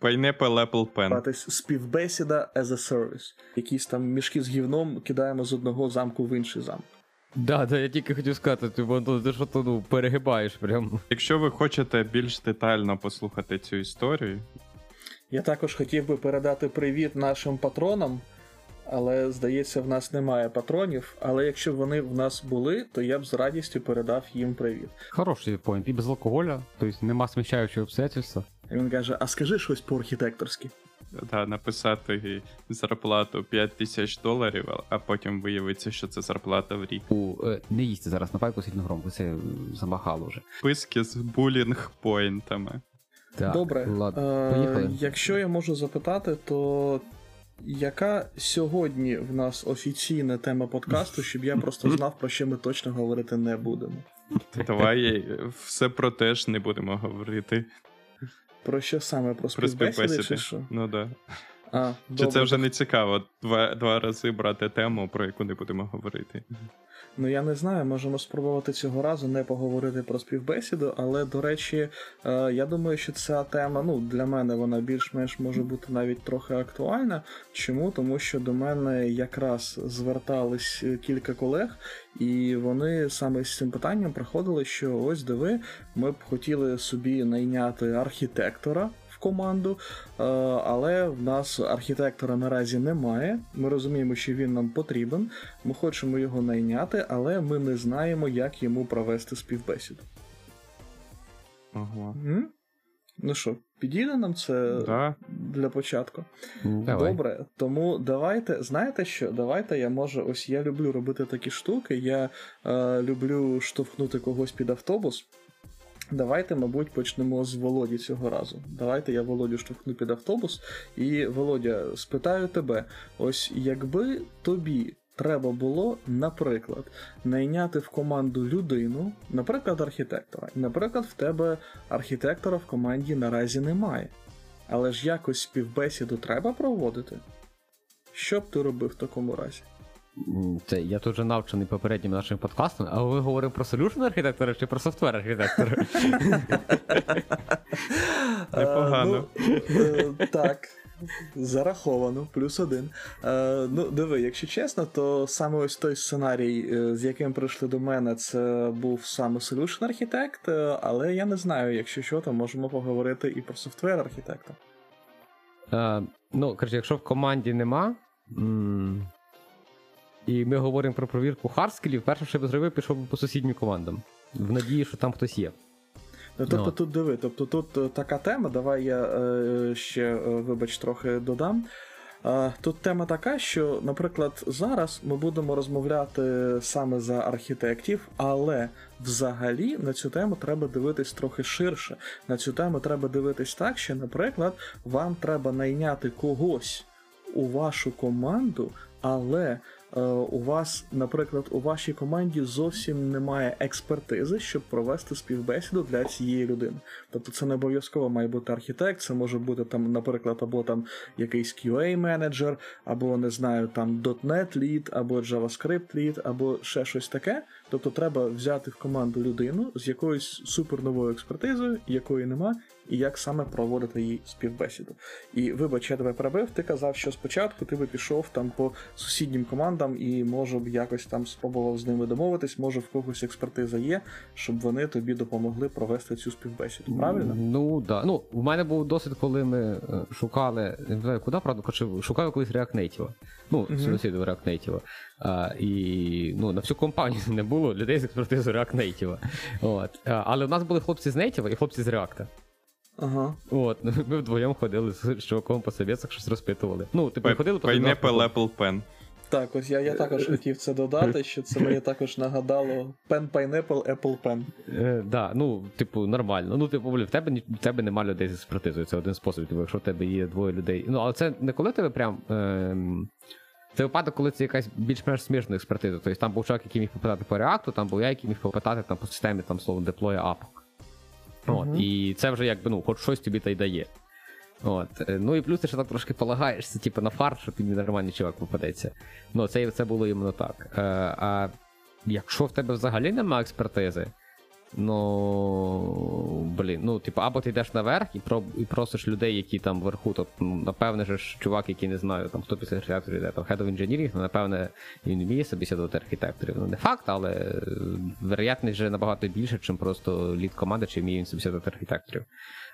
Pineapple Apple Pen. Співбесіда as a service. Якісь там мішки з гівном кидаємо з одного замку в інший замок. Да, да, я тільки хотів сказати, ти, ти що то ну, перегибаєш прям. Якщо ви хочете більш детально послухати цю історію. Я також хотів би передати привіт нашим патронам, але здається, в нас немає патронів. Але якщо б вони в нас були, то я б з радістю передав їм привіт. Хороший поінт. І без алкоголя, тобто нема сміщаючого обстоятельства. Він каже: а скажи щось по-архітекторськи. Да, написати зарплату 5 тисяч доларів, а потім виявиться, що це зарплата в рік. У, е, не їсти зараз на пайку сильно громко, це замахало вже. Списки з булінг поінтами. Так, Добре, ладно, е- якщо я можу запитати, то яка сьогодні в нас офіційна тема подкасту, щоб я просто знав, про що ми точно говорити не будемо? Давай все про те ж не будемо говорити. Про що саме? Про співбесіди. чи що? Ну да. А, Чи добре, це вже не цікаво? Два, два рази брати тему, про яку не будемо говорити. Ну я не знаю, можемо спробувати цього разу не поговорити про співбесіду, але до речі, е, я думаю, що ця тема, ну для мене вона більш-менш може бути навіть трохи актуальна. Чому? Тому що до мене якраз звертались е, кілька колег, і вони саме з цим питанням приходили, що ось диви, ми б хотіли собі найняти архітектора. Команду, е, але в нас архітектора наразі немає. Ми розуміємо, що він нам потрібен. Ми хочемо його найняти, але ми не знаємо, як йому провести співбесіду. Ого. М? Ну що, підійде нам це Да. для початку? Давай. Добре, тому давайте, знаєте що? Давайте я може, ось я люблю робити такі штуки. Я е, люблю штовхнути когось під автобус. Давайте, мабуть, почнемо з Володі цього разу. Давайте я Володю штовхну під автобус. І Володя, спитаю тебе: ось якби тобі треба було, наприклад, найняти в команду людину, наприклад, архітектора. Наприклад, в тебе архітектора в команді наразі немає. Але ж якось співбесіду треба проводити. Що б ти робив в такому разі? Це я тут вже навчений попереднім нашим подкастом, а ви говоримо про solution архітектора чи про софтвер архітектора? Непогано. Е, ну, е, так. Зараховано, плюс один. Е, ну, диви, якщо чесно, то саме ось той сценарій, е, з яким прийшли до мене, це був саме Solution архітект, але я не знаю, якщо що, то можемо поговорити і про софтвер архітекта. Е, ну, коротше, якщо в команді нема. м, І ми говоримо про провірку хардскілів, перше, що я б зробив, пішов би по сусіднім командам. В надії, що там хтось є. Ну, тобто Ну. тут диви, тобто тут е, така тема, давай я е, ще, е, вибач, трохи додам. Е, Тут тема така, що, наприклад, зараз ми будемо розмовляти саме за архітектів, але взагалі на цю тему треба дивитись трохи ширше. На цю тему треба дивитись так, що, наприклад, вам треба найняти когось у вашу команду, але у вас, наприклад, у вашій команді зовсім немає експертизи, щоб провести співбесіду для цієї людини. Тобто це не обов'язково має бути архітект, це може бути там, наприклад, або там якийсь QA-менеджер, або не знаю, там .NET lead, або JavaScript lead, або ще щось таке. Тобто треба взяти в команду людину з якоюсь суперновою експертизою, якої нема, і як саме проводити їй співбесіду. І вибач, я тебе перебив, ти казав, що спочатку ти би пішов там по сусіднім командам і може б якось там спробував з ними домовитись, може в когось експертиза є, щоб вони тобі допомогли провести цю співбесіду. Правильно? Ну, да. Ну, в мене був досвід, коли ми е, шукали, не знаю, куди, правда, шукали колись React Native. Ну, сусідів React Native. А, і ну, на всю компанію не було людей з експертизою React Native. От. А, але в нас були хлопці з Native і хлопці з React. Ага. От, ми вдвоєм ходили з чуваком по совєтах, щось розпитували. Ну, типу, Пи- ходили по Apple Pen. Так, ось я, я також хотів це додати, що це мені також нагадало Pen Pineapple Apple Pen. Е, да, ну, типу, нормально. Ну, типу, блін, в тебе ні- в тебе нема людей з експертизою. Це один спосіб, типу, якщо в тебе є двоє людей. Ну, але це не коли тебе прям. Ем... Це випадок, коли це якась більш-менш смішна експертиза. Тобто там був чоловік, який міг попитати по реакту, там був я, який міг попитати там по системі там словом деплоя апок. От. І це вже якби ну, хоч щось тобі та й дає. От. е, Ну і плюс ти ще так трошки полагаєшся, типу, на фарт, що тобі нормальний чувак попадеться. Ну, це, це було іменно так. Е, а якщо в тебе взагалі немає експертизи, Ну, блін, ну, типу, або ти йдеш наверх і про, і просиш людей, які там вверху, тобто, ну, напевне ж, чувак, який не знаю, там хто після архітекторів йде, там Head of Engineering, ну, напевне, він вміє собеседувати архітекторів. Ну, не факт, але е, вероятність вже набагато більше, ніж просто лід команди, чи вміє він собеседувати архітекторів.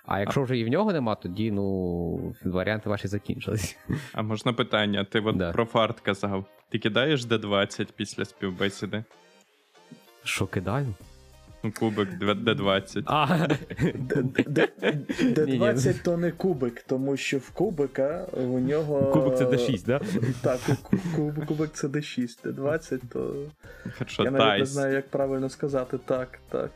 А якщо вже і в нього нема, тоді ну варіанти ваші закінчились. А можна питання? Ти от Да. про фарт казав. Ти кидаєш D20 після співбесіди? Що кидаю? Ну, кубик D20. А, Ні, ні. Д20 то не кубик, тому що в кубика у нього. кубик це D6, да? Так, ку- кубик це D6, Д20, то. Хорошо, Я навіть не знаю, як правильно сказати. Так, так.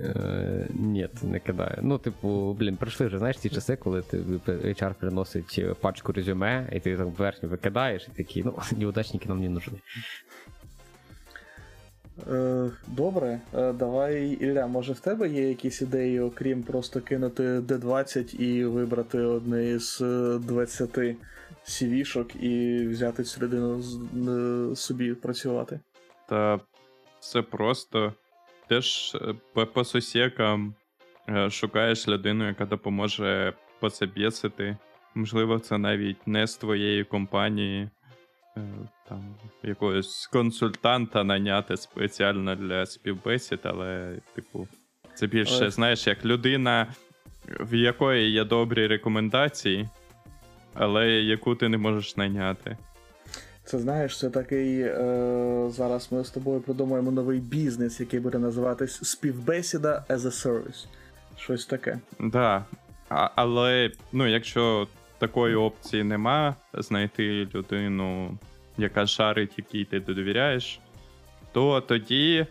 Е, Ні, не кидаю. Ну, типу, блін, пройшли вже, знаєш, ті часи, коли ти HR приносить е, пачку резюме, і ти там верхню викидаєш, і такий, ну, неудачники нам не нужны. Е, добре, е, давай, Ілля, може в тебе є якісь ідеї, окрім просто кинути D20 і вибрати одне із е, 20 CV-шок і взяти цю людину е, собі працювати? Та все просто. Теж е, по, сусікам е, шукаєш людину, яка допоможе пособєсити. Можливо, це навіть не з твоєї компанії, е, там якогось консультанта наняти спеціально для співбесід, але, типу, це більше, Але- знаєш, як людина, в якої є добрі рекомендації, але яку ти не можеш найняти. Це знаєш, це такий. Е, зараз ми з тобою придумаємо новий бізнес, який буде називатись співбесіда as a service. Щось таке. Да. Але ну, якщо такої опції нема, знайти людину, яка шарить, якій ти довіряєш, то тоді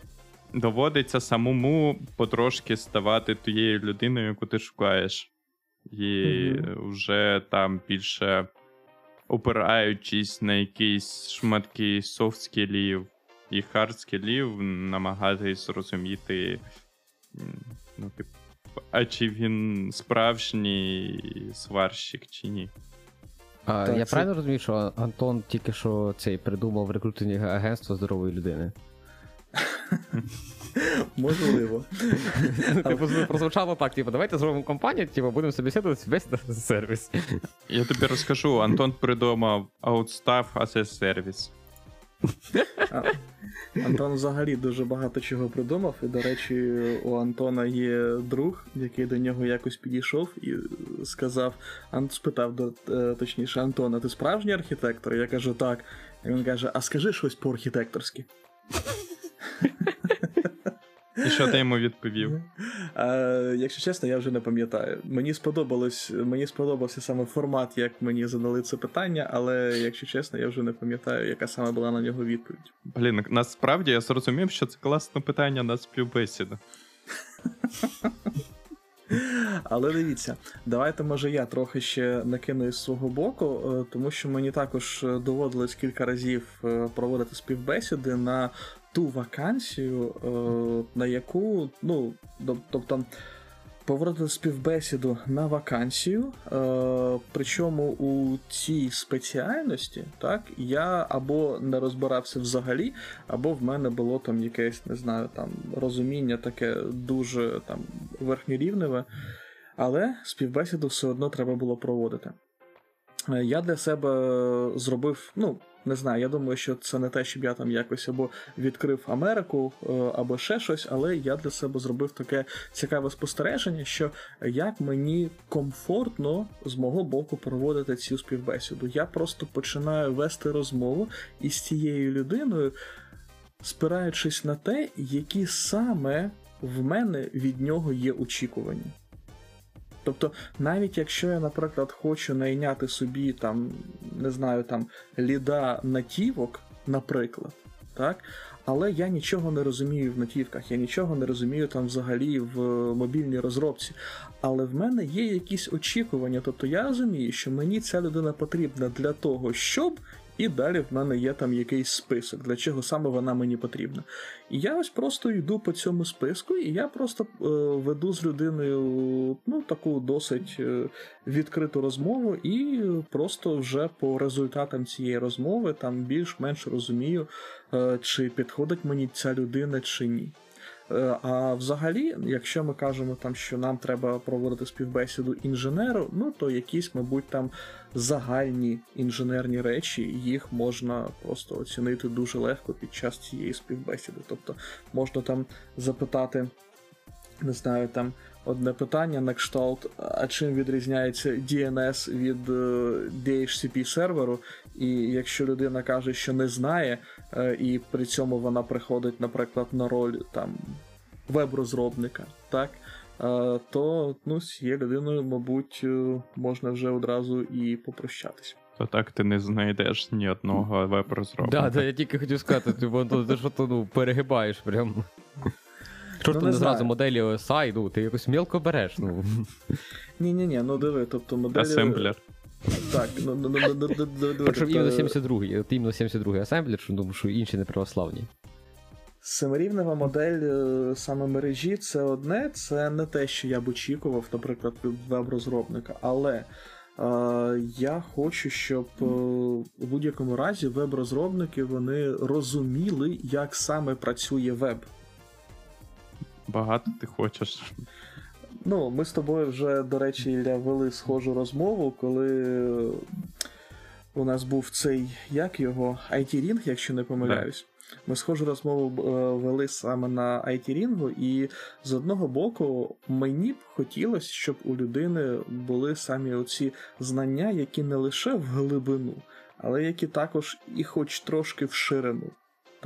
доводиться самому потрошки ставати тією людиною, яку ти шукаєш. І Мгм. вже там більше опираючись на якісь шматки софт-скілів і хард-скілів, намагатись зрозуміти, ну, типу, а чи він справжній сварщик, чи ні. А, Так, я це- правильно розумію, що Антон тільки що цей придумав рекрутинг агентство здорової людини? Можливо. Типу, прозвучало так, типу, давайте зробимо компанію, типу, будемо собі сідати весь сервіс. Я тобі розкажу, Антон придумав Outstaff as a Service. Антон взагалі дуже багато чого придумав, і, до речі, у Антона є друг, який до нього якось підійшов і сказав, спитав е, точніше, Антона, ти справжній архітектор? Я кажу, так. І він каже: А скажи щось по-архітекторськи. І що ти йому відповів? Е, якщо чесно, я вже не пам'ятаю. Мені сподобалось, мені сподобався саме формат, як мені задали це питання, але якщо чесно, я вже не пам'ятаю, яка саме була на нього відповідь. Блін, насправді я зрозумів, що це класне питання на співбесіду. Але дивіться, давайте, може, я трохи ще накину із свого боку, е, тому що мені також доводилось кілька разів е, проводити співбесіди на ту вакансію, е, на яку, ну, тобто. Проводити співбесіду на вакансію, е, причому у цій спеціальності, так, я або не розбирався взагалі, або в мене було там якесь, не знаю, там розуміння таке дуже там верхньорівневе, але співбесіду все одно треба було проводити. Е, Я для себе зробив, ну, не знаю, я думаю, що це не те, щоб я там якось або відкрив Америку, е, або ще щось, але я для себе зробив таке цікаве спостереження, що як мені комфортно з мого боку проводити цю співбесіду. Я просто починаю вести розмову із цією людиною, спираючись на те, які саме в мене від нього є очікування. Тобто, навіть якщо я, наприклад, хочу найняти собі там, не знаю, там ліда натівок, наприклад, так? Але я нічого не розумію в натівках, я нічого не розумію там взагалі в мобільній розробці. Але в мене є якісь очікування. Тобто я розумію, що мені ця людина потрібна для того, щоб. І далі в мене є там якийсь список, для чого саме вона мені потрібна. І я ось просто йду по цьому списку, і я просто е, веду з людиною ну, таку досить е, відкриту розмову, і просто вже по результатам цієї розмови там більш-менш розумію, е, чи підходить мені ця людина, чи ні. Е, А взагалі, якщо ми кажемо, там, що нам треба проводити співбесіду інженеру, ну то якісь, мабуть, там загальні інженерні речі, їх можна просто оцінити дуже легко під час цієї співбесіди. Тобто можна там запитати, не знаю, там одне питання на кшталт, а чим відрізняється DNS від е, DHCP серверу, і якщо людина каже, що не знає, е, і при цьому вона приходить, наприклад, на роль там веб-розробника, так? е, То ну, з цією людиною, мабуть, можна вже одразу і попрощатись. То так ти не знайдеш ні одного веб-розробника. Да, да, я тільки хотів сказати, типу, ну, ти що то ну, перегибаєш прям. Що ж Ну, ти не не зразу знаю. моделі OSI, ну, ти якось мілко береш. Ну. Ні-ні-ні, ну диви, тобто моделі. Асемблер. Так, ну, ну, ну, ну, ну, ну, ну, Причому іменно тобто, 72-й, от іменно 72-й асемблер, що думаю, що інші не православні. Семирівнева модель е, саме мережі це одне, це не те, що я б очікував, наприклад, від веб-розробника. Але е, я хочу, щоб е, у будь-якому разі веб-розробники вони розуміли, як саме працює веб. Багато ти хочеш. Ну, ми з тобою вже, до речі, Ілля, вели схожу розмову, коли у нас був цей, як його, IT-рінг, якщо не помиляюсь. Ми схожу розмову е, вели саме на IT-рінгу, і з одного боку, мені б хотілося, щоб у людини були самі оці знання, які не лише в глибину, але які також і хоч трошки в ширину.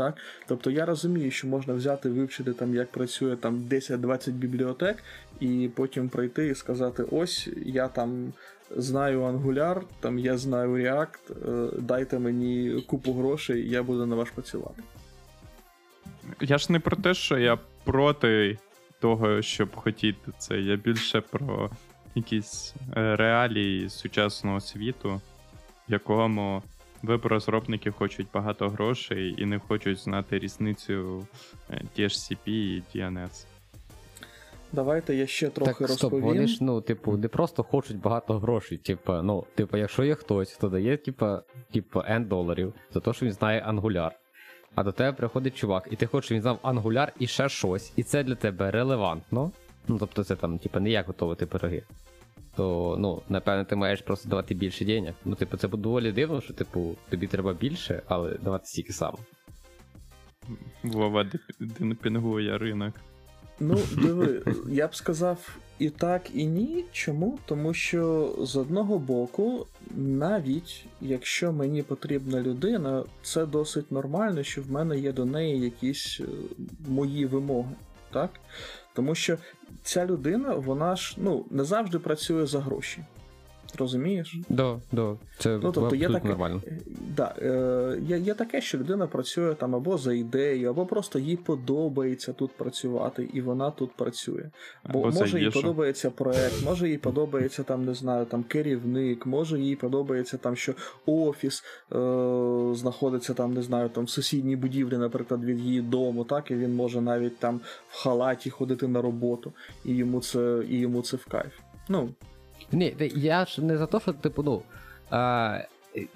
Так? Тобто я розумію, що можна взяти, вивчити там, як працює там 10-20 бібліотек, і потім прийти і сказати: ось я там знаю Angular, там я знаю React, е, дайте мені купу грошей, я буду на вас працювати. Я ж не про те, що я проти того, щоб хотіти це. Я більше про якісь е, реалії сучасного світу, в якому веб-розробники хочуть багато грошей і не хочуть знати різницю е, THCP і DNS. Давайте я ще трохи так, стоп, розповім. вони ж, ну, типу, не просто хочуть багато грошей. Типу, ну, типу, якщо є хтось, хто дає, типу, типу, N доларів за те, що він знає Angular, а до тебе приходить чувак, і ти хочеш, щоб він знав Angular і ще щось, і це для тебе релевантно. Ну, тобто це там, типу, не як готувати пироги. То, ну, напевно, ти маєш просто давати більше денег. Ну, типу, це доволі дивно, що, типу, тобі треба більше, але давати стільки само. Вова демпінгує ринок. Ну, диви, я б сказав і так, і ні. Чому? Тому що з одного боку, навіть якщо мені потрібна людина, це досить нормально, що в мене є до неї якісь е, мої вимоги. Так? Тому що ця людина, вона ж ну, не завжди працює за гроші. Розумієш? Да, да, це Ну, тобто є абсолютно таке, нормально. е, да, е, є, є таке, що людина працює там або за ідею, або просто їй подобається тут працювати, і вона тут працює. Бо Або може їй подобається проект, може їй подобається там, не знаю, там керівник, може їй подобається там, що офіс е, знаходиться там, не знаю, там в сусідній будівлі, наприклад, від її дому, так, і він може навіть там в халаті ходити на роботу, і йому це, і йому це в кайф. Ну, Ні, я ж не за те, що, типу, ну. А,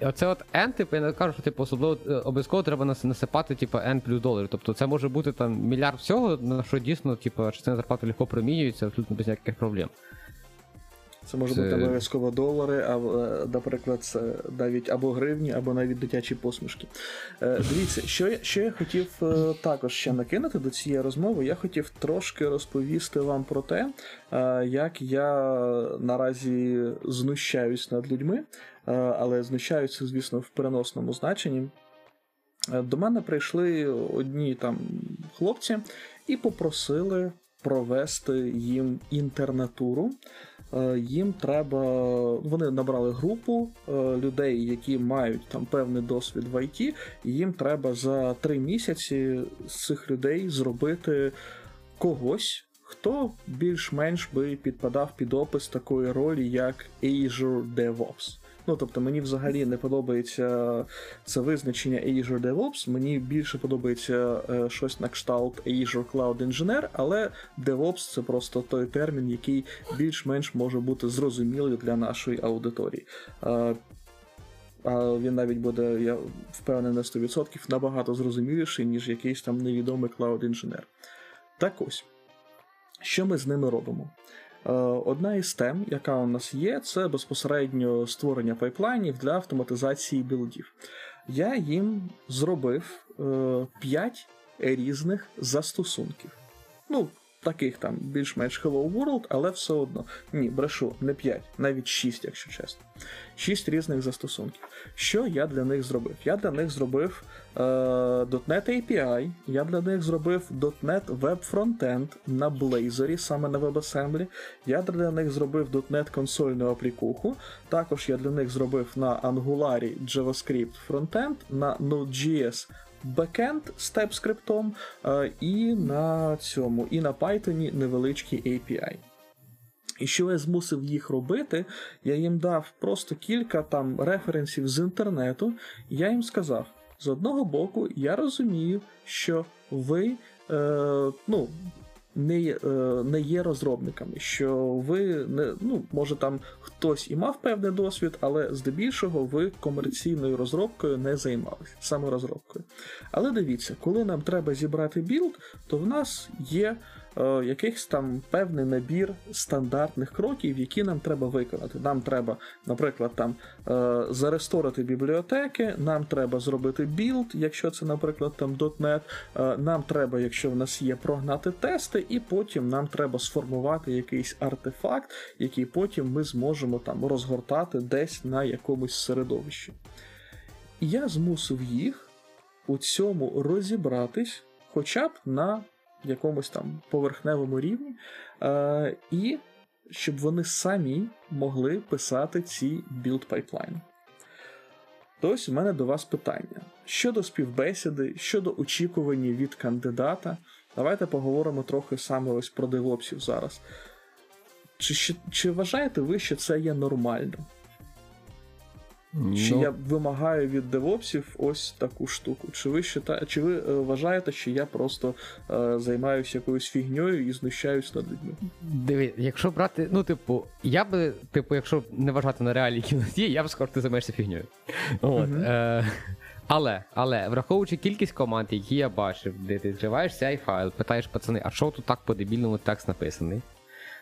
оце от N, типу, я не кажу, що типу, особливо е, обов'язково треба насипати, типу, N плюс доларів. Тобто це може бути там мільярд всього, на що дійсно, типу, частина зарплати легко промінюється, абсолютно без ніяких проблем. Це може Це- бути обов'язково долари, а е, наприклад, це навіть або гривні, або навіть дитячі посмішки. Е, Дивіться, що я, що я хотів е, також ще накинути до цієї розмови. Я хотів трошки розповісти вам про те, е, як я наразі знущаюсь над людьми, е, але знущаюся, звісно, в переносному значенні. Е, До мене прийшли одні там хлопці і попросили провести їм інтернатуру. Е, Їм треба. Вони набрали групу е, людей, які мають там певний досвід в ІТ, і їм треба за три місяці з цих людей зробити когось, хто більш-менш би підпадав під опис такої ролі, як Azure DevOps. Ну, тобто мені взагалі не подобається це визначення Azure DevOps, мені більше подобається е, щось на кшталт Azure Cloud Engineer, але DevOps це просто той термін, який більш-менш може бути зрозумілий для нашої аудиторії. Е, а він навіть буде, я впевнений на 100%, набагато зрозуміліший, ніж якийсь там невідомий Cloud Engineer. Так ось, що ми з ними робимо? Е, Одна із тем, яка у нас є, це безпосередньо створення пайплайнів для автоматизації білдів. Я їм зробив 5 різних застосунків. Ну, таких там більш-менш Hello World, але все одно. Ні, брешу, не 5, навіть 6, якщо чесно. 6 різних застосунків. Що я для них зробив? Я для них зробив е, .NET API, я для них зробив .NET Web Frontend на Blazor, саме на WebAssembly. Я для них зробив .NET консольну аплікуху. Також я для них зробив на Angular JavaScript Frontend, на Node.js Backend з TypeScript е, і на цьому, і на Python невеличкий API. І що я змусив їх робити, я їм дав просто кілька там референсів з інтернету, і я їм сказав: з одного боку, я розумію, що ви е, ну, не, е, не є розробниками, що ви не, ну, може там хтось і мав певний досвід, але здебільшого ви комерційною розробкою не займалися, саме розробкою. Але дивіться, коли нам треба зібрати build, то в нас є е, якийсь там певний набір стандартних кроків, які нам треба виконати. Нам треба, наприклад, там е, за restore ити бібліотеки, нам треба зробити build, якщо це, наприклад, там .NET, е, нам треба, якщо в нас є, прогнати тести, і потім нам треба сформувати якийсь артефакт, який потім ми зможемо там розгортати десь на якомусь середовищі. Я змусив їх у цьому розібратись, хоча б на якомусь там поверхневому рівні, е, і щоб вони самі могли писати ці build пайплайни. То ось у мене до вас питання. Щодо співбесіди, щодо очікування від кандидата, давайте поговоримо трохи саме ось про девопсів зараз. Чи, чи вважаєте ви, що це є нормально? Чи Ну, я вимагаю від девопсів ось таку штуку? Чи ви счита... чи ви е, вважаєте, що я просто е, займаюся якоюсь фігньою і знущаюсь над людьми? Диви, якщо брати, ну, типу, я би, типу, якщо не вважати на реалії, є, я б сказав, ти займаєшся фігньою. От, е, але, але, враховуючи кількість команд, які я бачив, де ти відкриваєш цей файл, питаєш пацани, а що тут так по-дебільному текст написаний?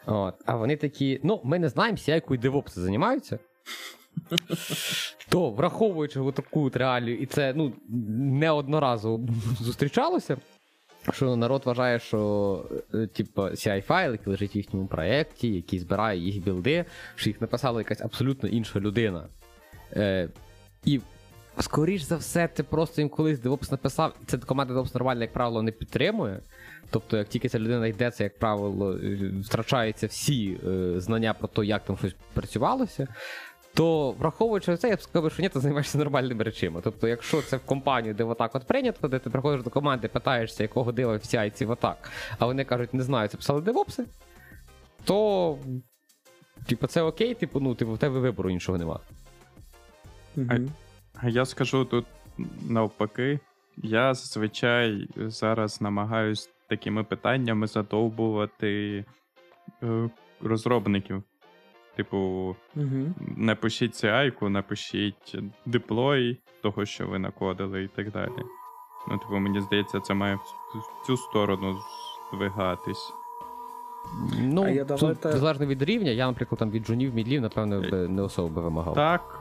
От, а вони такі, ну, ми не знаємо, якоюсь девопси займаються. То, враховуючи таку реалію, і це ну, неодноразово зустрічалося, що народ вважає, що е, типу, CI-файл, який лежить в їхньому проєкті, який збирає їх білди, що їх написала якась абсолютно інша людина. Е, і скоріш за все, це просто їм колись DevOps написав, і ця команда DevOps нормально, як правило, не підтримує. Тобто, як тільки ця людина йде, це, як правило, е, втрачаються всі е, знання про те, як там щось працювалося. То враховуючи це, я б сказав, що ні, ти займаєшся нормальними речами. Тобто, якщо це в компанію, де отак от прийнято, де ти приходиш до команди, питаєшся, якого дива в CI в отак, а вони кажуть, не знаю, це писали девопси, то типу, це окей, типу, ну, типу, в тебе вибору іншого нема. Мгм. А Я скажу тут навпаки. Я зазвичай зараз намагаюсь такими питаннями задовбувати е, розробників. Типу, Мгм. напишіть CI-ку, напишіть деплой того, що ви накодили, і так далі. Ну, типу, мені здається, це має в цю- в цю сторону здвигатись. Ну, А я тут давайте- залежно від рівня, я, наприклад, там від джунів, мідлів, напевно, би не особо би вимагав. Так.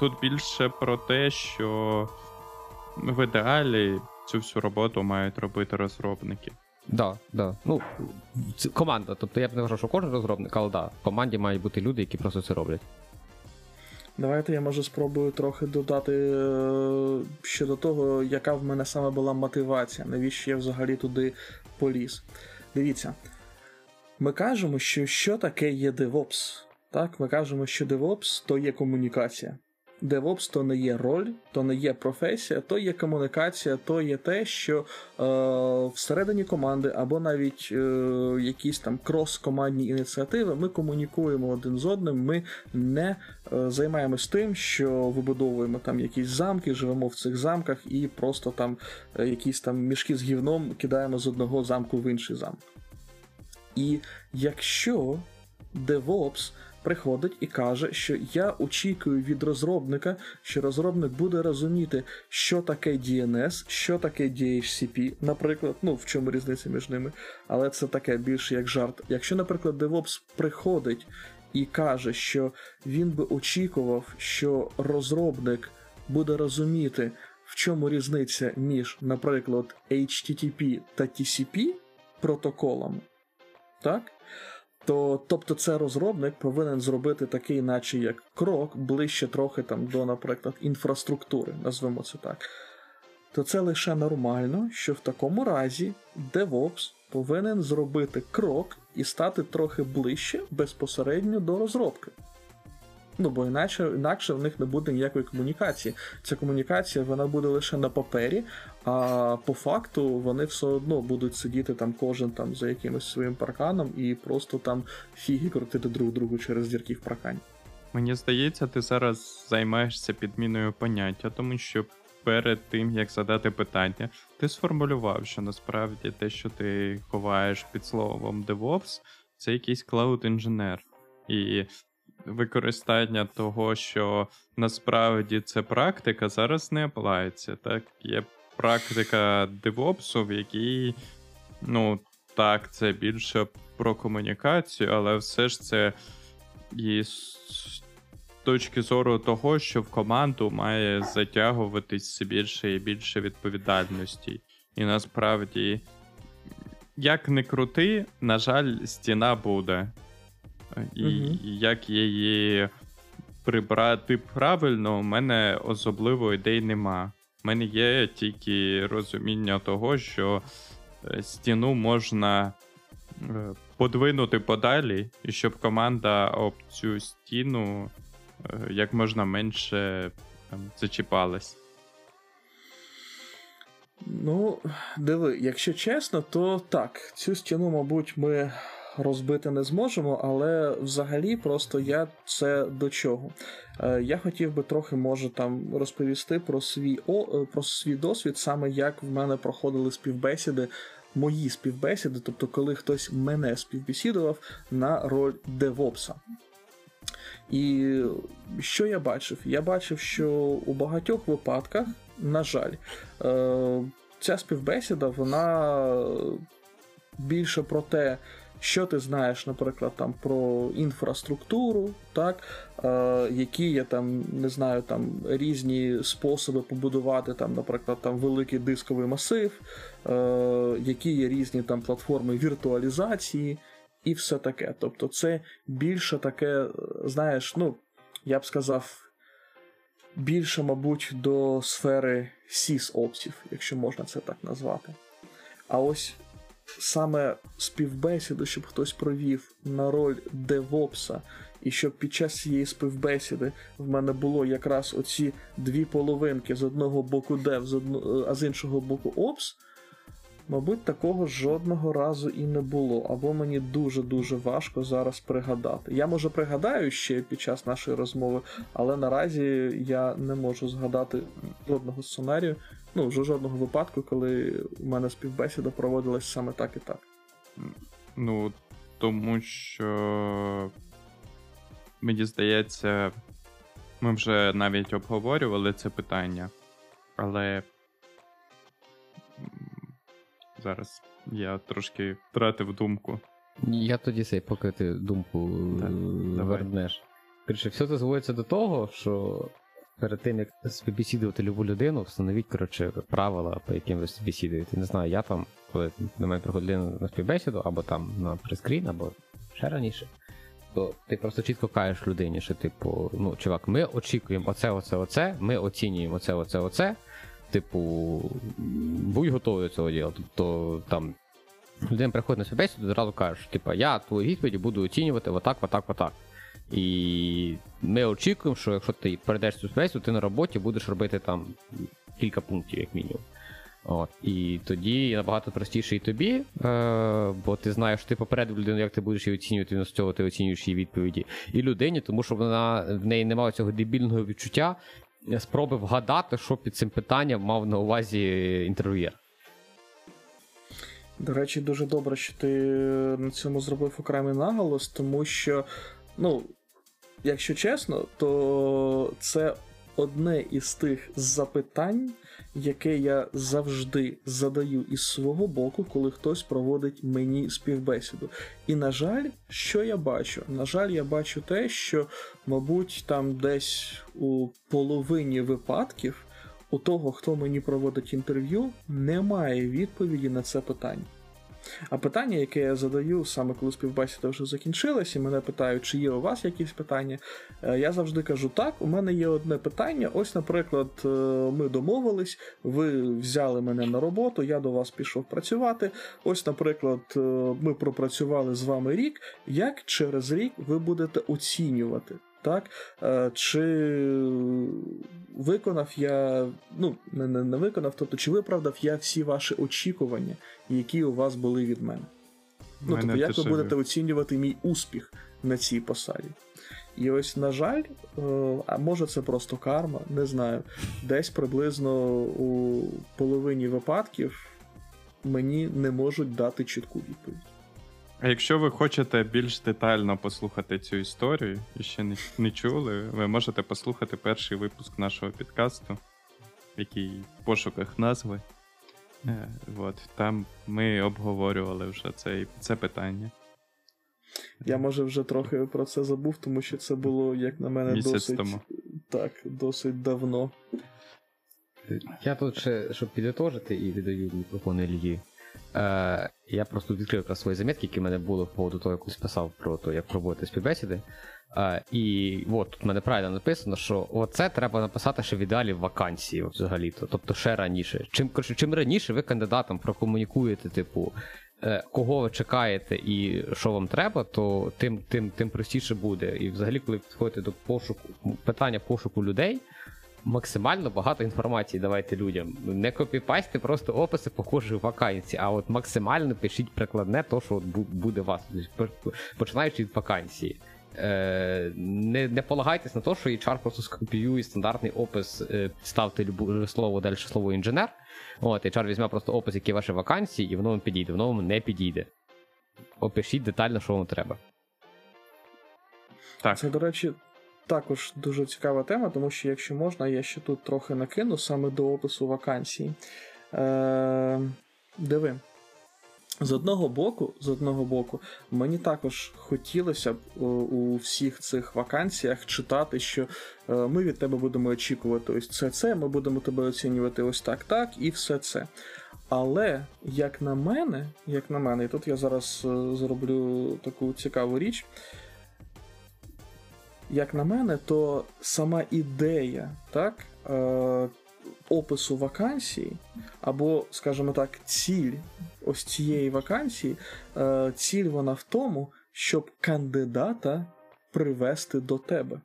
Тут більше про те, що в ідеалі цю всю роботу мають робити розробники. Да, да. Ну, це команда. Тобто я б не вважав, що кожен розробник, але да, в команді мають бути люди, які просто це роблять. Давайте я може спробую трохи додати е, щодо того, яка в мене саме була мотивація, навіщо я взагалі туди поліз. Дивіться, ми кажемо, що що таке є DevOps. Так, ми кажемо, що DevOps то є комунікація. DevOps то не є роль, то не є професія, то є комунікація, то є те, що е, всередині команди або навіть е, якісь там крос-командні ініціативи ми комунікуємо один з одним, ми не е, займаємось тим, що вибудовуємо там якісь замки, живемо в цих замках і просто там е, якісь там мішки з гівном кидаємо з одного замку в інший замок. І якщо DevOps приходить і каже, що я очікую від розробника, що розробник буде розуміти, що таке DNS, що таке DHCP, наприклад, ну в чому різниця між ними, але це таке більше як жарт. Якщо, наприклад, DevOps приходить і каже, що він би очікував, що розробник буде розуміти, в чому різниця між, наприклад, HTTP та TCP протоколами, так? То, тобто, це розробник повинен зробити такий, наче як крок, ближче трохи там до, наприклад, інфраструктури, назвемо це так. То це лише нормально, що в такому разі DevOps повинен зробити крок і стати трохи ближче безпосередньо до розробки. Ну, бо інакше, інакше в них не буде ніякої комунікації. Ця комунікація вона буде лише на папері, а по факту вони все одно будуть сидіти там кожен там за якимось своїм парканом і просто там фіги крутити друг другу через дірки в паркані. Мені здається, ти зараз займаєшся підміною поняття, тому що перед тим, як задати питання, ти сформулював, що насправді те, що ти ховаєш під словом DevOps, це якийсь cloud-інженер. І використання того, що насправді це практика, зараз не оплається. Так, є практика DevOps, в якій, ну, так, це більше про комунікацію, але все ж це і з точки зору того, що в команду має затягуватись більше і більше відповідальності. І насправді, як не крути, на жаль, стіна буде. І Мгм. як її прибрати правильно, у мене особливо ідей нема. У мене є тільки розуміння того, що е, стіну можна е, подвинути подалі, і щоб команда об цю стіну е, як можна менше там, зачіпалась. Ну, диви, якщо чесно, то так, цю стіну, мабуть, ми розбити не зможемо, але взагалі просто я це до чого. Е, Я хотів би трохи, може, там розповісти про свій о, е, про свій досвід, саме як в мене проходили співбесіди, мої співбесіди, тобто, коли хтось мене співбесідував на роль девопса. І що я бачив? Я бачив, що у багатьох випадках, на жаль, е, ця співбесіда, вона більше про те, що ти знаєш, наприклад, там про інфраструктуру, так, е, які є там, не знаю, там різні способи побудувати, там, наприклад, там великий дисковий масив, е, які є різні там платформи віртуалізації і все таке. Тобто, це більше таке, знаєш, ну, я б сказав, більше, мабуть, до сфери сіс-опсів, якщо можна це так назвати. А ось саме співбесіду, щоб хтось провів на роль девопса, і щоб під час цієї співбесіди в мене було якраз оці дві половинки з одного боку дев, з одно, а з іншого боку опс. Мабуть, такого жодного разу і не було, або мені дуже-дуже важко зараз пригадати. Я може пригадаю ще під час нашої розмови, але наразі я не можу згадати жодного сценарію, ну, вже жодного випадку, коли у мене співбесіда проводилась саме так і так. Ну, тому що мені здається, ми вже навіть обговорювали це питання, але зараз я трошки втратив думку. Я тоді цей, поки ти думку Так, е, давай. вернеш. Коротше, все це зводиться до того, що перед тим, як співбесідувати любу людину, встановіть, коротше, правила, по яким ви співбесідуєте. Не знаю, я там, коли до мене приходить на співбесіду, або там на прескрін, або ще раніше, то ти просто чітко кажеш людині, що, типу, ну, чувак, ми очікуємо оце, оце, оце, ми оцінюємо оце, оце, оце. Типу, будь готовий до цього діла. Тобто там людина приходить на співбесіду, одразу кажеш, типу, я твої відповіді буду оцінювати отак, отак, отак. І ми очікуємо, що якщо ти перейдеш цю співбесіду, ти на роботі будеш робити там кілька пунктів, як мінімум. От. І тоді набагато простіше і тобі, е, бо ти знаєш, що ти попередив людину, як ти будеш її оцінювати, і з цього ти оцінюєш її відповіді. І людині, тому що вона в неї немає цього дебільного відчуття е, спроби вгадати, що під цим питанням мав на увазі інтерв'єр. До речі, дуже добре, що ти на цьому зробив окремий наголос, тому що, ну, якщо чесно, то це одне із тих запитань, яке я завжди задаю із свого боку, коли хтось проводить мені співбесіду. І, на жаль, що я бачу? На жаль, я бачу те, що, мабуть, там десь у половині випадків у того, хто мені проводить інтерв'ю, немає відповіді на це питання. А питання, яке я задаю саме коли співбесіда вже закінчилась, і мене питають, чи є у вас якісь питання, е, я завжди кажу: так, у мене є одне питання. Ось, наприклад, е, ми домовились, ви взяли мене на роботу, я до вас пішов працювати. Ось, наприклад, е, ми пропрацювали з вами рік. Як через рік ви будете оцінювати? Так, чи виконав я, ну, не, не, не виконав, тобто, чи виправдав я всі ваші очікування, які у вас були від мене? Ну, тобто, як ви будете оцінювати мій успіх на цій посаді? І ось, на жаль, а може це просто карма, не знаю. Десь приблизно у половині випадків мені не можуть дати чітку відповідь. А якщо ви хочете більш детально послухати цю історію і ще не, не чули, ви можете послухати перший випуск нашого підкасту, який в пошуках назви. Е, от, Там ми обговорювали вже це, це питання. Я може вже трохи про це забув, тому що це було, як на мене, Місяць досить тому. так, досить давно. Я тут ще, щоб підітожити і віддаю мікрофон Ільї. Е, Я просто відкрив якраз свої замітки, які в мене були по поводу того, як писав про те, як проводити співбесіди. Е, і от тут в мене правильно написано, що оце треба написати ще в ідеалі в вакансії взагалі-то, тобто ще раніше. Чим коротше, чим раніше ви кандидатам прокомунікуєте, типу, е, кого ви чекаєте і що вам треба, то тим тим, тим простіше буде. І взагалі, коли підходите до пошуку питання пошуку людей максимально багато інформації давайте людям. Не копіпасьте просто описи похожих вакансій, а от максимально пишіть прикладне, то що от буде у вас, починаючи від вакансії. Е, Не не полагайтесь на те, що HR просто скопіює стандартний опис, е, ставте любу, слово далі слово інженер. От, HR візьме просто опис, які ваші вакансії, і воно вам підійде, воно вам не підійде. Опишіть детально, що вам треба. Так. Це, до речі, також дуже цікава тема, тому що, якщо можна, я ще тут трохи накину саме до опису вакансій. Е, Диви. З одного боку, з одного боку, мені також хотілося б у всіх цих вакансіях читати, що е, ми від тебе будемо очікувати ось це, це, ми будемо тебе оцінювати ось так, так, і все це. Але, як на мене, як на мене, і тут я зараз е, зроблю таку цікаву річ як на мене, то сама ідея так, е, опису вакансії, або, скажімо так, ціль ось цієї вакансії, е, ціль вона в тому, щоб кандидата привести до тебе.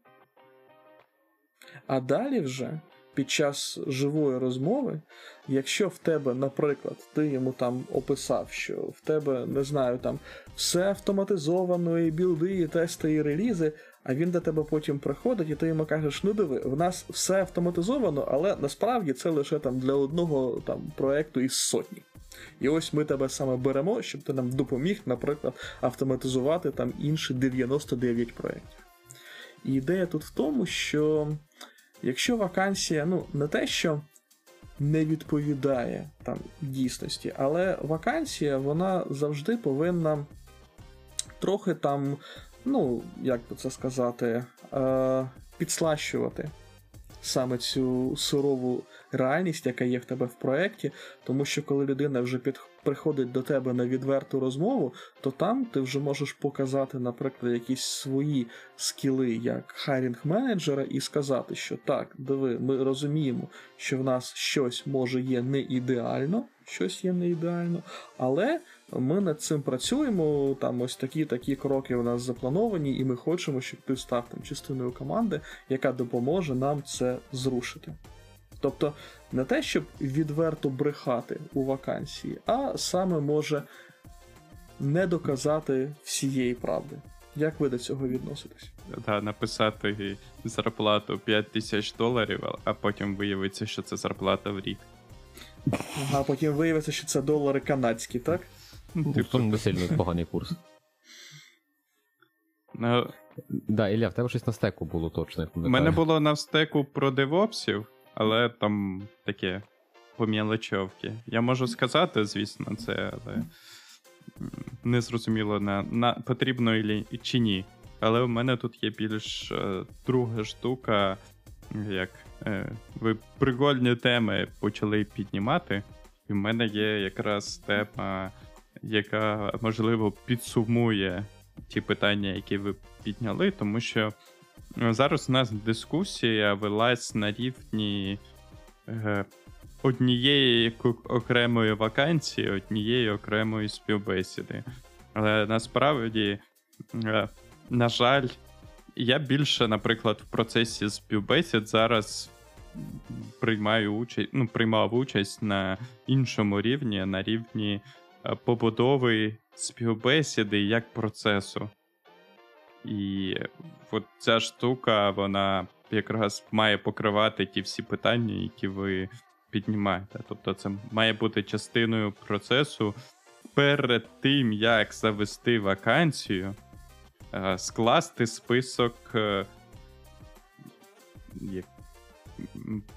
А далі вже під час живої розмови, якщо в тебе, наприклад, ти йому там описав, що в тебе, не знаю, там все автоматизовано, і білди, і тести, і релізи, а він до тебе потім приходить, і ти йому кажеш, ну диви, в нас все автоматизовано, але насправді це лише там для одного там проекту із сотні. І ось ми тебе саме беремо, щоб ти нам допоміг, наприклад, автоматизувати там інші 99 проєктів. І ідея тут в тому, що якщо вакансія, ну, не те, що не відповідає там дійсності, але вакансія вона завжди повинна трохи там ну, як би це сказати, е, підслащувати саме цю сурову реальність, яка є в тебе в проєкті, тому що коли людина вже під, приходить до тебе на відверту розмову, то там ти вже можеш показати, наприклад, якісь свої скіли як хайрінг менеджера і сказати, що так, диви, ми розуміємо, що в нас щось може є не ідеально, щось є не ідеально, але. Ми над цим працюємо. Там ось такі такі кроки у нас заплановані, і ми хочемо, щоб ти став там частиною команди, яка допоможе нам це зрушити. Тобто не те, щоб відверто брехати у вакансії, а саме може не доказати всієї правди. Як ви до цього відноситесь? Да, написати зарплату 5 тисяч доларів, а потім виявиться, що це зарплата в рік. А потім виявиться, що це долари канадські, так? Типу не сильно поганий курс. Ну, Да, Ілля, в тебе щось на стеку було точно. У мене було на стеку про девопсів, але там таке по мілочовки. Я можу сказати, звісно, це, але не зрозуміло на, на потрібно ілі- чи ні. Але у мене тут є більш е, друга штука, як е, ви прикольні теми почали піднімати. І в мене є якраз тема, яка можливо підсумує ті питання, які ви підняли, тому що е, зараз у нас дискусія велась на рівні е, однієї окремої вакансії, однієї окремої співбесіди. Але насправді, е, на жаль, я більше, наприклад, в процесі співбесід зараз приймаю участь, ну, приймав участь на іншому рівні, на рівні побудови співбесіди як процесу. І от ця штука, вона якраз має покривати ті всі питання, які ви піднімаєте. Тобто, це має бути частиною процесу перед тим, як завести вакансію, е, скласти список. е,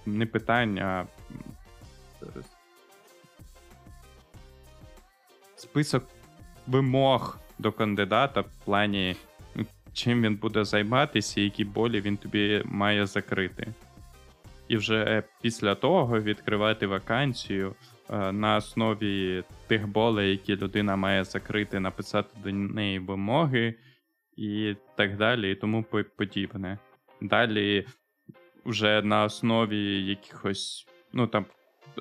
Не питання, а. Список вимог до кандидата в плані, чим він буде займатися, і які болі він тобі має закрити. І вже після того відкривати вакансію е, на основі тих болей, які людина має закрити, написати до неї вимоги і так далі, і тому подібне. Далі вже на основі якихось, ну там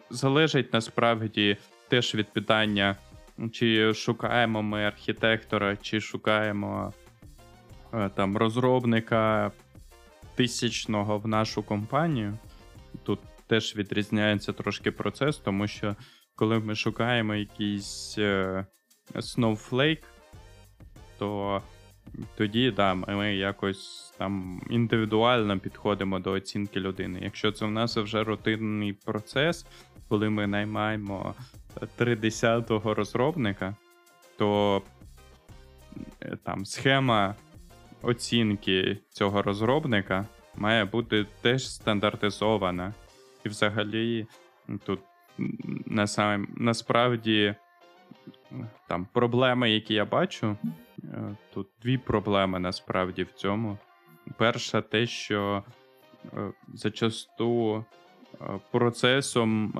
залежить насправді теж від питання, чи шукаємо ми архітектора, чи шукаємо е, там розробника тисячного в нашу компанію. Тут теж відрізняється трошки процес, тому що коли ми шукаємо якийсь е, Snowflake, то тоді да, ми якось там індивідуально підходимо до оцінки людини. Якщо це в нас вже рутинний процес, коли ми наймаємо 30-го розробника, то е, там схема оцінки цього розробника має бути теж стандартизована. І взагалі тут на сам, насправді там проблеми, які я бачу, е, тут дві проблеми насправді в цьому. Перша, те, що е, зачасту е, процесом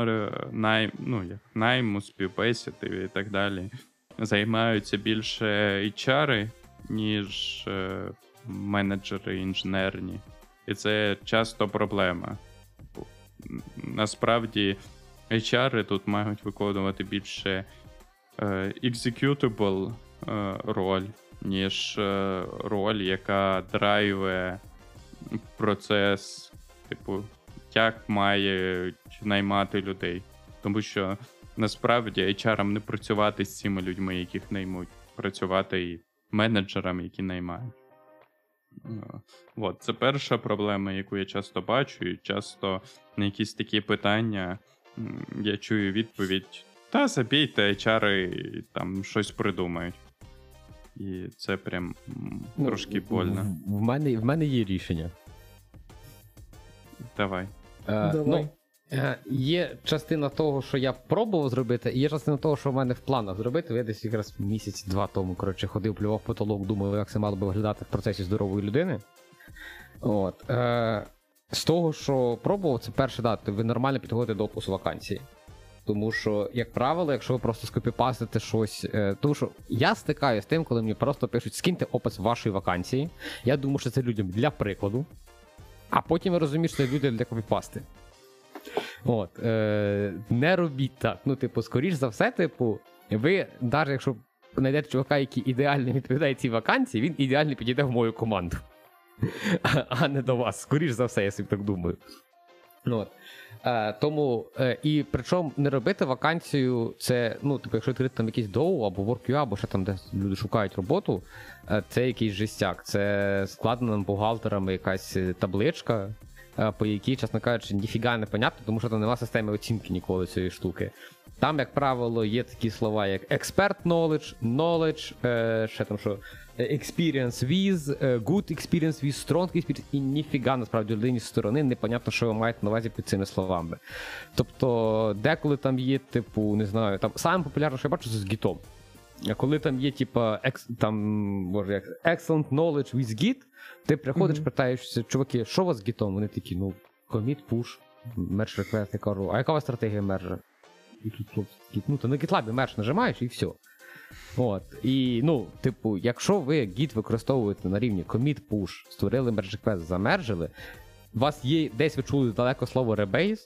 най, ну, як найму, співбесіди і так далі займаються більше HR, ніж е, менеджери інженерні. І це часто проблема. Насправді, HR тут мають виконувати більше е, executable е, роль, ніж роль, яка драйве процес, типу, як мають наймати людей. Тому що насправді HR не працювати з цими людьми, яких наймуть, працювати і менеджерам, які наймають. Е, От, це перша проблема, яку я часто бачу, і часто на якісь такі питання я чую відповідь: та забійте, HR там щось придумають. І це прям Ну, трошки больно. В, мене, в мене є рішення. Давай. Е, Давай. Ну, є частина того, що я пробував зробити, і є частина того, що в мене в планах зробити. Я десь якраз місяць-два тому коротше, ходив, плював потолок, думав, як це мало би виглядати в процесі здорової людини. От. Е, з того, що пробував, це перше, да, ви нормально підходите до опису вакансії. Тому що, як правило, якщо ви просто скопіпастите щось. Е, тому що я стикаюся з тим, коли мені просто пишуть, скиньте опис вашої вакансії. Я думаю, що це людям для прикладу. А потім розумієш, що люди для копіпасти. От, е, не робіть так. Ну, типу, скоріш за все, типу, ви, навіть якщо знайдете чувака, який ідеально відповідає цій вакансії, він ідеально підійде в мою команду. А, не до вас. Скоріш за все, я собі так думаю. От. Е, тому, е, і причому не робити вакансію, це, ну, типу, якщо відкрити там якийсь доу або WorkUA, або ще там, де люди шукають роботу, е, це якийсь жестяк. Це складена бухгалтерами якась е, табличка, е, по якій, чесно кажучи, ніфіга не понятно, тому що там нема системи оцінки ніколи цієї штуки. Там, як правило, є такі слова, як expert knowledge, knowledge, е, ще там що, е, experience with, е, good experience with, strong experience, і ніфіга насправді людині з сторони непонятно, що ви маєте на увазі під цими словами. Тобто, деколи там є, типу, не знаю, там саме популярне, що я бачу, це з гітом. Коли там є, типа, екс, там, боже, як excellent knowledge with Git, ти приходиш, Мгм. питаєшся, чуваки, що у вас з гітом? Вони такі, ну, commit, push, merge request, я кажу, а яка у вас стратегія мержа? І тут тут ну, то на GitLab мерж нажимаєш і все. От. І, ну, типу, якщо ви Git використовуєте на рівні commit, push, створили merge request, замержили, у вас є, десь ви чули далеко слово rebase,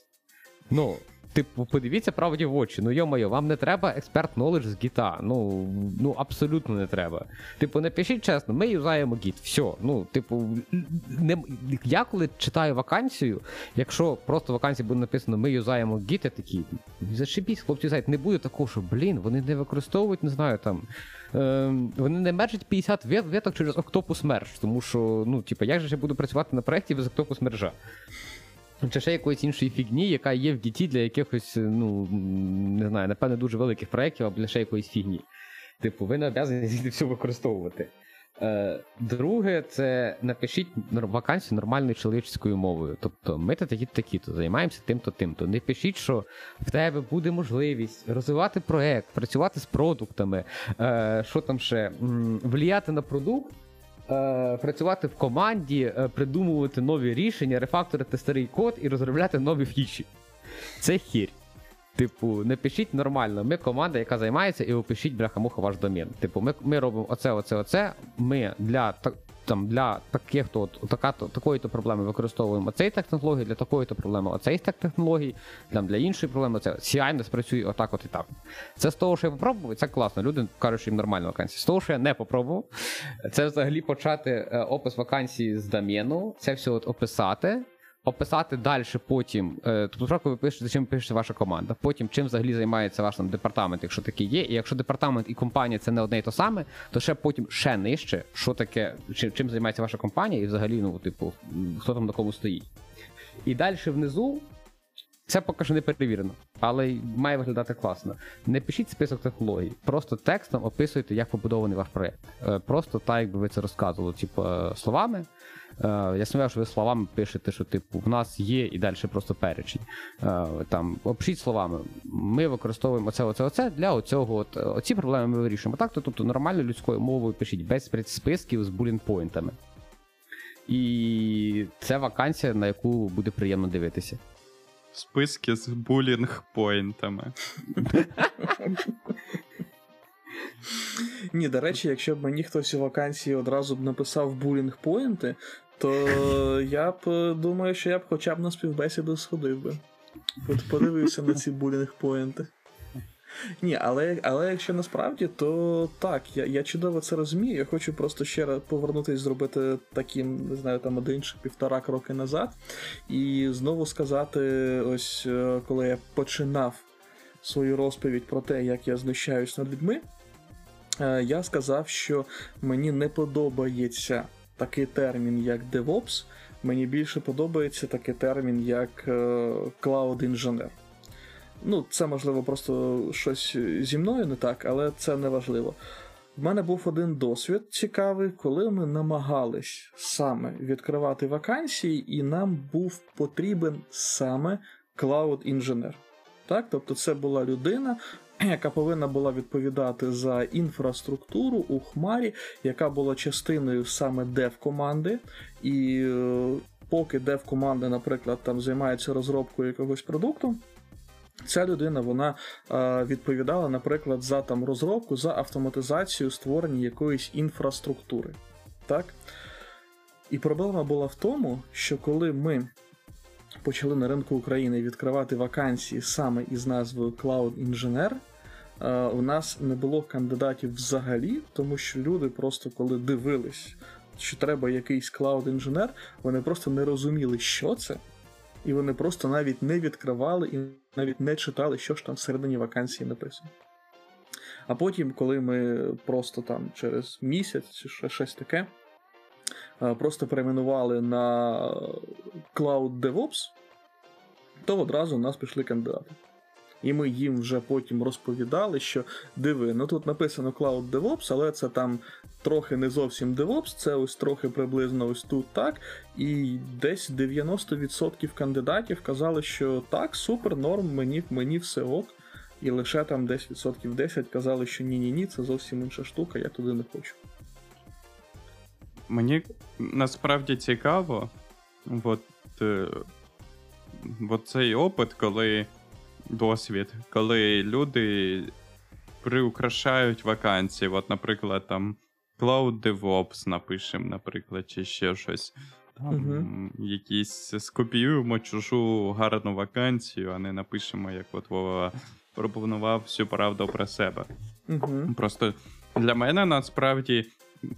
ну, типу, подивіться правді в очі. Ну йо-моє, вам не треба експерт knowledge з гіта. Ну, ну абсолютно не треба. Типу, напишіть чесно, ми юзаємо гіт. Все. Ну, типу, не, я коли читаю вакансію, якщо просто в вакансії буде написано ми юзаємо гіт, я такий, зашибісь, хлопці знають, не буде такого, що, блін, вони не використовують, не знаю, там. Ем, вони не мержать 50 вет- веток через Octopus Merge, тому що, ну, типу, як же я буду працювати на проєкті без Octopus Merge? Чи ще якоїсь іншої фігні, яка є в діті для якихось, ну не знаю, напевне, дуже великих проєктів або ще якоїсь фігні. Типу, ви не звідти все використовувати. Е, друге, це напишіть вакансію нормальною чоловічською мовою. Тобто, ми то такі такі-то, займаємося тим-то, тим-то. Не пишіть, що в тебе буде можливість розвивати проект, працювати з продуктами, е, що там ще, вліяти на продукт. Е, працювати в команді, е, придумувати нові рішення, рефакторити старий код і розробляти нові фічі. Це хір. Типу, не пишіть нормально. Ми команда, яка займається, і опишіть бляха-муха ваш домен. Типу, ми, ми робимо оце, оце, оце. Ми для там для таких то така, то, такої-то проблеми використовуємо цей технології, для такої-то проблеми оцей стек технологій, там для іншої проблеми це CI спрацює отак, от і так. Це з того, що я попробував, це класно. Люди кажуть, що їм нормальна вакансія. З того, що я не попробував, це взагалі почати е, опис вакансії з Дам'єну, це все от описати. Описати далі потім, е, тобто спочатку ви пишете, чим пише ваша команда, потім чим взагалі займається ваш там департамент, якщо такий є. І якщо департамент і компанія це не одне і то саме, то ще потім ще нижче, що таке, чим, чим займається ваша компанія, і взагалі, ну, типу, хто там на кому стоїть. І далі внизу це поки що не перевірено, але має виглядати класно. Не пишіть список технологій, просто текстом описуйте, як побудований ваш проєкт. Е, Просто так, якби ви це розказували, типу, е, словами. Е, Я сподіваюся, що ви словами пишете, що типу в нас є і далі просто перечень. Е, Там опишіть словами. Ми використовуємо оце, оце, оце для оцього. От, е, оці проблеми ми вирішуємо. Так, то тобто нормальною людською мовою пишіть без списків з булінпойнтами. І це вакансія, на яку буде приємно дивитися. Списки з булінг-поінтами. Ні, до речі, якщо б мені хтось у вакансії одразу б написав булінг поінти, то я б е, думаю, що я б хоча б на співбесіду сходив би. От подивився на ці булінг поінти. Ні, але, але якщо насправді, то так, я, я чудово це розумію. Я хочу просто ще раз повернутися, зробити таким, не знаю, там один чи півтора кроки назад. І знову сказати, ось е, коли я починав свою розповідь про те, як я знущаюсь над людьми, я сказав, що мені не подобається такий термін, як DevOps. Мені більше подобається такий термін, як Cloud інженер. Ну, це можливо просто щось зі мною не так, але це не важливо. В мене був один досвід цікавий, коли ми намагались саме відкривати вакансії, і нам був потрібен саме cloud-інженер. Так? Тобто це була людина, яка повинна була відповідати за інфраструктуру у Хмарі, яка була частиною саме dev-команди. І е, поки dev-команда, наприклад, там займається розробкою якогось продукту. Ця людина вона е, відповідала, наприклад, за там розробку, за автоматизацію створення якоїсь інфраструктури. Так? І проблема була в тому, що коли ми почали на ринку України відкривати вакансії саме із назвою Cloud е, у нас не було кандидатів взагалі, тому що люди просто коли дивились, що треба якийсь клауд інженер, вони просто не розуміли, що це. І вони просто навіть не відкривали і навіть не читали, що ж там всередині вакансії написано. А потім, коли ми просто там через місяць чи щось таке, е, просто перейменували на Cloud DevOps, то одразу у нас пішли кандидати. І ми їм вже потім розповідали, що диви, ну тут написано Cloud DevOps, але це там трохи не зовсім DevOps, це ось трохи приблизно ось тут так. І десь 90% кандидатів казали, що так, супер, норм, мені, мені все ок. І лише там десь відсотків 10 казали, що ні-ні ні, це зовсім інша штука, я туди не хочу. Мені насправді цікаво, от, е, от цей опит, коли досвід, коли люди приукрашають вакансії. От, наприклад, там Cloud DevOps напишемо, наприклад, чи ще щось. Там Мгм. якісь скопіюємо чужу гарну вакансію, а не напишемо, як от Вова пропонував всю правду про себе. Угу. Просто для мене насправді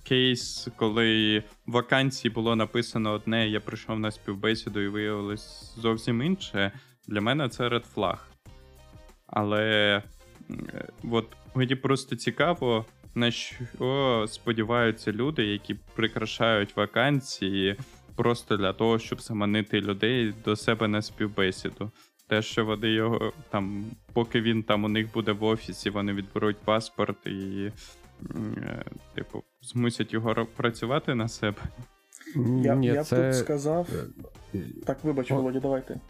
кейс, коли в вакансії було написано одне, я прийшов на співбесіду і виявилось зовсім інше. Для мене це flag. Але е, от мені просто цікаво, на що сподіваються люди, які прикрашають вакансії просто для того, щоб заманити людей до себе на співбесіду. Те, що вони його там, поки він там у них буде в офісі, вони відберуть паспорт і, е, типу, змусять його працювати на себе. Я, Ні, я б тут сказав. Так, вибач, О. Володя, давай ти.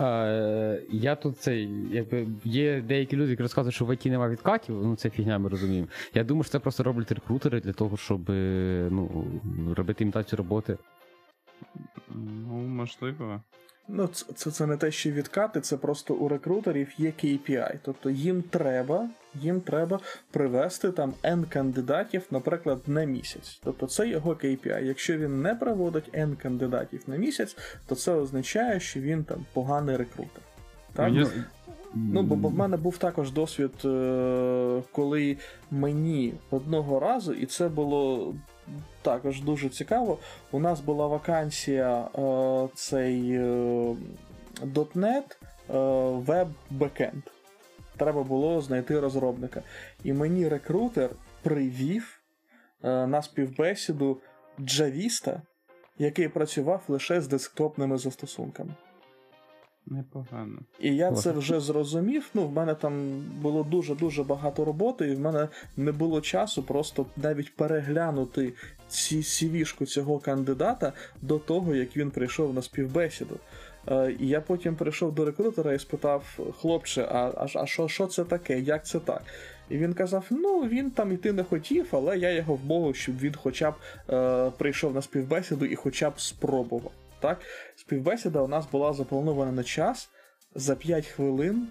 Е, я тут цей, якби є деякі люди, які розказують, що в ІТ немає відкатів, ну це фігня, ми розуміємо. Я думаю, що це просто роблять рекрутери для того, щоб е, ну, робити імітацію роботи. Ну, можливо. Ну, це, це, це не те, що відкати, це просто у рекрутерів є KPI. Тобто їм треба, їм треба привести там N кандидатів, наприклад, на місяць. Тобто це його KPI. Якщо він не приводить N кандидатів на місяць, то це означає, що він там поганий рекрутер. Так? Мені Ну, бо, бо в мене був також досвід, е, коли мені одного разу, і це було також дуже цікаво. У нас була вакансія е, цей е, .NET е, Web Backend. Треба було знайти розробника. І мені рекрутер привів е, на співбесіду джавіста, який працював лише з десктопними застосунками. Непогано. І я Ось. це вже зрозумів. Ну, в мене там було дуже-дуже багато роботи, і в мене не було часу просто навіть переглянути ці CV-шку цього кандидата до того, як він прийшов на співбесіду. Е, і я потім прийшов до рекрутера і спитав: хлопче, а, а, а що, що це таке? Як це так? І він казав: ну, він там іти не хотів, але я його вмовив, щоб він хоча б е, прийшов на співбесіду і хоча б спробував. Так? Співбесіда у нас була запланована на час. За 5 хвилин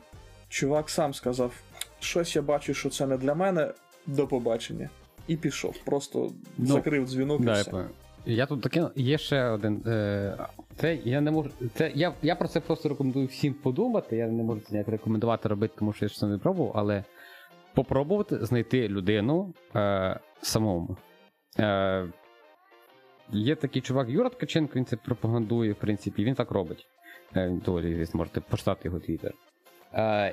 чувак сам сказав: щось я бачу, що це не для мене, до побачення. І пішов. Просто Ну, закрив дзвінок і Да, я все. Я тут таке є ще один. Е, це я не можу. Це я, я про це просто рекомендую всім подумати. Я не можу це ніяк рекомендувати робити, тому що я ж це не пробував, але попробувати знайти людину е, самому. Е, є такий чувак Юра Ткаченко, він це пропагандує, в принципі, він так робить. Е, він доволі звісно, можете почитати його твіттер.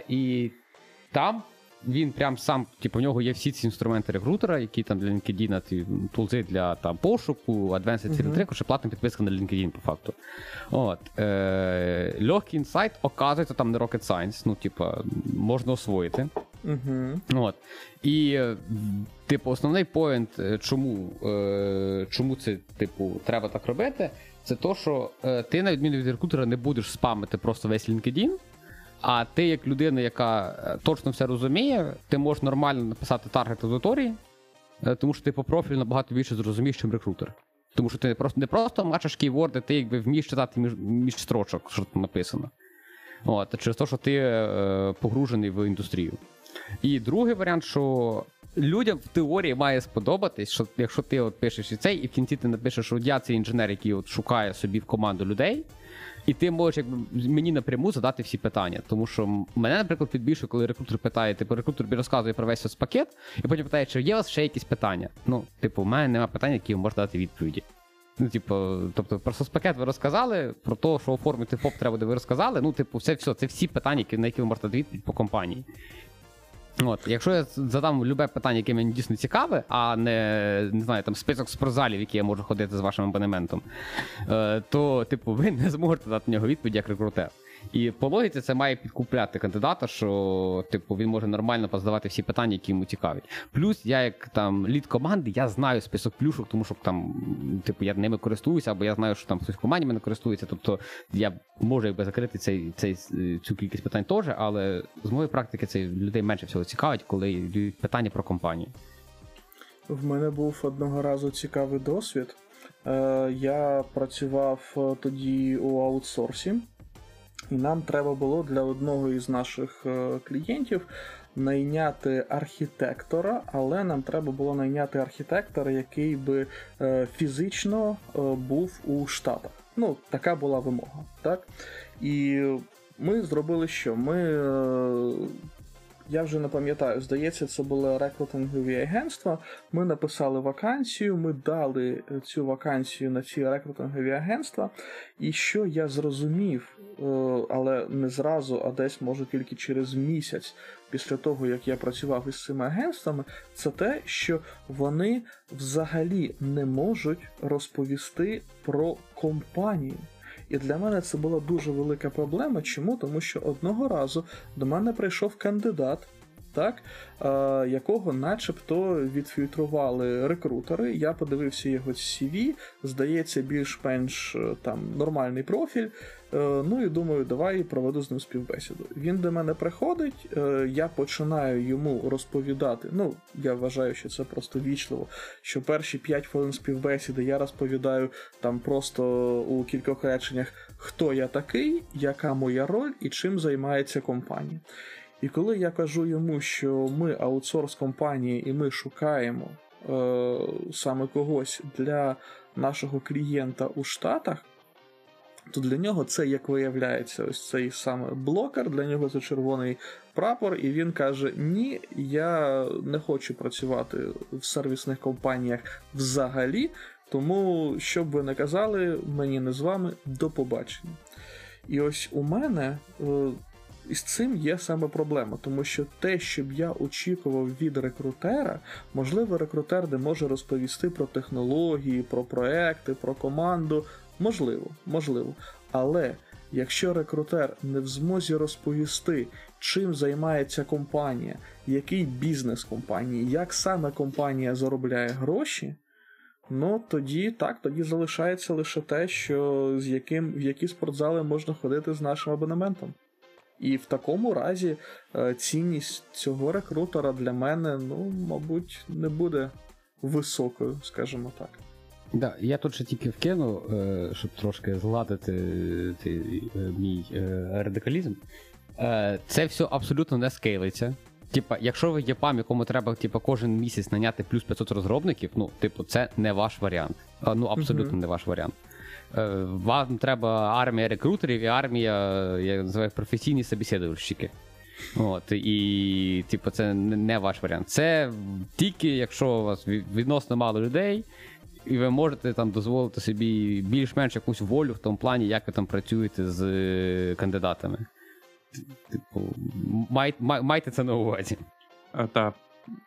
І там він прям сам, типу, в нього є всі ці інструменти рекрутера, які там для LinkedIn, ці тулзи для там пошуку, Advanced Мгм. Filtering, mm платна підписка на LinkedIn, по факту. От. Е, легкий інсайт, оказується, там не rocket science, ну, типу, можна освоїти. Угу. От. І, е, типу, основний поінт, е, чому, е, чому це, типу, треба так робити, це то, що е, ти, на відміну від рекрутера, не будеш спамити просто весь LinkedIn, а ти, як людина, яка е, точно все розуміє, ти можеш нормально написати таргет аудиторії, е, тому що ти по профілю набагато більше зрозумієш, ніж рекрутер. Тому що ти не просто не просто мачеш кейворди, ти якби вмієш читати між, між строчок, що там написано. От, через те, що ти е, погружений в індустрію. І другий варіант, що людям в теорії має сподобатись, що якщо ти от пишеш і цей, і в кінці ти напишеш, що я цей інженер, який от шукає собі в команду людей, і ти можеш якби мені напряму задати всі питання. Тому що мене, наприклад, підбільшує, коли рекрутер питає, типу, рекрутер розказує про весь соцпакет, і потім питає, чи є у вас ще якісь питання. Ну, типу, в мене немає питань, які ви можете дати відповіді. Ну, типу, тобто про соцпакет ви розказали, про те, що оформити ФОП треба де ви розказали. Ну, типу, все, все, це всі питання, на які ви можете дати відповідь по компанії. От, якщо я задам любе питання, яке мені дійсно цікаве, а не не знаю, там список спортзалів, які я можу ходити з вашим абонементом, е, то, типу, ви не зможете дати на нього відповідь як рекрутер. І по логіці це має підкупляти кандидата, що типу він може нормально позадавати всі питання, які йому цікаві. Плюс я, як там лід команди, я знаю список плюшок, тому що там, типу, я ними користуюся, або я знаю, що там хтось в команді мене користується. Тобто я можу якби закрити цей, цей цю кількість питань теж, але з моєї практики це людей менше всього цікавить, коли йдуть питання про компанію. В мене був одного разу цікавий досвід. Е, Я працював е, тоді у аутсорсі. І нам треба було для одного із наших е, клієнтів найняти архітектора, але нам треба було найняти архітектора, який би е, фізично е, був у Штатах. Ну, така була вимога. так? І ми зробили що? Ми. Я вже не пам'ятаю, здається, це було рекрутингові агентства. Ми написали вакансію, ми дали цю вакансію на ці рекрутингові агентства. І що я зрозумів, е, але не зразу, а десь може тільки через місяць після того, як я працював із цими агентствами, це те, що вони взагалі не можуть розповісти про компанію. І для мене це була дуже велика проблема. Чому? Тому що одного разу до мене прийшов кандидат, так, е, якого начебто відфільтрували рекрутери. Я подивився його CV, здається, більш-менш е, там нормальний профіль. Е, ну і думаю, давай проведу з ним співбесіду. Він до мене приходить, е, я починаю йому розповідати. Ну, я вважаю, що це просто вічливо. Що перші 5 хвилин співбесіди я розповідаю там просто у кількох реченнях, хто я такий, яка моя роль і чим займається компанія. І коли я кажу йому, що ми аутсорс компанії і ми шукаємо е, саме когось для нашого клієнта у Штатах, то для нього це, як виявляється, ось цей саме блокер, для нього це червоний прапор, і він каже: Ні, я не хочу працювати в сервісних компаніях взагалі, тому, що б ви не казали, мені не з вами до побачення. І ось у мене. Е, з цим є саме проблема, тому що те, що б я очікував від рекрутера, можливо, рекрутер не може розповісти про технології, про проекти, про команду. Можливо, можливо. Але якщо рекрутер не в змозі розповісти, чим займається компанія, який бізнес компанії, як саме компанія заробляє гроші. Ну, тоді так, тоді залишається лише те, що з яким в які спортзали можна ходити з нашим абонементом. І в такому разі е, цінність цього рекрутера для мене, ну, мабуть, не буде високою, скажімо так. Да, я тут ще тільки вкину, е, щоб трошки згладити цей е, мій радикалізм. Це все абсолютно не скейлиться. Типа, якщо ви є пам, якому треба типа, кожен місяць наняти плюс 500 розробників, ну, типу, це не ваш варіант. Ну, абсолютно uh-huh. не ваш варіант. Е, вам треба армія рекрутерів і армія, я називаю професійні собеседувальщики. От, І, типу, це не ваш варіант. Це тільки якщо у вас відносно мало людей, і ви можете там дозволити собі більш-менш якусь волю в тому плані, як ви там працюєте з кандидатами. Типу, май, май, майте це на увазі. А, Так.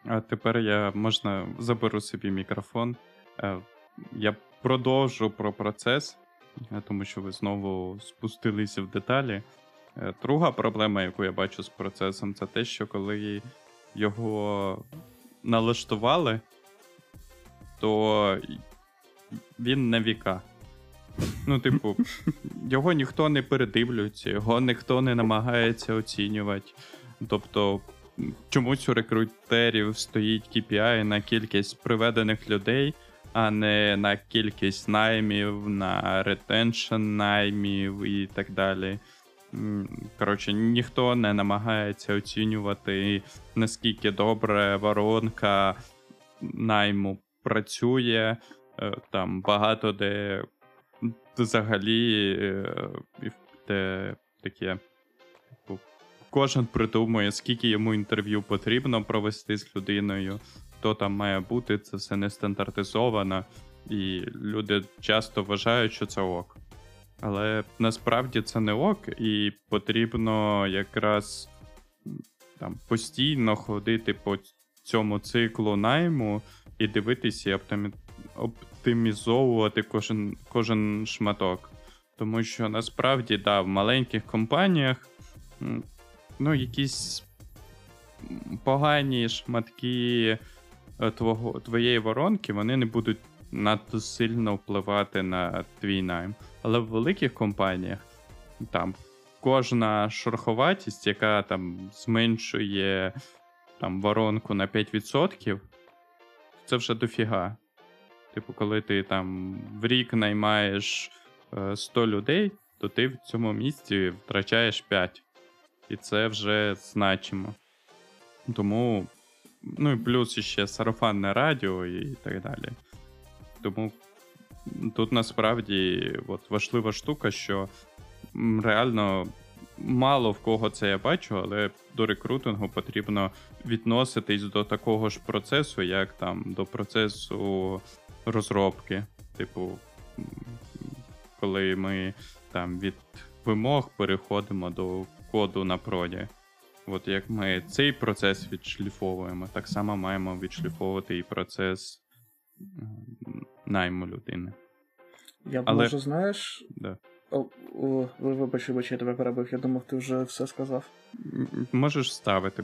А тепер я можна заберу собі мікрофон. Е, я продовжу про процес, е, тому що ви знову спустилися в деталі. Е, друга проблема, яку я бачу з процесом, це те, що коли його налаштували, то він не віка. Ну, типу, його ніхто не передивлюється, його ніхто не намагається оцінювати. Тобто, чомусь у рекрутерів стоїть KPI на кількість приведених людей, а не на кількість наймів, на ретеншн наймів і так далі. Коротше, ніхто не намагається оцінювати, наскільки добре воронка найму працює. Е, там багато де взагалі де таке. Типу, кожен придумує, скільки йому інтерв'ю потрібно провести з людиною хто там має бути, це все не стандартизовано, і люди часто вважають, що це ок. Але насправді це не ок, і потрібно якраз там постійно ходити по цьому циклу найму і дивитися і оптимі... оптимізовувати кожен, кожен шматок. Тому що насправді, да, в маленьких компаніях ну, якісь погані шматки е, твого, твоєї воронки, вони не будуть надто сильно впливати на твій найм. Але в великих компаніях там кожна шероховатість, яка там зменшує там, воронку на 5%, це вже дофіга. Типу, коли ти там в рік наймаєш е, 100 людей, то ти в цьому місці втрачаєш 5. І це вже значимо. Тому, ну і плюс ще сарафанне радіо і так далі. Тому тут насправді от, важлива штука, що реально мало в кого це я бачу, але до рекрутингу потрібно відноситись до такого ж процесу, як там до процесу розробки. Типу, коли ми там від вимог переходимо до коду на проді. От як ми цей процес відшліфовуємо, так само маємо відшліфовувати і процес найму людини. Я б Але- може, знаєш. Да. Вибач, вибач, я тебе перебив, я думав, ти вже все сказав. Можеш ставити.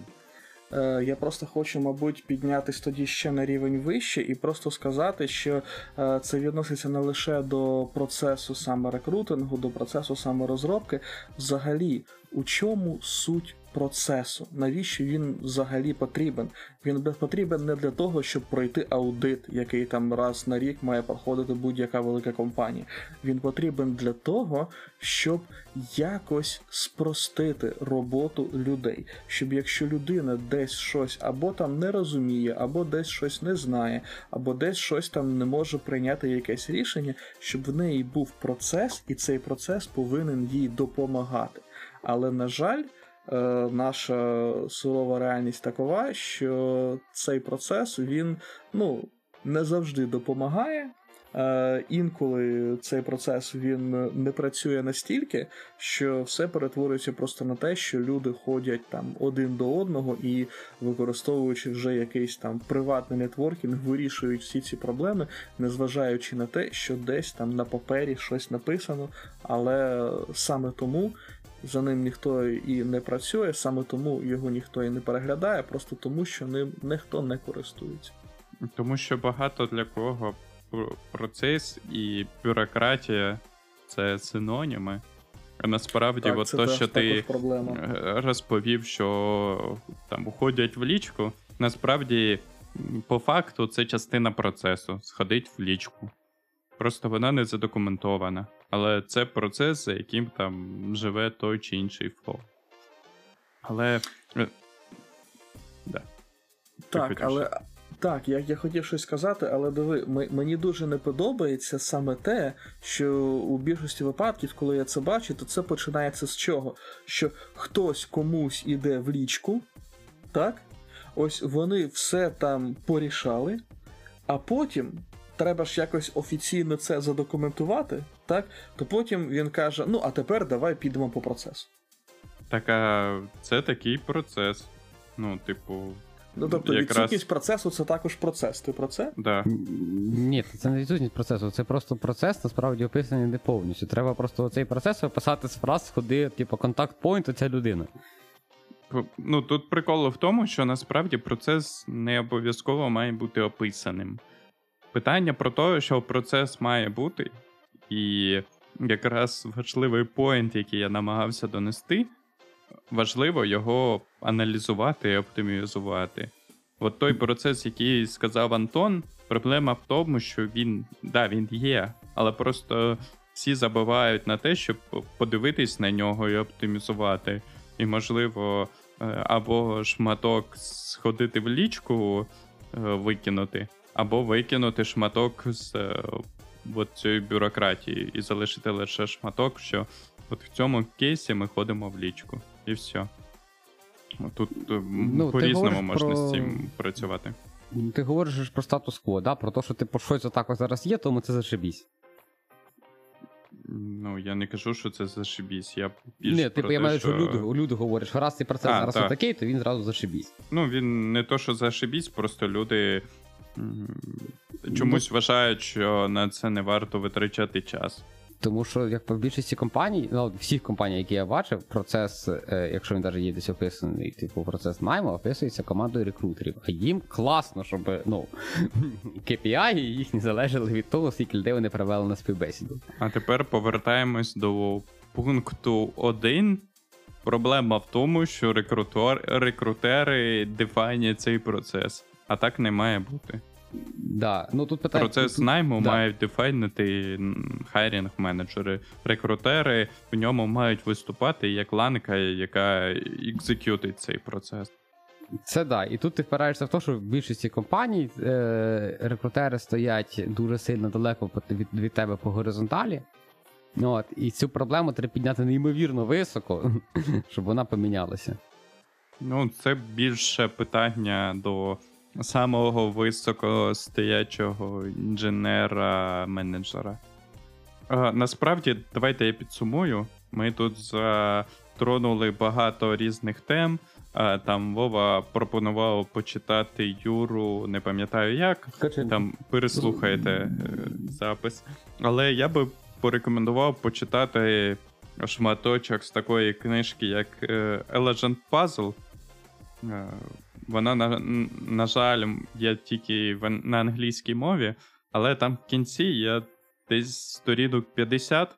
Е, я просто хочу, мабуть, піднятись тоді ще на рівень вище і просто сказати, що е, це відноситься не лише до процесу саме рекрутингу, до процесу саме розробки. Взагалі, у чому суть процесу? Навіщо він взагалі потрібен? Він потрібен не для того, щоб пройти аудит, який там раз на рік має проходити будь-яка велика компанія. Він потрібен для того, щоб якось спростити роботу людей. Щоб якщо людина десь щось або там не розуміє, або десь щось не знає, або десь щось там не може прийняти якесь рішення, щоб в неї був процес, і цей процес повинен їй допомагати. Але на жаль. е, Наша сурова реальність такова, що цей процес він ну не завжди допомагає. Е, інколи цей процес він не працює настільки, що все перетворюється просто на те, що люди ходять там один до одного і, використовуючи вже якийсь там приватний нетворкінг, вирішують всі ці проблеми, незважаючи на те, що десь там на папері щось написано, але саме тому. За ним ніхто і не працює, саме тому його ніхто і не переглядає, просто тому, що ним ніхто не користується. Тому що багато для кого процес і бюрократія це синоніми. А насправді, Так, от це то, що ти проблема. е, розповів, що там уходять в лічку, насправді, по факту, це частина процесу сходить в лічку. Просто вона не задокументована. Але це процес, за яким там живе той чи інший flow. Але. е, Да. Так, але так, я, я хотів щось сказати, але диви, мені дуже не подобається саме те, що у більшості випадків, коли я це бачу, то це починається з чого? Що хтось комусь іде в лічку, так? Ось вони все там порішали, а потім треба ж якось офіційно це задокументувати, так? То потім він каже: ну, а тепер давай підемо по процесу. Так, а це такий процес. Ну, типу, Ну, тобто, Якраз- відсутність процесу це також процес. Ти про це? да. Ні, це не відсутність процесу, це просто процес, насправді описаний не повністю. Треба просто цей процес описати з фраз, ходи, типу, контакт-пойнт, оця людина. Ну, тут прикол в тому, що насправді процес не обов'язково має бути описаним. Питання про те, що процес має бути, і якраз важливий поінт, який я намагався донести, важливо його аналізувати і оптимізувати. От той процес, який сказав Антон, проблема в тому, що він, да, він є, але просто всі забувають на те, щоб подивитись на нього і оптимізувати. І, можливо, е, або шматок сходити в лічку, е, викинути, або викинути шматок з е, от цієї бюрократії і залишити лише шматок, що от в цьому кейсі ми ходимо в лічку. І все. Тут е, Ну, по-різному можна з цим працювати. Ти говориш про статус-кво, да? про те, що типу щось отак зараз є, тому це зашибісь. Ну, я не кажу, що це зашибісь. Я більш Ні, типу, я маю, що люди, люди говорять, що раз цей процес А, зараз так. отакий, то він зразу зашибісь. Ну, він не то, що зашибісь, просто люди чомусь вважають, що на це не варто витрачати час. Тому що, як в більшості компаній, ну всіх компаній, які я бачив, процес, е, якщо він навіть є десь описаний, типу процес найму, описується командою рекрутерів. А їм класно, щоб ну, KPI їхні залежали від того, скільки людей вони провели на співбесіду. А тепер повертаємось до пункту 1. Проблема в тому, що рекрутер, рекрутери дефайнять цей процес. А так не має бути. Да. Ну, тут питання, Процес найму да. мають дефайнити хайрінг менеджери. Рекрутери в ньому мають виступати як ланка, яка екзекютить цей процес. Це да. І тут ти впираєшся в те, що в більшості компаній е, рекрутери стоять дуже сильно далеко від, від тебе по горизонталі. От, і цю проблему треба підняти неймовірно високо, щоб вона помінялася. Ну, це більше питання до самого високостоячого інженера-менеджера. А, насправді, давайте я підсумую. Ми тут затронули багато різних тем. А, там Вова пропонував почитати Юру, не пам'ятаю як. Там переслухайте е, запис. Але я би порекомендував почитати шматочок з такої книжки, як е, Elegant Puzzle. Е, Вона, на, на жаль, є тільки в, на англійській мові, але там в кінці є десь сторінок 50,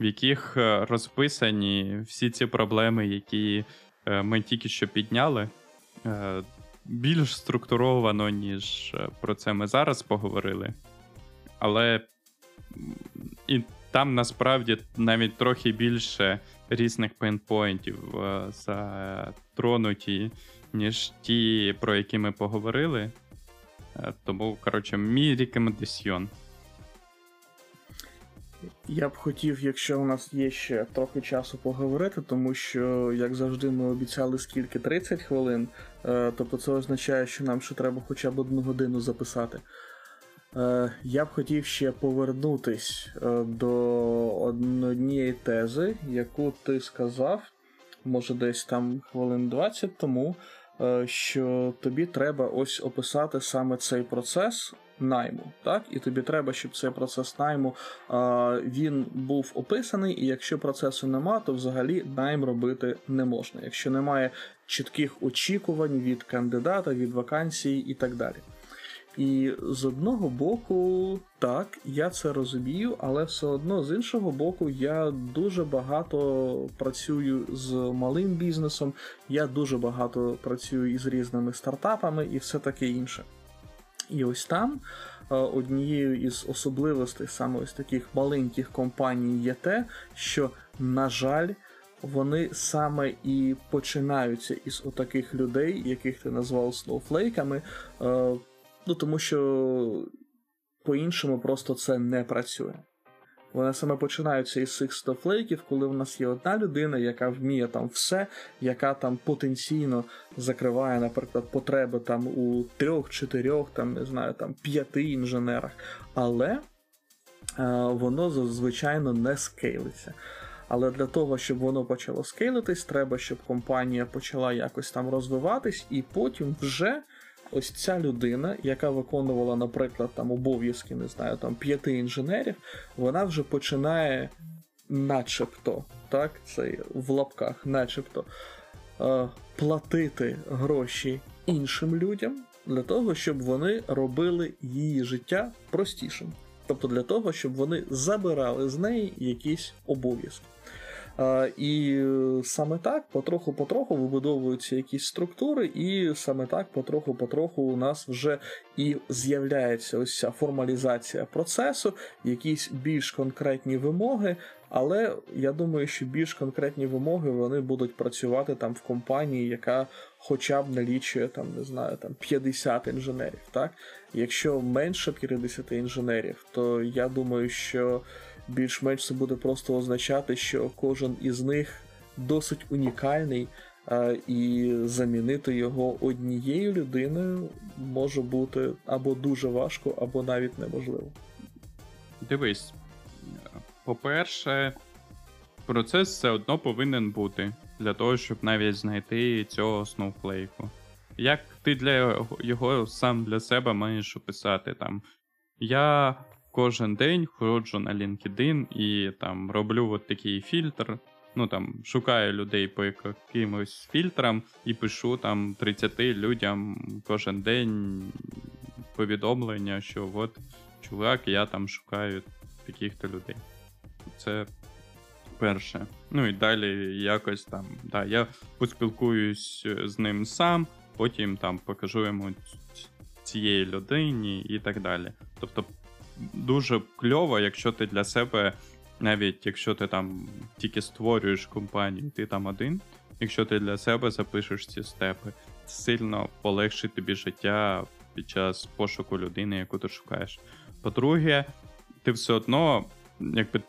в яких е, розписані всі ці проблеми, які е, ми тільки що підняли. Е, Більш структуровано, ніж про це ми зараз поговорили. Але і там насправді навіть трохи більше різних pain point ів затронуті, ніж ті, про які ми поговорили. Е, Тому, коротше, мій рекомендаціон. Я б хотів, якщо у нас є ще трохи часу поговорити, тому що, як завжди, ми обіцяли скільки 30 хвилин. Е, тобто це означає, що нам ще треба хоча б одну годину записати. Е, я б хотів ще повернутись до однієї тези, яку ти сказав, може, десь там хвилин 20 тому, що тобі треба ось описати саме цей процес найму, так? І тобі треба, щоб цей процес найму а, він був описаний, і якщо процесу нема, то взагалі найм робити не можна, якщо немає чітких очікувань від кандидата, від вакансії і так далі. І з одного боку, так, я це розумію, але все одно з іншого боку, я дуже багато працюю з малим бізнесом, я дуже багато працюю із різними стартапами і все таке інше. І ось там е, однією із особливостей саме ось таких маленьких компаній є те, що, на жаль, вони саме і починаються із отаких людей, яких ти назвав сноуфлейками. Ну, тому що по-іншому просто це не працює. Вони саме починаються із цих стофлейків, коли в нас є одна людина, яка вміє там все, яка там потенційно закриває, наприклад, потреби там у трьох, чотирьох, там не знаю, там п'яти інженерах. Але е, воно звичайно не скейлиться. Але для того, щоб воно почало скейлитись, треба, щоб компанія почала якось там розвиватись, і потім вже ось ця людина, яка виконувала, наприклад, там обов'язки, не знаю, там п'яти інженерів, вона вже починає, начебто, так, це в лапках, начебто, е, платити гроші іншим людям для того, щоб вони робили її життя простішим. Тобто для того, щоб вони забирали з неї якісь обов'язки. І е, саме так потроху-потроху вибудовуються якісь структури, і саме так потроху-потроху у нас вже і з'являється ось ця формалізація процесу, якісь більш конкретні вимоги. Але я думаю, що більш конкретні вимоги вони будуть працювати там в компанії, яка хоча б налічує там, не знаю, там 50 інженерів. Так, якщо менше 50 інженерів, то я думаю, що більш-менш це буде просто означати, що кожен із них досить унікальний, і замінити його однією людиною може бути або дуже важко, або навіть неможливо. Дивись, По-перше, процес все одно повинен бути для того, щоб навіть знайти цього сноуфлейку. Як ти для його сам для себе маєш описати там. Я кожен день ходжу на LinkedIn і там роблю от такий фільтр. Ну там шукаю людей по якимось фільтрам і пишу там 30 людям кожен день повідомлення, що от чувак, я там шукаю таких-то людей. Це перше. Ну і далі якось там. Да, Я поспілкуюсь з ним сам, потім там покажу йому цієї людині і так далі. Тобто, дуже кльово, якщо ти для себе, навіть якщо ти там тільки створюєш компанію, ти там один. Якщо ти для себе запишеш ці степи, сильно полегшить тобі життя під час пошуку людини, яку ти шукаєш. По-друге, ти все одно, якби.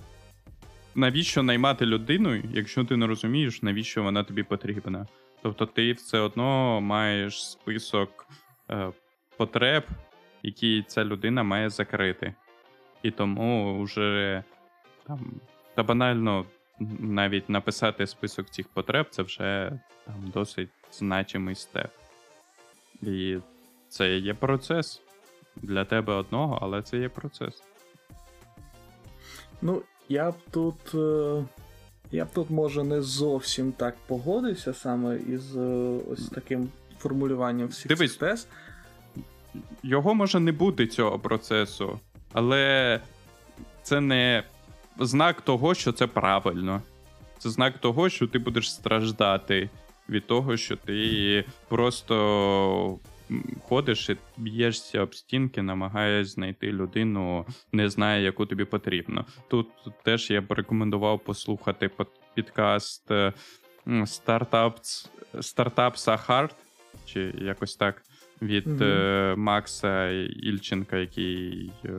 Навіщо наймати людину, якщо ти не розумієш, навіщо вона тобі потрібна? Тобто ти все одно маєш список е, потреб, які ця людина має закрити. І тому вже там, та банально навіть написати список цих потреб це вже там досить значимий степ. І це є процес для тебе одного, але це є процес. Ну, я б тут. е, Я б тут, може, не зовсім так погодився саме із е, ось таким формулюванням всіх Дивись. цих тез. Його може не бути цього процесу, але це не знак того, що це правильно. Це знак того, що ти будеш страждати від того, що ти просто ходиш і б'єшся об стінки, намагаєшся знайти людину, не знає, яку тобі потрібно. Тут теж я б рекомендував послухати підкаст Startups Hard, чи якось так, від е, Макса Ільченка, який е,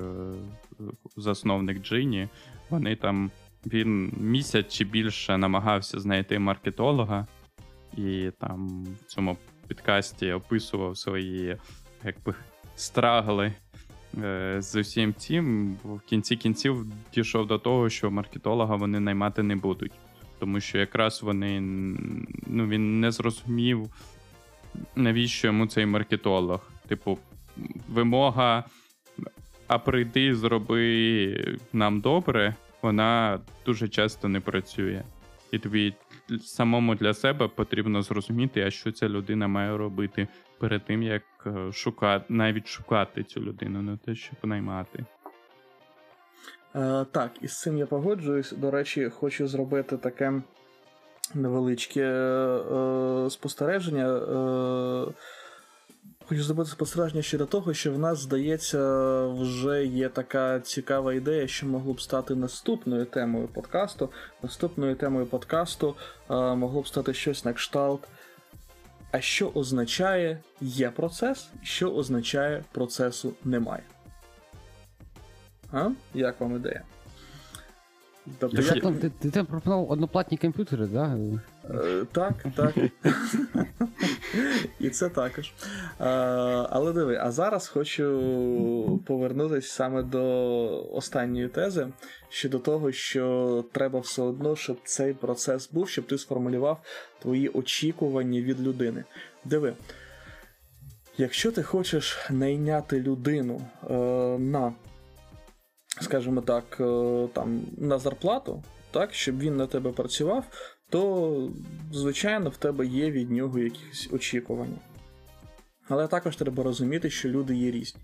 засновник Джині. Вони там він місяць чи більше намагався знайти маркетолога, і там в цьому підкасті описував свої якби, страгли е, з усім цим. В кінці кінців дійшов до того, що маркетолога вони наймати не будуть. Тому що якраз вони ну, він не зрозумів, навіщо йому цей маркетолог. Типу, вимога, а прийди, зроби нам добре, вона дуже часто не працює. І тобі самому для себе потрібно зрозуміти, а що ця людина має робити перед тим, як е, шукати, навіть шукати цю людину, не те, щоб наймати. Е, так, із цим я погоджуюсь. До речі, хочу зробити таке невеличке е, спостереження. Е, хочу зробити спостереження щодо того, що в нас, здається, вже є така цікава ідея, що могло б стати наступною темою подкасту. Наступною темою подкасту е, могло б стати щось на кшталт. А що означає є процес, що означає процесу немає. А? Як вам ідея? Тобто, Я. Що там, ти, ти там пропонував одноплатні комп'ютери, да? Е, Так, так. І це також. Е, Але диви, а зараз хочу повернутися саме до останньої тези щодо того, що треба все одно, щоб цей процес був, щоб ти сформулював твої очікування від людини. Диви. Якщо ти хочеш найняти людину е, на, скажімо так, е, там, на зарплату, так, щоб він на тебе працював, то, звичайно, в тебе є від нього якісь очікування. Але також треба розуміти, що люди є різні.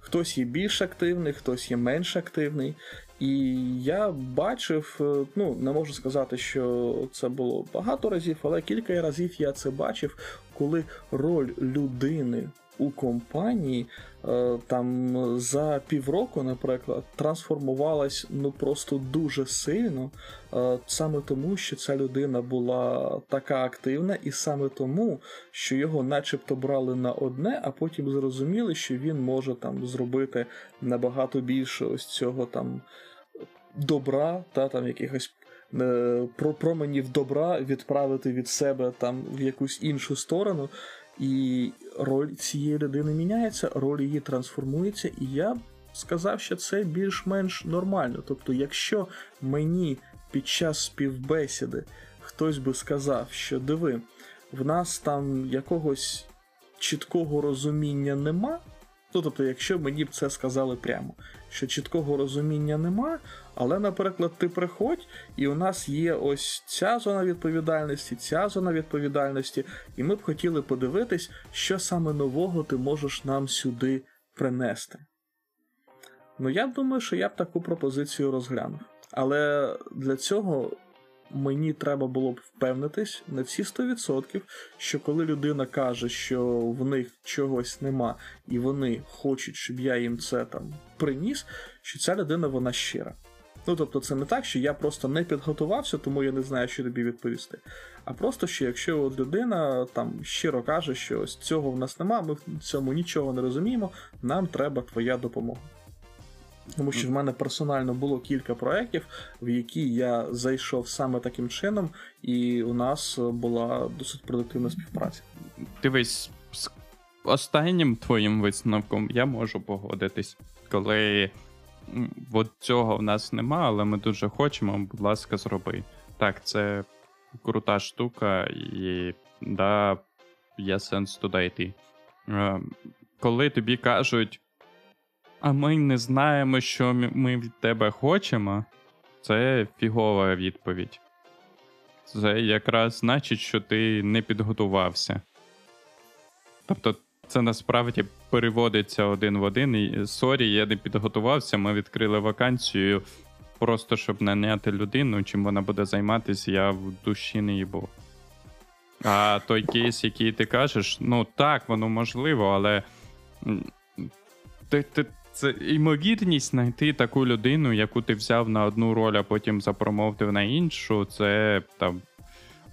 Хтось є більш активний, хтось є менш активний. І я бачив, е, ну не можу сказати, що це було багато разів, але кілька разів я це бачив, коли роль людини у компанії там за півроку, наприклад, трансформувалась ну просто дуже сильно, е, саме тому, що ця людина була така активна, і саме тому, що його начебто брали на одне, а потім зрозуміли, що він може там зробити набагато більше ось цього там добра, та там якихось. е, Про променів добра відправити від себе там в якусь іншу сторону, і роль цієї людини міняється, роль її трансформується, і я б сказав, що це більш-менш нормально. Тобто, якщо мені під час співбесіди хтось би сказав, що диви, в нас там якогось чіткого розуміння нема. Ну, тобто, якщо мені б це сказали прямо, що чіткого розуміння нема, але, наприклад, ти приходь, і у нас є ось ця зона відповідальності, ця зона відповідальності, і ми б хотіли подивитись, що саме нового ти можеш нам сюди принести. Ну, я думаю, що я б таку пропозицію розглянув. Але для цього мені треба було б впевнитись на всі 100%, що коли людина каже, що в них чогось нема, і вони хочуть, щоб я їм це там приніс, що ця людина вона щира. Ну, тобто, це не так, що я просто не підготувався, тому я не знаю, що тобі відповісти. А просто що якщо от людина там щиро каже, що ось цього в нас нема, ми в цьому нічого не розуміємо, нам треба твоя допомога. Тому що в мене персонально було кілька проєктів, в які я зайшов саме таким чином, і у нас була досить продуктивна співпраця. Дивись, з останнім твоїм висновком я можу погодитись, коли от цього в нас нема, але ми дуже хочемо, будь ласка, зроби. Так, це крута штука, і да, є сенс туди йти. Е, Коли тобі кажуть, а ми не знаємо, що ми від тебе хочемо, це фігова відповідь. Це якраз значить, що ти не підготувався. Тобто, це насправді переводиться один в один. І sorry, я не підготувався. Ми відкрили вакансію просто щоб наняти людину, чим вона буде займатися, я в душі не їбу. А той кейс, який ти кажеш, ну так, воно можливо, але ти, ти, це ймовірність знайти таку людину, яку ти взяв на одну роль, а потім запромовив на іншу, це там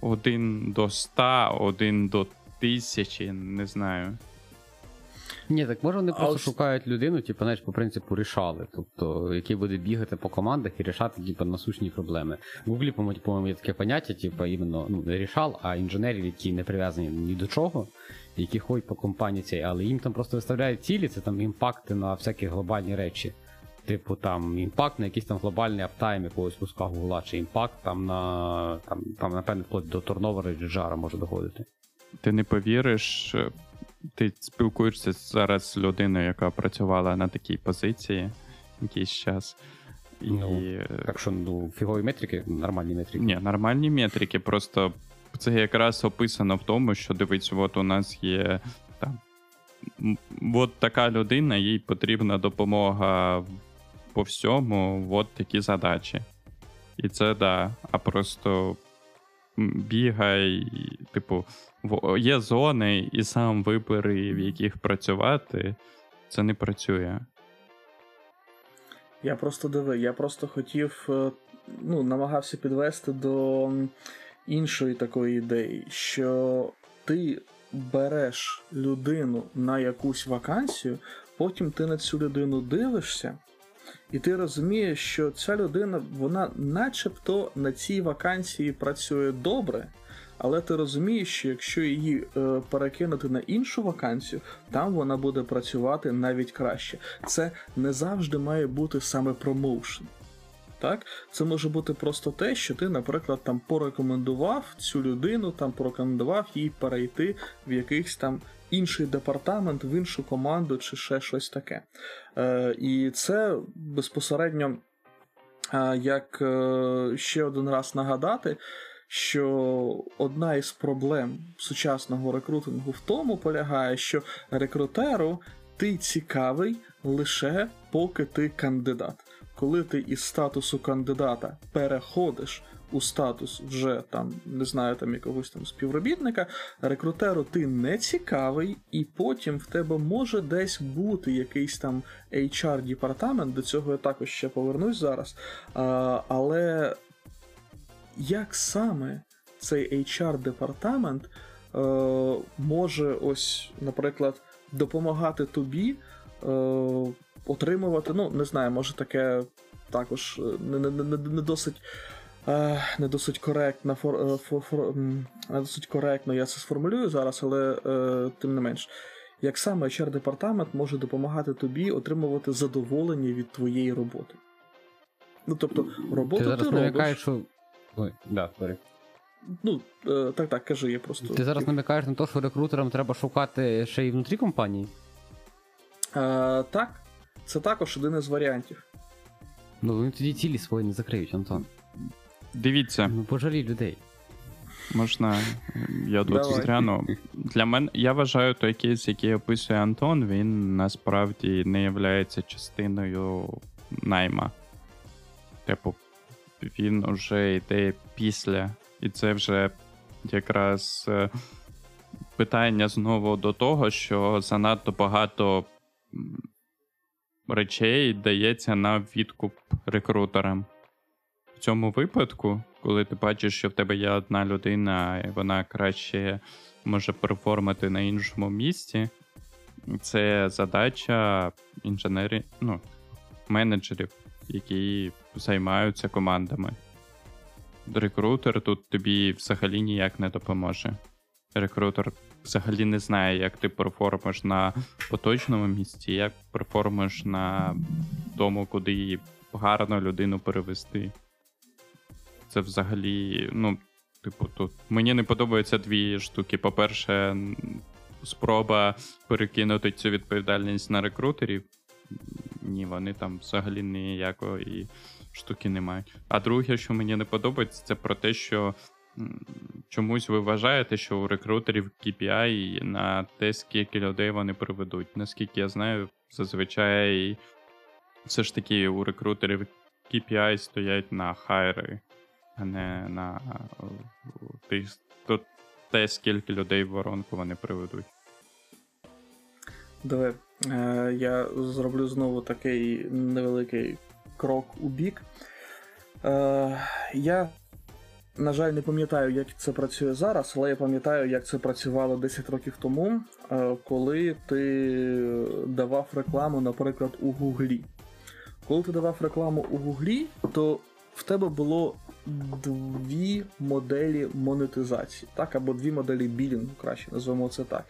один до ста, один до тисячі, не знаю. Ні, так може вони А просто ось- шукають людину, типу, знаєш, по принципу рішали. Тобто, який буде бігати по командах і рішати, типу, насущні проблеми. В Гуглі, по-моєму, по-моєму, є таке поняття, типу, іменно ну, не рішал, а інженерів, які не прив'язані ні до чого, які ходять по компанії цій, але їм там просто виставляють цілі, це там impact и на всякі глобальні речі. Типу там impact на якийсь там глобальний uptime якогось куска гугла, чи impact там на там, там напевно, вплоть до turnover а чи джара може доходити. Ти не повіриш, е, ти спілкуєшся зараз з людиною, яка працювала на такій позиції якийсь час. І... Ну, Так що ну, фігові метрики, нормальні метрики. Ні, нормальні метрики, просто це якраз описано в тому, що дивись, от у нас є там. От така людина, їй потрібна допомога по всьому, от такі задачі. І це да. А просто бігай, типу, є зони, і сам вибери, в яких працювати, це не працює. Я просто диви, я просто хотів, е, ну, намагався підвести до іншої такої ідеї, що ти береш людину на якусь вакансію, потім ти на цю людину дивишся, і ти розумієш, що ця людина, вона начебто на цій вакансії працює добре. Але ти розумієш, що якщо її е, перекинути на іншу вакансію, там вона буде працювати навіть краще. Це не завжди має бути саме промоушен. Так? Це може бути просто те, що ти, наприклад, там порекомендував цю людину, там порекомендував їй перейти в якийсь там інший департамент, в іншу команду чи ще щось таке. Е, і це безпосередньо, е, як е, ще один раз нагадати, що одна із проблем сучасного рекрутингу в тому полягає, що рекрутеру ти цікавий лише поки ти кандидат. Коли ти із статусу кандидата переходиш у статус вже там, не знаю, там якогось там співробітника, рекрутеру ти не цікавий, і потім в тебе може десь бути якийсь там HR-департамент, до цього я також ще повернусь зараз. А, але як саме цей HR-департамент е, може ось, наприклад, допомагати тобі е, отримувати, ну, не знаю, може таке також е, не, не, не, не досить. е, Не досить коректно, фор, е, фор, фор, не досить коректно я це сформулюю зараз, але е, тим не менш. як саме HR департамент може допомагати тобі отримувати задоволення від твоєї роботи. Ну, тобто, роботу Ти ти, зараз робиш. намікаєш, що. Ой, да, sorry. Ну, е, так, так, кажи, я просто. Ти зараз намікаєш на те, що рекрутерам треба шукати ще й внутрі компанії? Е, так, це також один із варіантів. Ну вони тоді цілі свої не закриють, Антон. Дивіться, Ну пожалій людей. можна я тут згляну. Для мене я вважаю той кейс, який описує Антон, він насправді не є частиною найма. Типу, він уже йде після, і це вже якраз е, питання знову до того, що занадто багато речей дається на відкуп рекрутерам. В цьому випадку, коли ти бачиш, що в тебе є одна людина, і вона краще може перформити на іншому місці, це задача інженерів, ну, менеджерів, які займаються командами. Рекрутер тут тобі взагалі ніяк не допоможе. Рекрутер взагалі не знає, як ти перформиш на поточному місці, як перформиш на тому, куди гарно людину перевести. Це взагалі, ну, типу, тут мені не подобаються дві штуки. По-перше, спроба перекинути цю відповідальність на рекрутерів. Ні, вони там взагалі ніякої штуки не мають. А друге, що мені не подобається, це про те, що чомусь ви вважаєте, що у рекрутерів KPI на те, скільки людей вони приведуть. Наскільки я знаю, зазвичай все ж таки у рекрутерів KPI стоять на хайри, а не на е, те, скільки людей в воронку вони приведуть. Диви, е, я зроблю знову такий невеликий крок у бік. Е, я, на жаль, не пам'ятаю, як це працює зараз, але я пам'ятаю, як це працювало 10 років тому, е, коли ти давав рекламу, наприклад, у Гуглі. Коли ти давав рекламу у Гуглі, то в тебе було дві моделі монетизації, так, або дві моделі білінгу, краще назвемо це так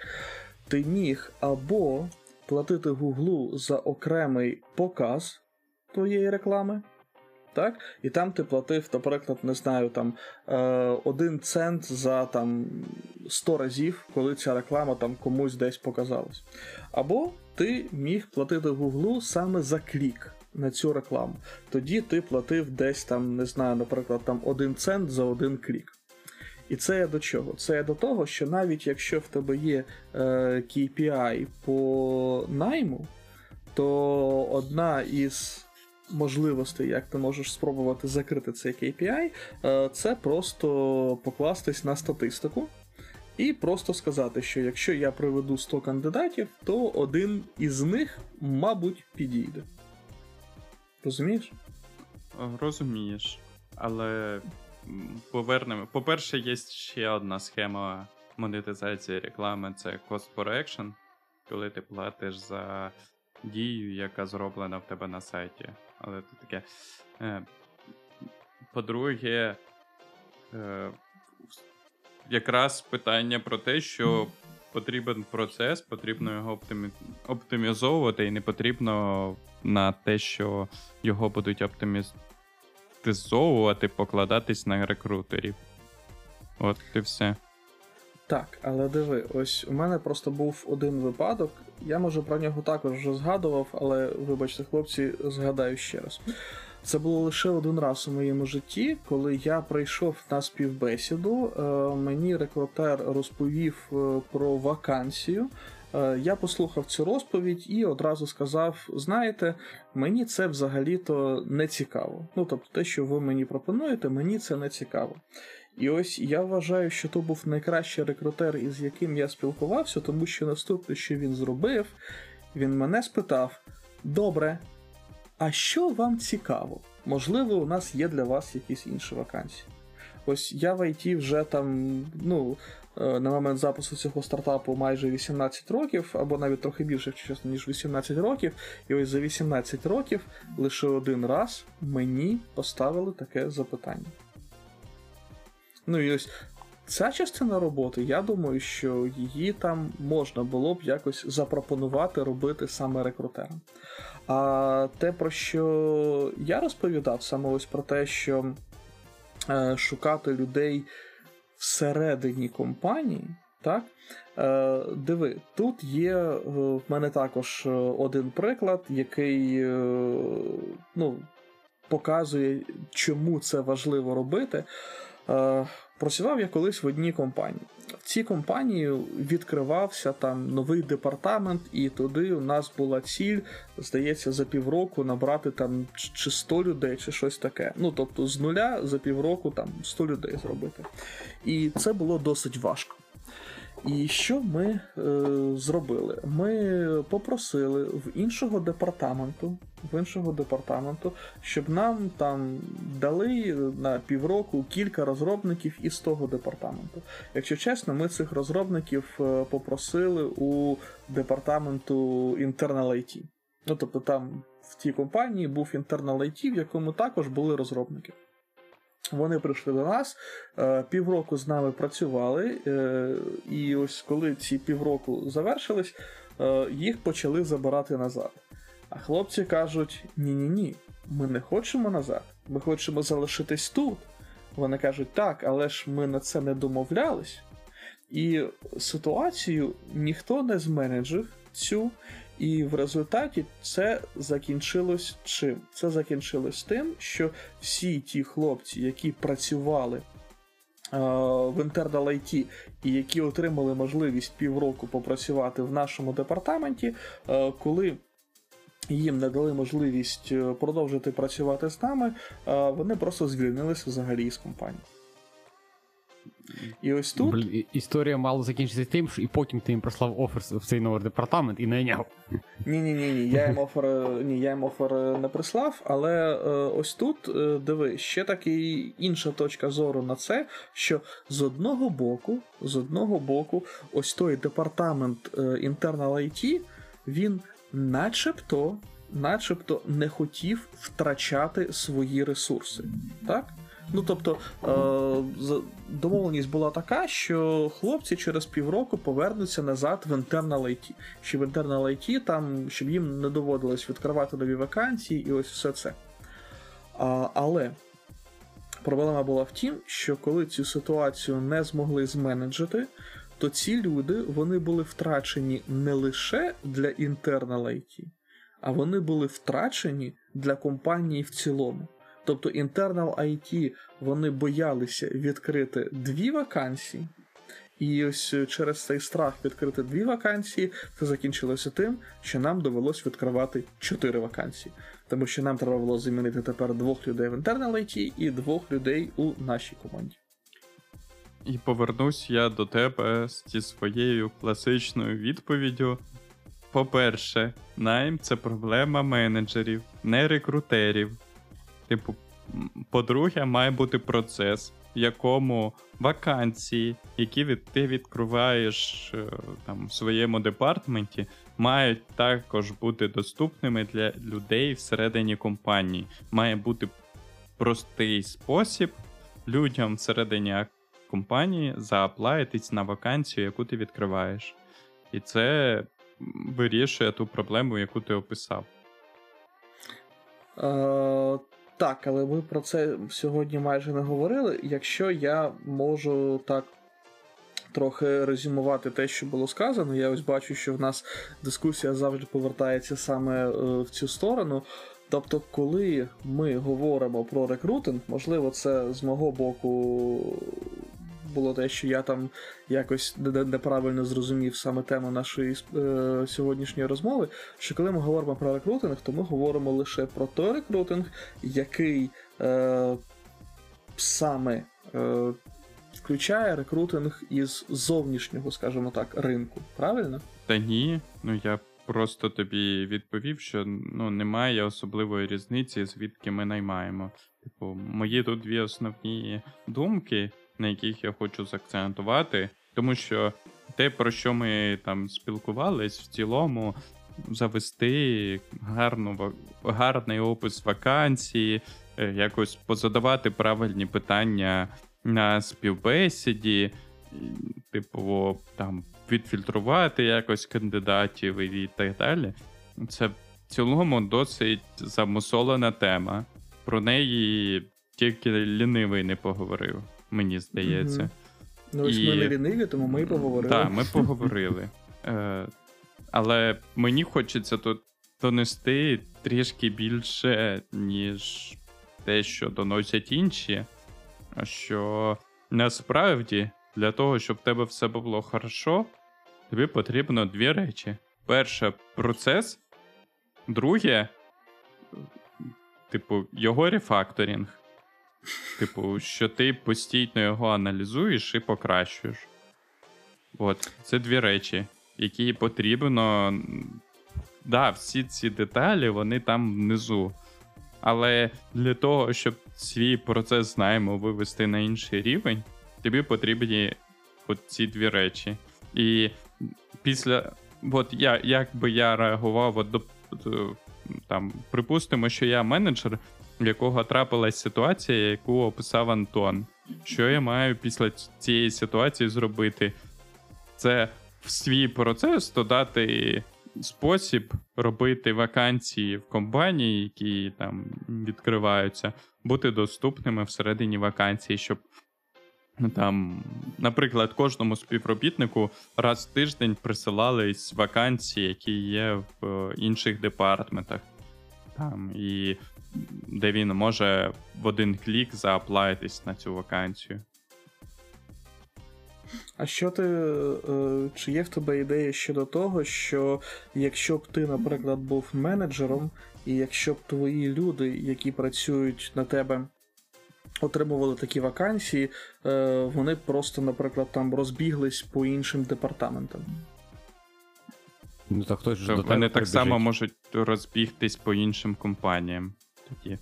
ти міг або платити Гуглу за окремий показ твоєї реклами. Так? І там ти платив, наприклад, не знаю, там е, один цент за там 100 разів, коли ця реклама там комусь десь показалась. Або ти міг платити Гуглу саме за клік на цю рекламу. Тоді ти платив десь там, не знаю, наприклад, там один цент за один клік. І це я до чого? Це я до того, що навіть якщо в тебе є е, KPI по найму, то одна із можливостей, як ти можеш спробувати закрити цей KPI, е, це просто покластись на статистику. І просто сказати, що якщо я приведу 100 кандидатів, то один із них, мабуть, підійде. Розумієш? Розумієш, але повернемо. По-перше, є ще одна схема монетизації реклами це cost per action, коли ти платиш за дію, яка зроблена в тебе на сайті. Але це таке. Е, по-друге, е, якраз питання про те, що потрібен процес, потрібно його оптимі... оптимізовувати, і не потрібно на те, що його будуть оптимізовувати, покладатись на рекрутерів. От і все. Так, але диви, ось у мене просто був один випадок. Я може про нього також вже згадував, але вибачте, хлопці, згадаю ще раз. Це було лише один раз у моєму житті, коли я прийшов на співбесіду. е, Мені рекрутер розповів е, про вакансію. Е, Я послухав цю розповідь і одразу сказав: знаєте, мені це взагалі-то не цікаво. Ну тобто, те, що ви мені пропонуєте, мені це не цікаво. І ось я вважаю, що то був найкращий рекрутер, із яким я спілкувався, тому що наступне, що він зробив, він мене спитав: Добре, а що вам цікаво? Можливо, у нас є для вас якісь інші вакансії. Ось я в IT вже там, ну, е, на момент запису цього стартапу майже 18 років, або навіть трохи більше, чесно, ніж 18 років. І ось за 18 років лише один раз мені поставили таке запитання. Ну і ось ця частина роботи, я думаю, що її там можна було б якось запропонувати робити саме рекрутерам. А те, про що я розповідав, саме ось про те, що е, шукати людей всередині компанії, так? Е, диви, тут є е, в мене також е, один приклад, який ну, показує, чому це важливо робити. Е, Працював я колись в одній компанії. В цій компанії відкривався там новий департамент, і туди у нас була ціль, здається, за півроку набрати там чи 100 людей, чи щось таке. Ну тобто з нуля за півроку там 100 людей зробити. І це було досить важко. І що ми е, зробили? Ми попросили в іншого департаменту, в іншого департаменту, щоб нам там дали на півроку кілька розробників із того департаменту. Якщо чесно, ми цих розробників е, попросили у департаменту Internal IT. Ну тобто там в тій компанії був Internal IT, в якому також були розробники. Вони прийшли до нас, е, півроку з нами працювали, е, і ось коли ці півроку завершились, е, їх почали забирати назад. А хлопці кажуть: ні-ні ні, ми не хочемо назад, ми хочемо залишитись тут. Вони кажуть, так, але ж ми на це не домовлялись. І ситуацію ніхто не зменеджив цю, і в результаті це закінчилось чим? Це закінчилось тим, що всі ті хлопці, які працювали е, в IT і які отримали можливість півроку попрацювати в нашому департаменті, е, коли їм не дали можливість е, продовжити працювати з нами, вони просто звільнилися взагалі з компанії. І ось тут. Блін, історія мало закінчитися тим, що і потім ти їм прислав офер в цей новий департамент і найняв. Ні, ні, ні, ні. Я їм офер, ні, я їм офер не прислав, але е, ось тут е, диви, ще таки інша точка зору на це, що з одного боку, з одного боку, ось той департамент е, Internal IT, він начебто, начебто не хотів втрачати свої ресурси. Так? Ну тобто е, домовленість була така, що хлопці через півроку повернуться назад в Internal IT. Що в Internal IT там, щоб їм не доводилось відкривати нові вакансії і ось все це. Але проблема була в тім, що коли цю ситуацію не змогли зменеджити, то ці люди вони були втрачені не лише для Internal IT, а вони були втрачені для компанії в цілому. Тобто Internal IT вони боялися відкрити дві вакансії, і ось е, через цей страх відкрити дві вакансії, це закінчилося тим, що нам довелось відкривати чотири вакансії. Тому що нам треба було замінити тепер двох людей в Internal IT і двох людей у нашій команді. І повернусь я до тебе зі своєю класичною відповіддю. По-перше, найм це проблема менеджерів, не рекрутерів. Типу, по-друге, має бути процес, в якому вакансії, які від, ти відкриваєш е, там, в своєму департаменті, мають також бути доступними для людей всередині компанії. Має бути простий спосіб людям всередині компанії зааплаїтись на вакансію, яку ти відкриваєш. І це вирішує ту проблему, яку ти описав. Так, але ми про це сьогодні майже не говорили. Якщо я можу так трохи резюмувати те, що було сказано, я ось бачу, що в нас дискусія завжди повертається саме е, в цю сторону. Тобто, коли ми говоримо про рекрутинг, можливо, це з мого боку було те, що я там якось не- не- неправильно зрозумів саме тему нашої е, сьогоднішньої розмови. Що коли ми говоримо про рекрутинг, то ми говоримо лише про той рекрутинг, який е, саме е, включає рекрутинг із зовнішнього, скажімо так, ринку. Правильно? Та ні, ну я просто тобі відповів, що ну, немає особливої різниці, звідки ми наймаємо. Типу, мої тут дві основні думки, на яких я хочу заакцентувати, тому що те, про що ми там спілкувались, в цілому завести гарну, гарний опис вакансії, е, якось позадавати правильні питання на співбесіді, типу, там відфільтрувати якось кандидатів і так далі. Це в цілому досить замусолена тема. Про неї тільки лінивий не поговорив, мені здається. Мгм. Ну, ось І- ми не ліниві, тому ми поговорили. Так, ми поговорили. Е, але мені хочеться тут донести трішки більше, ніж те, що доносять інші. Що насправді для того, щоб в тебе все було хорошо, тобі потрібно дві речі: перше процес, друге, типу, його рефакторинг. Типу, що ти постійно його аналізуєш і покращуєш. От, це дві речі, які потрібно. Да, всі ці деталі, вони там внизу. Але для того, щоб свій процес знаємо вивести на інший рівень, тобі потрібні от ці дві речі. І після. От я, як би я реагував, от до, там, припустимо, що я менеджер, в якого трапилась ситуація, яку описав Антон. Що я маю після цієї ситуації зробити? Це в свій процес додати спосіб робити вакансії в компанії, які там відкриваються, бути доступними всередині вакансії, щоб ну, там, наприклад, кожному співробітнику раз в тиждень присилались вакансії, які є в інших департаментах. Там, і де він може в один клік зааплайтись на цю вакансію. А що ти. е, Чи є в тебе ідея щодо того, що якщо б ти, наприклад, був менеджером, і якщо б твої люди, які працюють на тебе, отримували такі вакансії, е, вони б просто, наприклад, там розбіглись по іншим департаментам? Ну так хтось вони так само можуть розбігтись по іншим компаніям. Тоді.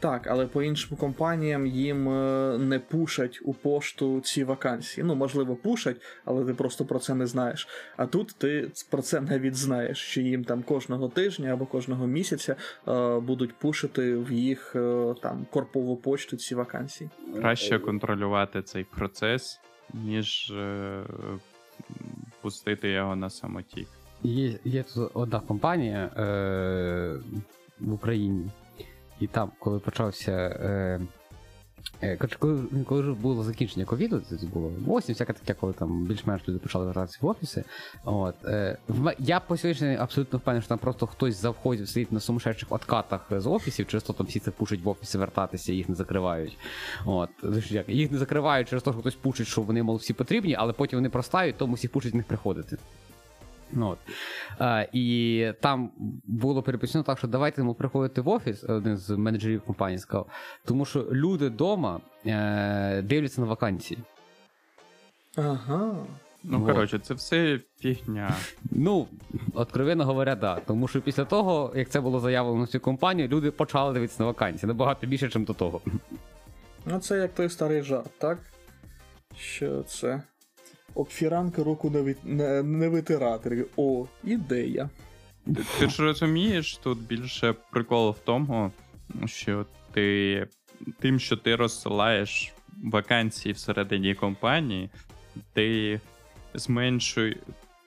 Так, але по іншим компаніям їм е, не пушать у пошту ці вакансії. Ну, можливо, пушать, але ти просто про це не знаєш. А тут ти про це навіть знаєш, що їм там кожного тижня або кожного місяця е, будуть пушити в їх е, там корпову почту ці вакансії. Краще контролювати цей процес, ніж е, пустити його на самотік. Є, є тут одна компанія е, в Україні, і там, коли почався. Е, е, коли, коли було закінчення ковіду, це було осінь, всяке таке, коли там більш-менш люди почали вертатися в офіси. От, е, я по сьогоднішній день абсолютно впевнений, що там просто хтось завходить сидить на сумасшедших откатах з офісів, через то там всі це пушать в офіси вертатися, їх не закривають. От, їх не закривають через те, що хтось пушить, що вони, мол, всі потрібні, але потім вони простають, тому всіх пушать в них приходити. Ну, от. А, і там було переписано так, що давайте ми приходити в офіс, один з менеджерів компанії сказав, тому що люди вдома е, дивляться на вакансії. Ага. Ну, Вот. коротше, це все фігня. Ну, откровенно говоря, да. Тому що після того, як це було заявлено на цю компанію, люди почали дивитися на вакансії набагато більше, ніж до того. Ну, це як той старий жарт, так? Що це? Об фіранки руку не, вит- не, не витирати. О, ідея. Ти, ж розумієш, тут більше прикол в тому, що ти тим, що ти розсилаєш вакансії всередині компанії, ти зменшуй.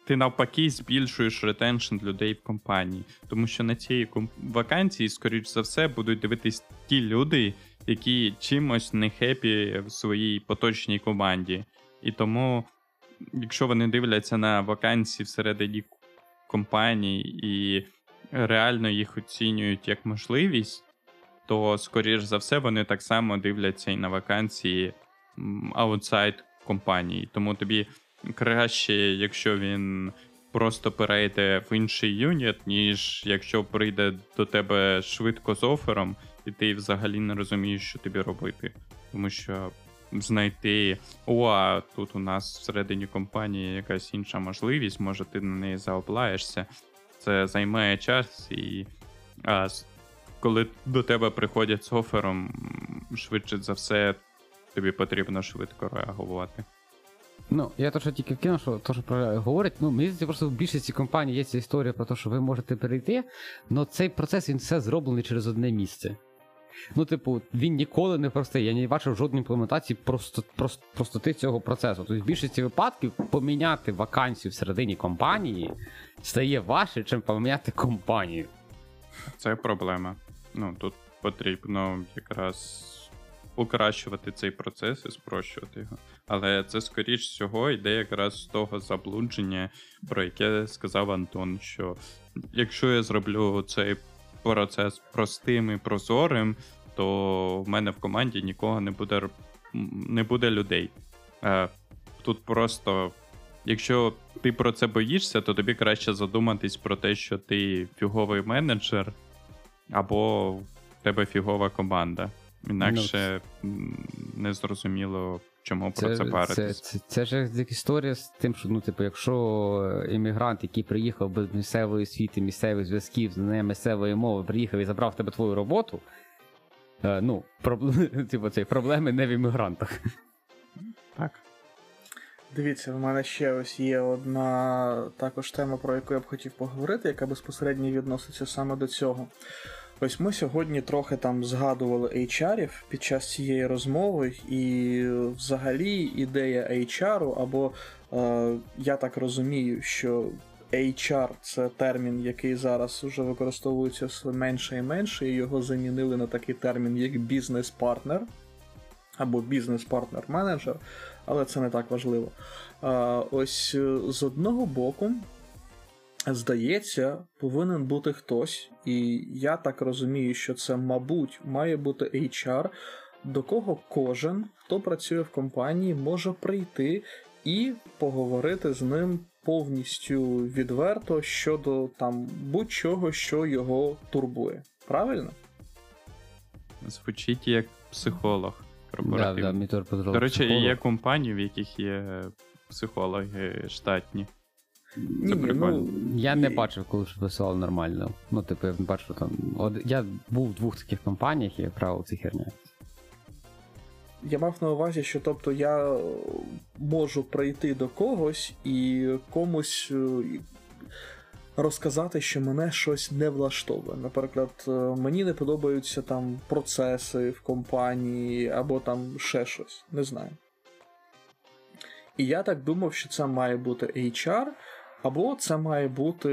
Ти навпаки збільшуєш ретеншн людей в компанії. Тому що на цій вакансії, скоріш за все, будуть дивитись ті люди, які чимось не хепі в своїй поточній команді. І тому, якщо вони дивляться на вакансії всередині компаній і реально їх оцінюють як можливість, то, скоріш за все, вони так само дивляться і на вакансії аутсайд компанії. Тому тобі краще, якщо він просто перейде в інший юніт, ніж якщо прийде до тебе швидко з офером, і ти взагалі не розумієш, що тобі робити. Тому що знайти, о, а тут у нас всередині компанії якась інша можливість, може ти на неї заоплаєшся. Це займає час, і а, коли до тебе приходять з офером, швидше за все, тобі потрібно швидко реагувати. Ну, я то, що тільки вкинув, що то, що про говорять, ну, мені здається, просто в більшості компаній є ця історія про те, що ви можете перейти, але цей процес він все зроблений через одне місце. Ну, типу, він ніколи не простий. Я не бачив жодної імплементації просто, просто, простоти цього процесу. Тобто, в більшості випадків поміняти вакансію всередині компанії стає важче, чим поміняти компанію. Це проблема. Ну, тут потрібно якраз покращувати цей процес і спрощувати його. Але це, скоріш всього, йде якраз з того заблудження, про яке сказав Антон, що якщо я зроблю цей процес простим і прозорим, то в мене в команді нікого не буде не буде людей. Е, Тут просто, якщо ти про це боїшся, то тобі краще задуматись про те, що ти фіговий менеджер, або в тебе фігова команда. Інакше м, не зрозуміло, чому про це це, паритись. це, це ж як історія з тим, що ну, типу, якщо іммігрант, який приїхав без місцевої освіти, місцевих зв'язків, знання місцевої мови, приїхав і забрав в тебе твою роботу. е, Ну, проблеми, типу, це проблеми не в іммігрантах. Так. Дивіться, в мене ще ось є одна також тема, про яку я б хотів поговорити, яка безпосередньо відноситься саме до цього. Ось ми сьогодні трохи там згадували HR під час цієї розмови, і взагалі ідея HR, або е, я так розумію, що HR це термін, який зараз вже використовується все менше і менше, і його замінили на такий термін, як бізнес-партнер або бізнес-партнер-менеджер, але це не так важливо. А, ось е, з одного боку, здається, повинен бути хтось, і я так розумію, що це, мабуть, має бути HR, до кого кожен, хто працює в компанії, може прийти і поговорити з ним повністю відверто щодо там будь-чого, що його турбує. Правильно? Звучить як психолог Да, корпоративний. да, мій До речі, психолог. є компанії, в яких є психологи штатні. Ні, Це ну, Я не і- бачив, коли ж писали нормально. Ну, типу, я бачив там. От, я був в двох таких компаніях і правил ці херня. Я мав на увазі, що тобто я можу прийти до когось і комусь е, розказати, що мене щось не влаштовує. Наприклад, е, мені не подобаються там процеси в компанії або там ще щось, не знаю. І я так думав, що це має бути HR, або це має бути,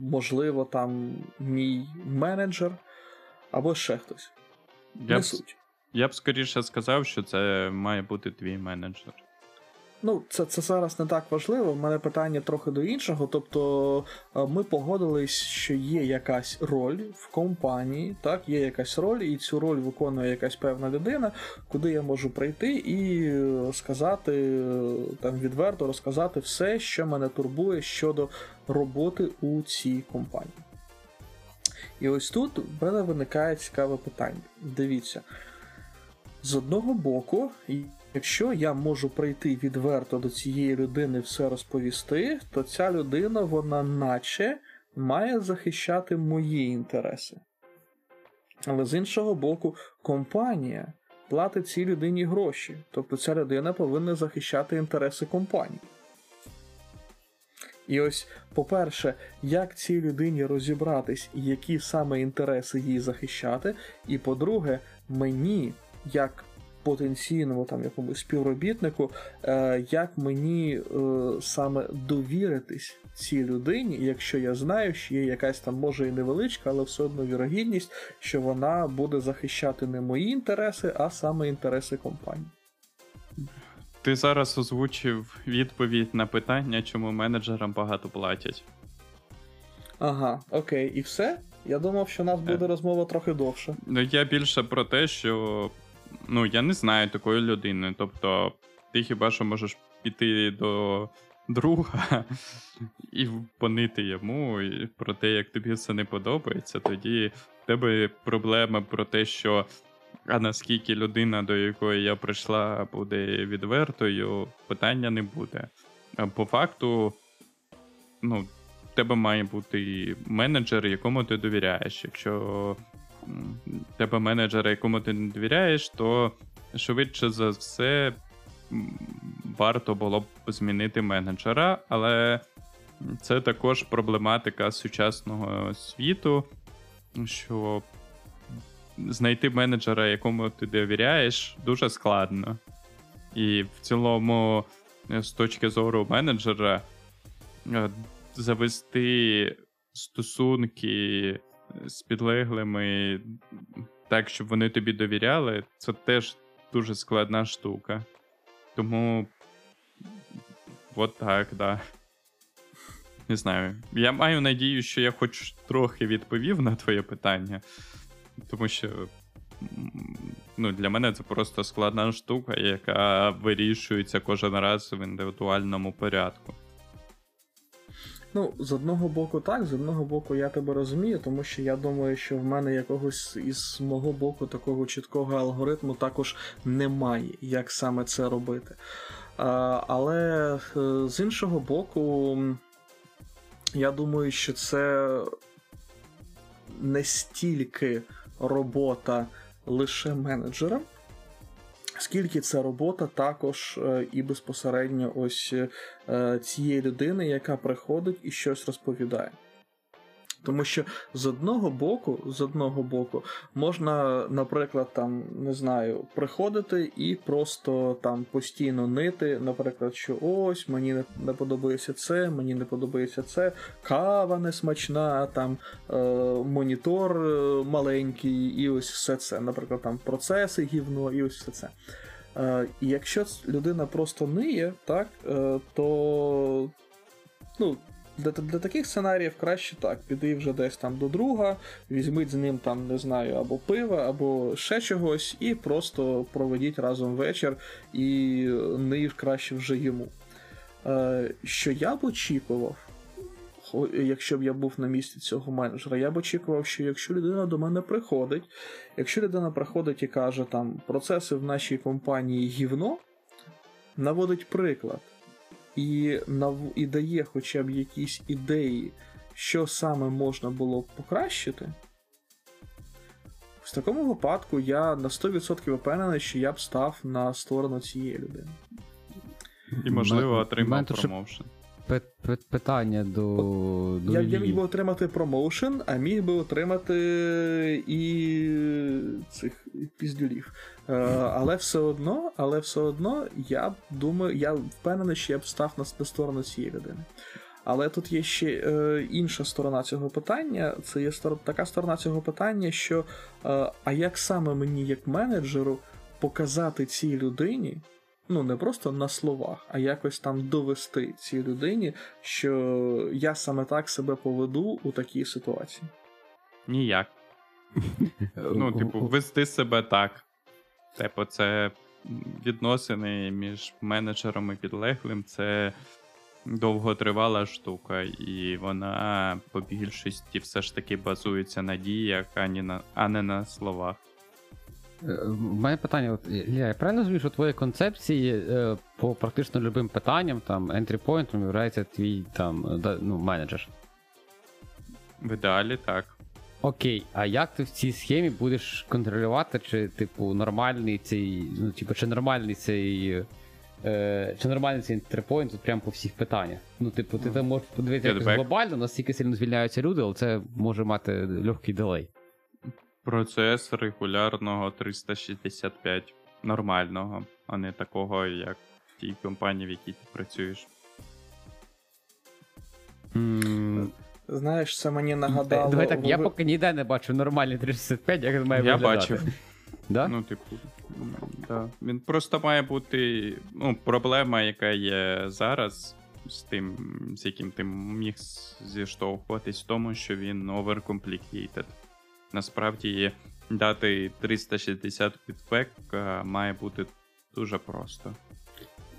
можливо, там мій менеджер, або ще хтось. Я б, я б скоріше сказав, що це має бути твій менеджер. Ну, це, це зараз не так важливо. У мене питання трохи до іншого. Тобто, е, ми погодились, що є якась роль в компанії, так, є якась роль, і цю роль виконує якась певна людина, куди я можу прийти і сказати е, там відверто розказати все, що мене турбує щодо роботи у цій компанії. І ось тут в мене виникає цікаве питання. Дивіться. З одного боку, якщо я можу прийти відверто до цієї людини все розповісти, то ця людина, вона наче має захищати мої інтереси. Але з іншого боку, компанія платить цій людині гроші, тобто ця людина повинна захищати інтереси компанії. І ось, по-перше, як цій людині розібратись, які саме інтереси їй захищати, і по-друге, мені, як потенційному там якомусь співробітнику, е, як мені е, саме довіритись цій людині, якщо я знаю, що є якась там може і невеличка, але все одно вірогідність, що вона буде захищати не мої інтереси, а саме інтереси компанії. Ти зараз озвучив відповідь на питання, чому менеджерам багато платять. Ага, окей, і все. Я думав, що у нас буде Е. розмова трохи довше. Ну, я більше про те, що ну, я не знаю такої людини. Тобто, ти хіба що можеш піти до друга і понити йому і про те, як тобі це не подобається, тоді в тебе проблема про те, що а наскільки людина, до якої я прийшла, буде відвертою, питання не буде. По факту, ну, в тебе має бути менеджер, якому ти довіряєш. Якщо тебе менеджер, якому ти не довіряєш, то швидше за все варто було б змінити менеджера, але це також проблематика сучасного світу, що знайти менеджера, якому ти довіряєш, дуже складно. І в цілому, е, з точки зору менеджера, е, завести стосунки з підлеглими так, щоб вони тобі довіряли, це теж дуже складна штука. Тому. От так, да. Не знаю. Я маю надію, що я хоч трохи відповів на твоє питання, тому що ну, для мене це просто складна штука, яка вирішується кожен раз в індивідуальному порядку. Ну, з одного боку, так, з одного боку, я тебе розумію, тому що я думаю, що в мене якогось із мого боку такого чіткого алгоритму також немає, як саме це робити. Але е, з іншого боку, я думаю, що це не стільки робота лише менеджера, скільки це робота також е, і безпосередньо ось е, цієї людини, яка приходить і щось розповідає. Тому що з одного боку, з одного боку, можна, наприклад, там, не знаю, приходити і просто там постійно нити, наприклад, що ось мені не, подобається це, мені не подобається це, кава не смачна, там е, монітор е, маленький, і ось все це. Наприклад, там процеси гівно, і ось все це. Е, якщо людина просто ниє, так, е, то ну, для, для таких сценаріїв краще так. Піди вже десь там до друга, візьміть з ним там, не знаю, або пива, або ще чогось, і просто проведіть разом вечір і ниїв краще вже йому. Е, що я б очікував, якщо б я був на місці цього менеджера, я б очікував, що якщо людина до мене приходить, якщо людина приходить і каже, там процеси в нашій компанії гівно, наводить приклад і, нав... і дає хоча б якісь ідеї, що саме можна було б покращити. В такому випадку я на 100% впевнений, що я б став на сторону цієї людини. І, можливо, отримав промоушен. Пи- пи- Питання до, до Я, я міг би отримати промоушен, а міг би отримати і цих піздюлів. Е, але все одно, але все одно, я думаю, я впевнений, що я б став на, на сторону цієї людини. Але тут є ще е, інша сторона цього питання. Це є стор- така сторона цього питання, що е, а як саме мені, як менеджеру, показати цій людині, ну не просто на словах, а якось там довести цій людині, що я саме так себе поведу у такій ситуації. Ніяк. Ну, типу, вести себе так. Типу, це відносини між менеджером і підлеглим, це довготривала штука, і вона по більшості все ж таки базується на діях, а не на, а не на словах. Е, мене питання, от, Ілля, я правильно розумію, що твої концепції е, по практично любим питанням, там, entry point є твій там, да- ну, менеджер. В ідеалі так. Окей, а як ти в цій схемі будеш контролювати, чи, типу, нормальний цей, ну, типу, чи нормальний цей. Е, чи нормальний цей ентрипойнт тут прямо по всіх питаннях? Ну, типу, ти там можеш подивитися якось глобально, наскільки сильно звільняються люди, але це може мати легкий делей. Процес регулярного 365 нормального, а не такого, як в тій компанії, в якій ти працюєш. Знаєш, це мені нагадало. Давай так, я поки ніде не бачу нормальний 365, як він має Я виглядати. бачив. Да? Ну, типу, да. він просто має бути. Ну, проблема, яка є зараз з тим, з яким ти міг зіштовхуватись, в тому, що він overcomplicated. Насправді, дати 360 фідбек е, має бути дуже просто.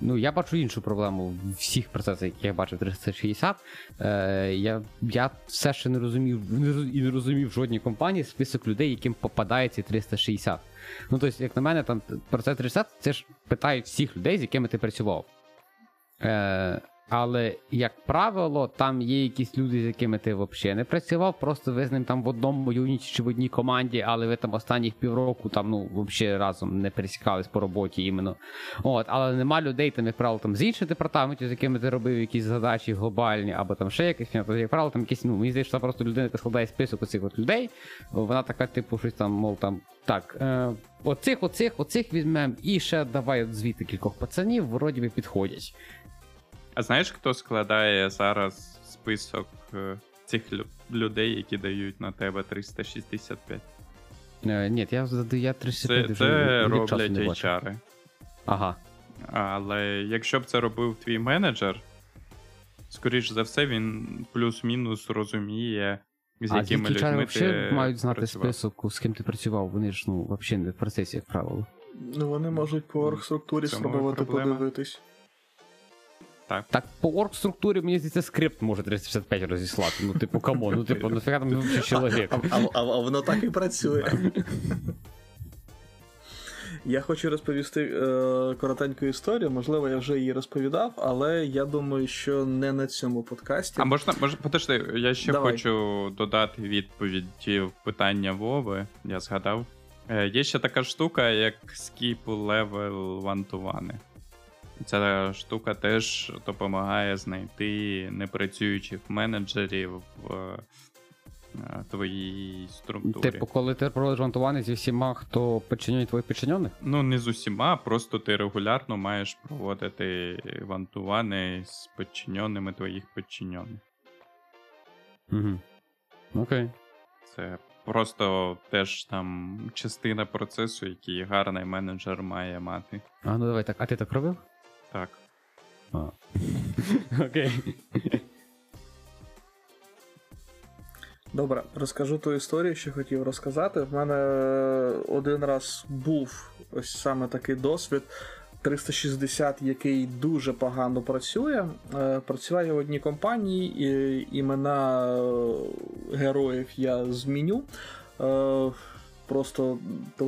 Ну, я бачу іншу проблему всіх процесах, які я бачив 360. Е, я, я все ще не розумів і не розумів жодній компанії список людей, яким попадає ці 360. Ну, тобто, як на мене, там процес 360 це ж питають всіх людей, з якими ти працював. Е, Але, як правило, там є якісь люди, з якими ти взагалі не працював, просто ви з ним там в одному юніті чи в одній команді, але ви там останніх півроку там, ну, взагалі разом не пересікались по роботі іменно. От, але нема людей, там, як правило, там з інших департаментів, з якими ти робив якісь задачі глобальні, або там ще якісь, як правило, там якісь, ну, мені здається, просто людина, яка складає список оцих от людей, вона така, типу, щось там, мов там, так, е, оцих, оцих, оцих візьмемо, і ще давай от звідти кількох пацанів, вроді би підходять. А знаєш, хто складає зараз список е, цих людей, які дають на тебе 365? Е, ні, я задаю я 3 секунди Це, це роблять. HR. Ага. Але якщо б це робив твій менеджер, скоріш за все, він плюс-мінус розуміє, з а якими людьми взагалі ти мають знати працював. список, з ким ти працював, вони ж ну взагалі не в процесі, як правило. Ну, вони можуть по оргструктурі В цьому і спробувати подивитись. Так по оргструктурі, мені здається, скрипт може 365 розіслати. Ну, типу, come on, ну типу, нафіга там взагалі чоловік. А, а, а, воно так і працює. Я хочу розповісти е, коротеньку історію. Можливо, я вже її розповідав, але я думаю, що не на цьому подкасті. А можна, може, подожди, я ще Давай. хочу додати відповіді в питання Вови. Я згадав. Е, Є ще така штука, як skip level one to one. Ця штука теж допомагає знайти непрацюючих менеджерів в е, твоїй структурі. Типу, коли ти проводиш вантування зі всіма, хто підчинює твоїх підчинених? Ну, не з усіма, просто ти регулярно маєш проводити вантувани з підчиненими твоїх підчинених. Угу. Окей. Це просто теж там частина процесу, який гарний менеджер має мати. А ну давай так. А ти так робив? Так. А. Окей. Добре, розкажу ту історію, що хотів розказати. В мене один раз був ось саме такий досвід. 360, який дуже погано працює. Е, Працює в одній компанії, і імена е, героїв я зміню. Е, Просто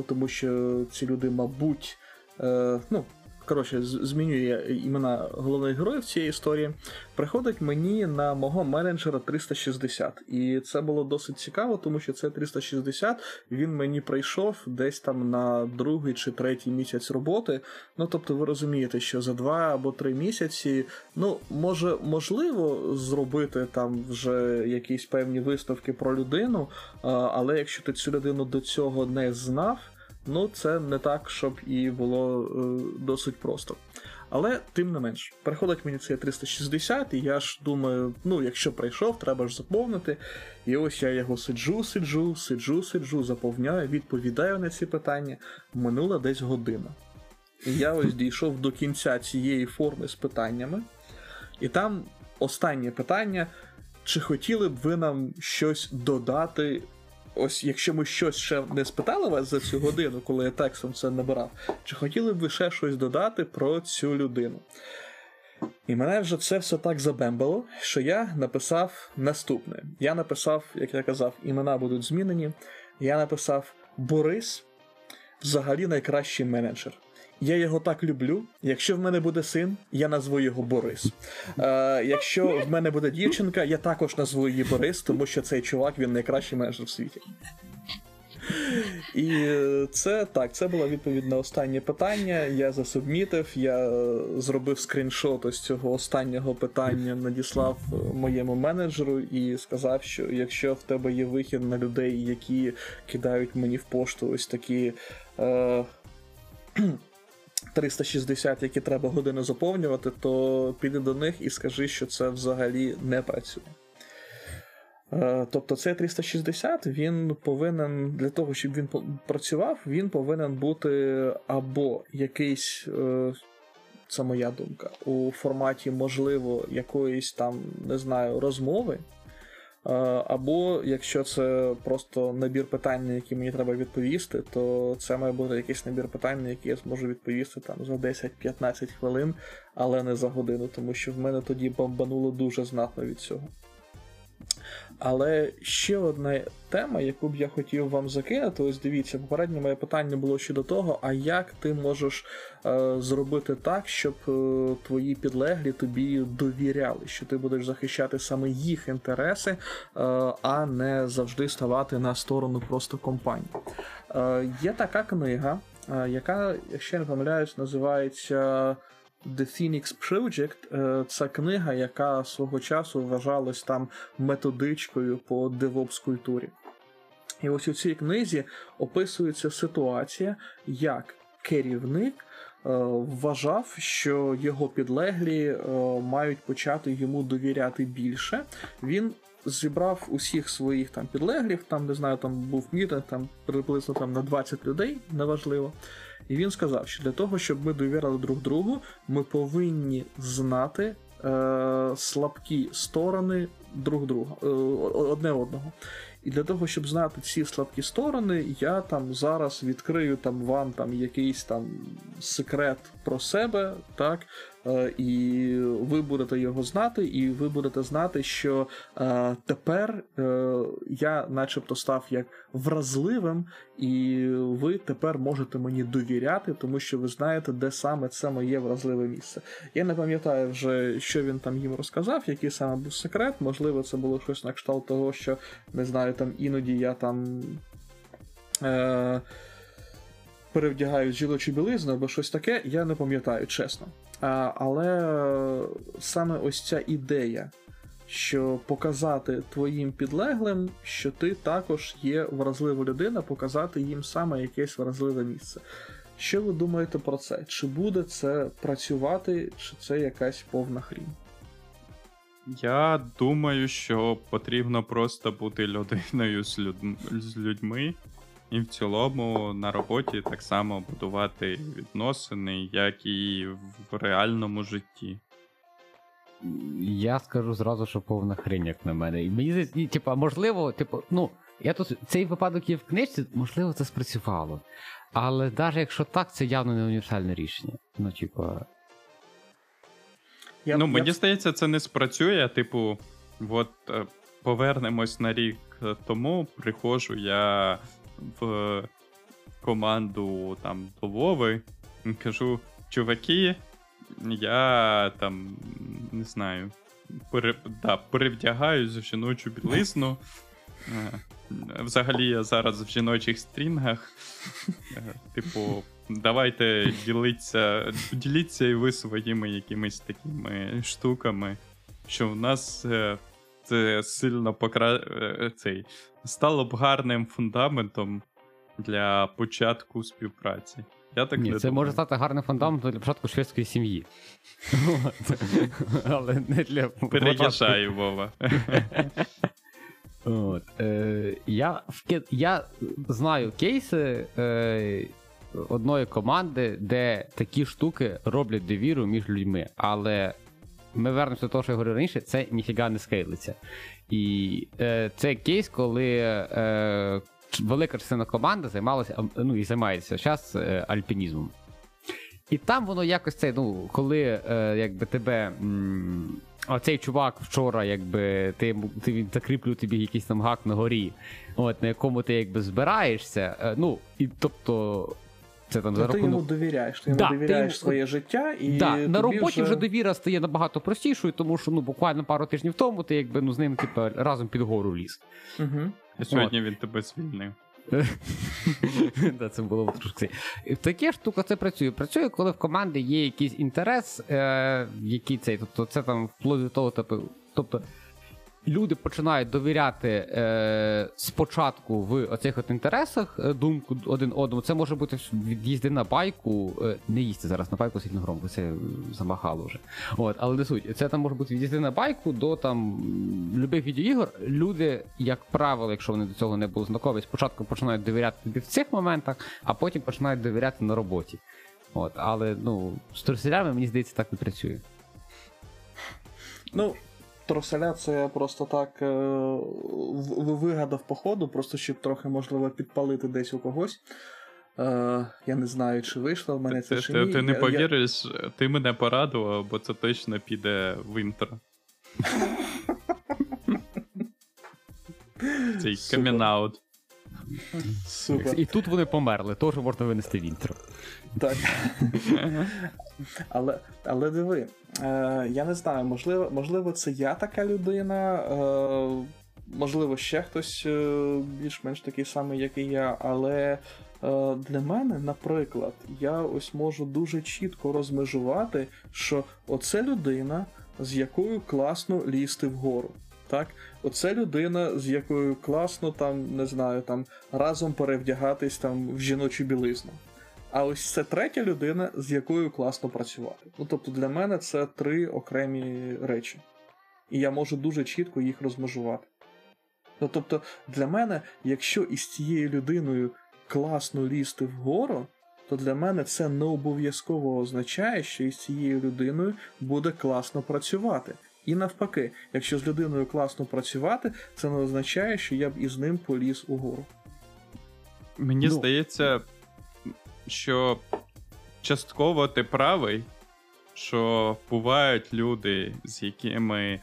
тому, що ці люди, мабуть, е, ну, коротше, з- змінюю я імена головних героїв цієї історії. Приходить мені на мого менеджера 360. І це було досить цікаво, тому що це 360 він мені прийшов десь там на другий чи третій місяць роботи. Ну тобто, ви розумієте, що за два або три місяці, ну може, можливо, зробити там вже якісь певні висновки про людину, але якщо ти цю людину до цього не знав. Ну, це не так, щоб і було е, досить просто. Але тим не менш, приходить мені цей 360, і я ж думаю, ну, якщо прийшов, треба ж заповнити. І ось я його сиджу, сиджу, сиджу, сиджу, заповняю, відповідаю на ці питання. Минула десь година. І я ось дійшов до кінця цієї форми з питаннями, і там останнє питання: чи хотіли б ви нам щось додати? Ось якщо ми щось ще не спитали вас за цю годину, коли я текстом це набирав, чи хотіли б ви ще щось додати про цю людину? І мене вже це все так забембало, що я написав наступне. Я написав, як я казав, імена будуть змінені. Я написав Борис взагалі найкращий менеджер. Я його так люблю. Якщо в мене буде син, я назву його Борис. Е, якщо в мене буде дівчинка, я також назву її Борис, тому що цей чувак він найкращий менеджер в світі. І е, це так, це була відповідь на останнє питання. Я засубмітив, я зробив скріншот ось цього останнього питання, надіслав е, моєму менеджеру і сказав, що якщо в тебе є вихід на людей, які кидають мені в пошту ось такі. Е, 360, які треба годину заповнювати, то піди до них і скажи, що це взагалі не працює. Е, Тобто цей 360 він повинен для того, щоб він працював, він повинен бути або якийсь, е, це моя думка, у форматі, можливо, якоїсь там, не знаю, розмови. Е, Або якщо це просто набір питань, на які мені треба відповісти, то це має бути якийсь набір питань, на які я зможу відповісти там за 10-15 хвилин, але не за годину, тому що в мене тоді бомбануло дуже знатно від цього. Але ще одна тема, яку б я хотів вам закинути, ось дивіться, попереднє моє питання було щодо того, а як ти можеш е, зробити так, щоб е, твої підлеглі тобі довіряли, що ти будеш захищати саме їх інтереси, е, а не завжди ставати на сторону просто компанії. Е, є така книга, е, яка, якщо не помиляюсь, називається. The Phoenix Project е, це книга, яка свого часу вважалась там методичкою по DevOps культурі. І ось у цій книзі описується ситуація, як керівник е, вважав, що його підлеглі е, мають почати йому довіряти більше. Він зібрав усіх своїх там підлеглів, там не знаю, там був мітинг, там приблизно там на 20 людей, неважливо. І він сказав, що для того, щоб ми довіряли друг другу, ми повинні знати е, слабкі сторони друг друга, е, одне одного. І для того, щоб знати ці слабкі сторони, я там зараз відкрию там вам там якийсь там секрет про себе, так, і ви будете його знати, і ви будете знати, що е, тепер е, я, начебто, став як вразливим, і ви тепер можете мені довіряти, тому що ви знаєте, де саме це моє вразливе місце. Я не пам'ятаю вже, що він там їм розказав, який саме був секрет. Можливо, це було щось на кшталт того, що не знаю, там іноді я там. Е- Перевдягаю жіночу білизну або щось таке, я не пам'ятаю, чесно. А, Але саме ось ця ідея, що показати твоїм підлеглим, що ти також є вразлива людина, показати їм саме якесь вразливе місце. Що ви думаєте про це? Чи буде це працювати, чи це якась повна хрінь? Я думаю, що потрібно просто бути людиною з, люд... з людьми, і в цілому на роботі так само будувати відносини, як і в реальному житті. Я скажу зразу, що повна хрень, як на мене. І мені здається, і, типа, можливо, типу, ну, я тут цей випадок є в книжці, можливо, це спрацювало. Але навіть якщо так, це явно не універсальне рішення. Ну, типа. Я, ну, я- мені здається, це не спрацює. Типу, от е, повернемось на рік е, тому, приходжу я в команду там до Вови, кажу, чуваки, я там не знаю, пере, да, перевдягаюсь в жіночу білизну. Е, Взагалі я зараз в жіночих стрінгах. Е, Типу, давайте діліться, діліться і ви своїми якимись такими штуками, що в нас е, це сильно покра... е, цей, стало б гарним фундаментом для початку співпраці. Я так Ні, не це думаю. може стати гарним фундаментом для початку шведської сім'ї. Але не для Переїжджай, Вова. От, е, я, в я знаю кейси е, одної команди, де такі штуки роблять довіру між людьми. Але ми вернемося до того, що я говорив раніше, це ніфіга не скейлиться. І е, це кейс, коли е, велика частина команди займалася, ну і займається зараз е, альпінізмом. І там воно якось це, ну, коли е, якби тебе. М- оцей чувак вчора, якби ти, ти він закріплює тобі якийсь там гак на горі, от, на якому ти якби збираєшся. е, ну, і тобто. Це там за ти йому довіряєш, ти йому Да, довіряєш йому- своє життя і. Да, на роботі вже довіра стає набагато простішою, тому що ну буквально пару тижнів тому ти якби ну з ним типу, разом під гору ліз. Угу. І сьогодні він тебе звільнив. Да, це було трошки. Таке штука це працює. Працює, коли в команді є якийсь інтерес, е, який цей. Тобто це там вплоть до того, тобто, тобто люди починають довіряти е, спочатку в оцих от інтересах е, думку один одному. Це може бути від'їзди на байку. Е, не їсти зараз на байку сильно громко, це замахало вже. От, але не суть. Це там може бути від'їзди на байку до там любих відеоігор. Люди, як правило, якщо вони до цього не були знайомі, спочатку починають довіряти тобі в цих моментах, а потім починають довіряти на роботі. От, але ну, з труселями, мені здається, так не працює. Ну, троселя це просто так е, вигадав по ходу, просто щоб трохи, можливо, підпалити десь у когось. Е, я не знаю, чи вийшло в мене це Ти, чи ти, ні. ти не повіриш, я- ти мене порадував, бо це точно піде в інтро. Цей камінаут. Супер. І тут вони померли, теж можна винести в інтро. Так. але, але диви, е, я не знаю, можливо, можливо, це я така людина, е, можливо, ще хтось е, більш-менш такий самий, як і я, але е, для мене, наприклад, я ось можу дуже чітко розмежувати, що оце людина, з якою класно лізти вгору. Так, оце людина, з якою класно там, не знаю, там разом перевдягатись там в жіночу білизну. А ось це третя людина, з якою класно працювати. Ну тобто для мене це три окремі речі. І я можу дуже чітко їх розмежувати. Ну тобто, для мене, якщо із цією людиною класно лізти вгору, то для мене це не обов'язково означає, що із цією людиною буде класно працювати. І навпаки, якщо з людиною класно працювати, це не означає, що я б із ним поліз угору. Мені Ну. здається, що частково ти правий, що бувають люди, з якими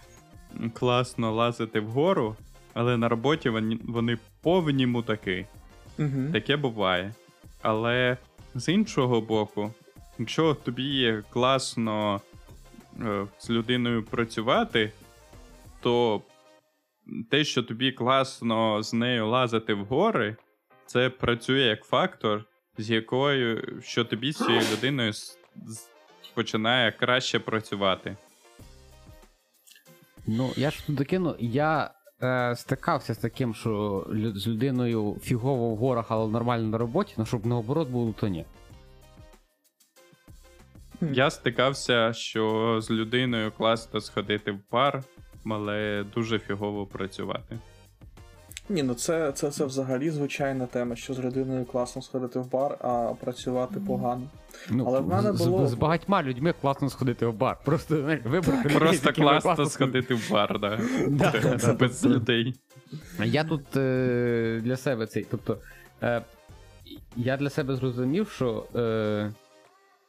класно лазити вгору, але на роботі вони, вони повні мутаки. Угу. Таке буває. Але з іншого боку, якщо тобі класно з людиною працювати, то те, що тобі класно з нею лазити в гори, це працює як фактор, з якою що тобі з цією людиною починає краще працювати. Ну, я ж тут докину, я е, стикався з таким, що лю- з людиною фігово в горах, але нормально на роботі, ну щоб наоборот було, то ні. Я стикався, що з людиною класно сходити в пар, але дуже фігово працювати. Ні, ну це, це, це взагалі звичайна тема, що з людиною класно сходити в бар, а працювати погано. Ну, Але в мене з- з- було- з, багатьма людьми класно сходити в бар. Просто знаєш, людей, Просто якими класно сходити в бар, да. Да, без людей. Я тут е, для себе цей. Тобто, е, я для себе зрозумів, що е,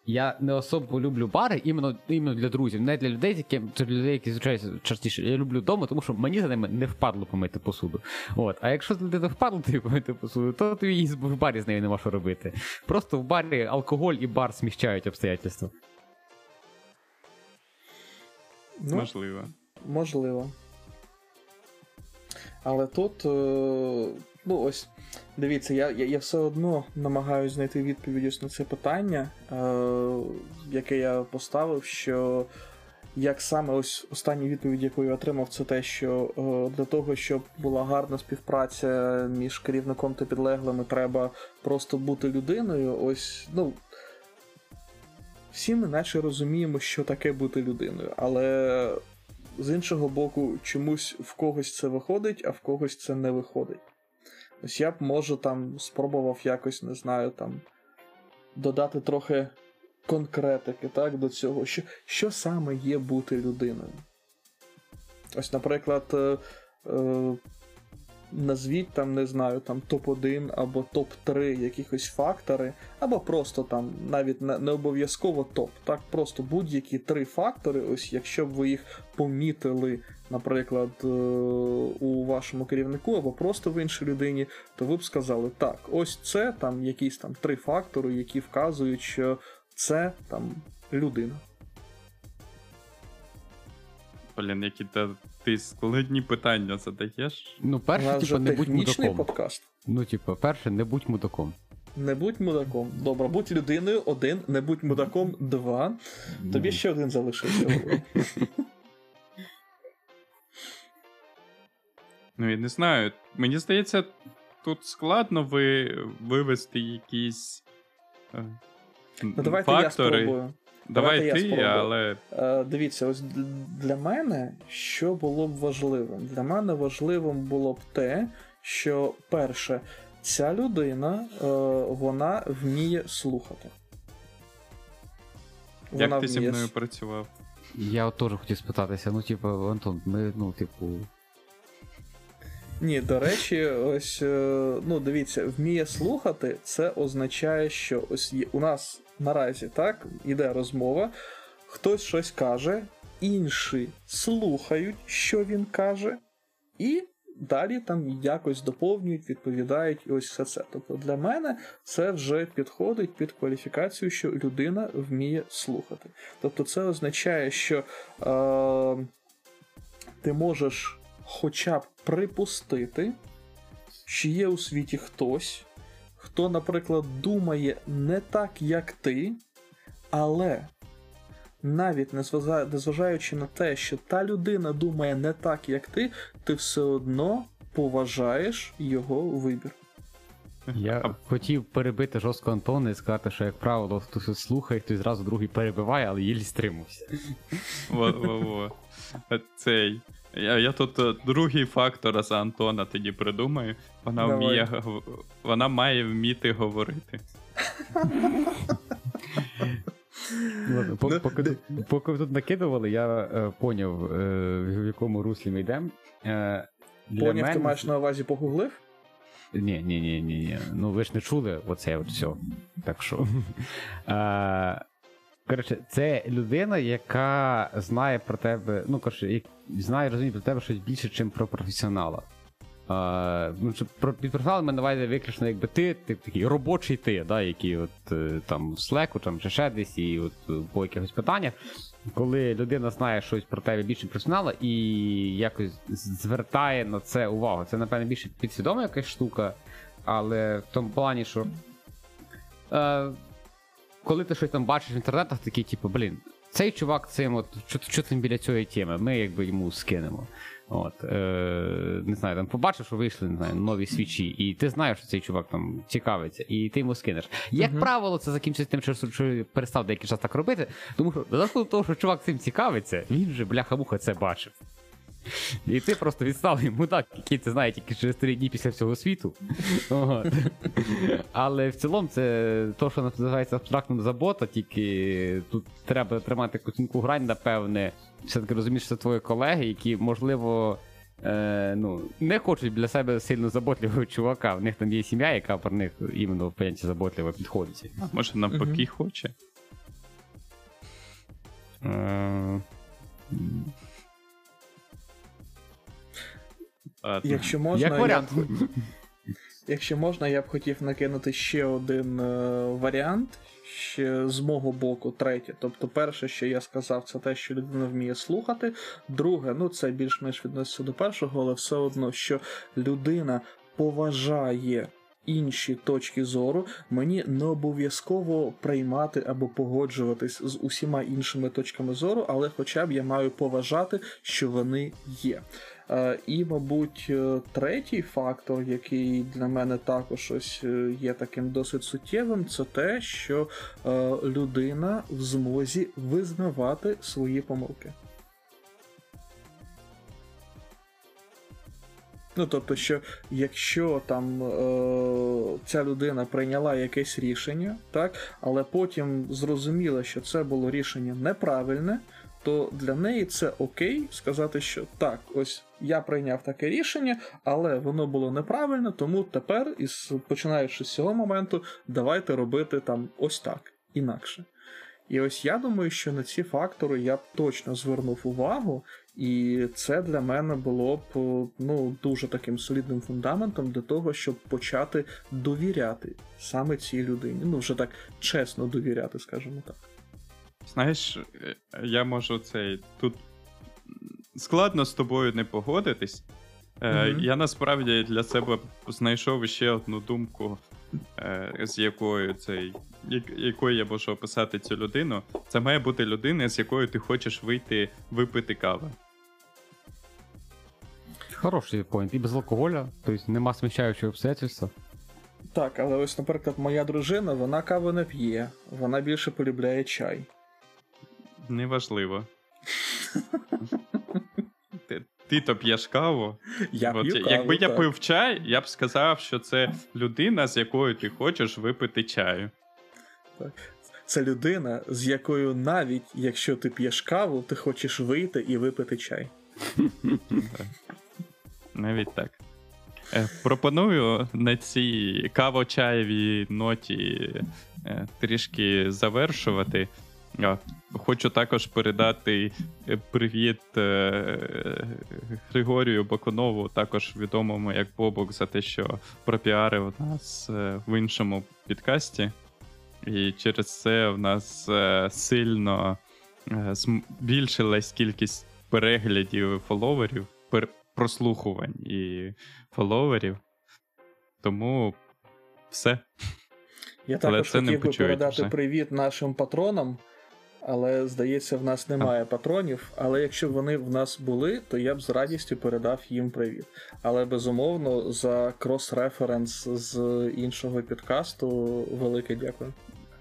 я не особо люблю бари іменно, іменно для друзів, не для людей, це для людей, які звичайно частіше. Я люблю вдома, тому що мені за ними не впадло помити посуду. От. А якщо з людини впадло тобі помити посуду, то тобі і в барі з нею нема що робити. Просто в барі алкоголь і бар сміщають обстоятельства. Ну, Можливо. Можливо. Але тут, е, ну ось, дивіться, я, я, я все одно намагаюся знайти відповідь на це питання, е, яке я поставив, що як саме ось остання відповідь, яку я отримав, це те, що е, для того, щоб була гарна співпраця між керівником та підлеглими, треба просто бути людиною. Ось, ну. Всі ми наче розуміємо, що таке бути людиною, але з іншого боку, чомусь в когось це виходить, а в когось це не виходить. Ось я б, може, там спробував якось, не знаю, там додати трохи конкретики так, до цього, що, що саме є бути людиною. Ось, наприклад, е, е, назвіть там, не знаю, там топ-1 або топ-3 якихось фактори, або просто там навіть не, обов'язково топ, так, просто будь-які три фактори, ось якщо б ви їх помітили, наприклад, е, у вашому керівнику, або просто в іншій людині, то ви б сказали, так, ось це там якісь там три фактори, які вказують, що це там людина. Блін, які та ти складні питання задаєш. Ну, перше, типу, не будь мудаком. подкаст. Ну, типу, перше, не будь мудаком. Не будь мудаком. Добре, будь людиною один, не будь мудаком два. Тобі ще один залишився. Ну, я не знаю. Мені здається, тут складно ви... вивести якісь. е, Ну, давайте я спробую. Давай Давайте я ти, спробую. але Е, дивіться, ось для мене що було б важливим? Для мене важливим було б те, що перше, ця людина е, вона вміє слухати. як ти зі мною працював? Я от теж хотів спитатися, ну, типу, Антон, ми, ну, типу. Ні, до речі, ось е, ну дивіться, вміє слухати, це означає, що ось є, у нас наразі так іде розмова, хтось щось каже, інші слухають, що він каже, і далі там якось доповнюють, відповідають і ось все це. Тобто для мене це вже підходить під кваліфікацію, що людина вміє слухати. Тобто, це означає, що е, ти можеш хоча б припустити, що є у світі хтось, хто, наприклад, думає не так, як ти, але навіть незважаючи на те, що та людина думає не так, як ти, ти все одно поважаєш його вибір. Я хотів перебити жорстко Антона і сказати, що, як правило, хтось слухає, хтось зразу другий перебиває, але їлі стримався. Цей. Я я тут е, другий фактор за Антона тоді придумаю. Вона Давай. вміє вона має вміти говорити. Ладно, по- Ну, поки, тут- поки ви тут накидували, я е, поняв, е, в якому руслі ми йдемо. Е, для Поняв, мене... ти маєш на увазі погуглив? Ні, ні, ні, ні, ні. Ну ви ж не чули оце от все. Так що. Е, коротше, це людина, яка знає про тебе, ну коротше, знає розуміє про тебе щось більше, ніж про професіонала. Е, ну, про під професіоналом ми давайте виключно, якби ти, ти такий робочий ти, да, який от е, там в Slack там, чи ще десь, і от е, по якихось питаннях. Коли людина знає щось про тебе більше професіонала і якось звертає на це увагу. Це, напевно, більше підсвідома якась штука, але в тому плані, що е, коли ти щось там бачиш в інтернетах, такий, типу, блін, цей чувак цим, от, що, що там біля цієї теми, ми якби йому скинемо. От, е, не знаю, там побачив, що вийшли не знаю, нові свічі, і ти знаєш, що цей чувак там цікавиться, і ти йому скинеш. Як Мгм. правило, це закінчиться тим, що, що перестав деякий час так робити, тому що за того, що чувак цим цікавиться, він же бляха-муха це бачив. І ти просто відсталий мудак, який це знає тільки через три дні після всього світу. Але в цілому це то, що називається абстрактним забота, тільки тут треба тримати якусь тонку грань, напевне. Все-таки розумієш, що це твої колеги, які, можливо, е, ну, не хочуть для себе сильно заботливого чувака. В них там є сім'я, яка про них іменно в поняття заботливо підходить. А може навпаки хоче. Е, Якщо можна, Як я варіант. б- якщо можна, я б хотів накинути ще один е, варіант. Ще з мого боку, третє. Тобто, перше, що я сказав, це те, що людина вміє слухати. Друге, ну це більш-менш відноситься до першого, але все одно, що людина поважає інші точки зору, мені не обов'язково приймати або погоджуватись з усіма іншими точками зору, але хоча б я маю поважати, що вони є. Е, І, мабуть, е, третій фактор, який для мене також ось е, є таким досить суттєвим, це те, що людина в змозі визнавати свої помилки. Ну, тобто, що якщо там е, ця людина прийняла якесь рішення, так, але потім зрозуміла, що це було рішення неправильне, то для неї це окей сказати, що так, ось я прийняв таке рішення, але воно було неправильно, тому тепер, із починаючи з цього моменту, давайте робити там ось так, інакше. І ось я думаю, що на ці фактори я б точно звернув увагу, і це для мене було б ну, дуже таким солідним фундаментом для того, щоб почати довіряти саме цій людині. Ну, вже так чесно довіряти, скажімо так. Знаєш, е, я можу цей. Тут складно з тобою не погодитись. Мгм. Я насправді для себе знайшов ще одну думку, е, з якою цей, якою я можу описати цю людину. Це має бути людина, з якою ти хочеш вийти випити кави. Хороший поінт. І без алкоголя, тобто нема сміщаючого обстоятельства. Так, але ось, наприклад, моя дружина, вона каву не п'є, вона більше полюбляє чай. Неважливо. Ти, ти то п'єш каву. Я От, п'ю каву, якби я так. пив чай, я б сказав, що це людина, з якою ти хочеш випити чаю. Це людина, з якою навіть якщо ти п'єш каву, ти хочеш вийти і випити чай. Навіть так. Е, пропоную на цій каво-чаєвій ноті е, трішки завершувати. Хочу також передати е, привіт е, Григорію Бакунову, також відомому як Бобок, за те, що пропіарив нас е, в іншому підкасті. І через це в нас сильно збільшилась кількість переглядів фоловерів, пер- прослухувань і фоловерів. Тому все. Я Але також хотів би передати вже. привіт нашим патронам, але здається, в нас немає патронів. Але якщо б вони в нас були, то я б з радістю передав їм привіт. Але безумовно, за крос-референс з іншого підкасту велике дякую.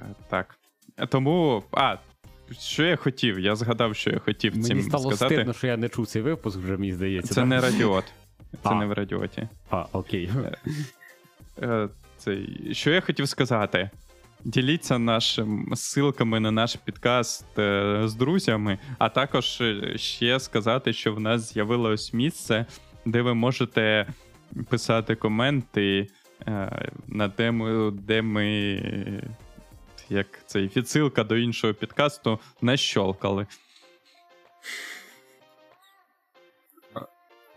Е, Так. Е, Тому. А, що я хотів? Я згадав, що я хотів Мені цим стало сказати. стидно, що я не чув цей випуск, вже мені здається. Це да? не радіот. Це А. не в радіоті. А, окей. Е, Цей... Що я хотів сказати? Діліться нашим ссылками на наш підкаст е, з друзями, а також е, ще сказати, що в нас з'явилось місце, де ви можете писати коменти е, на тему, де ми. Як цей відсилка до іншого підкасту не щолкали.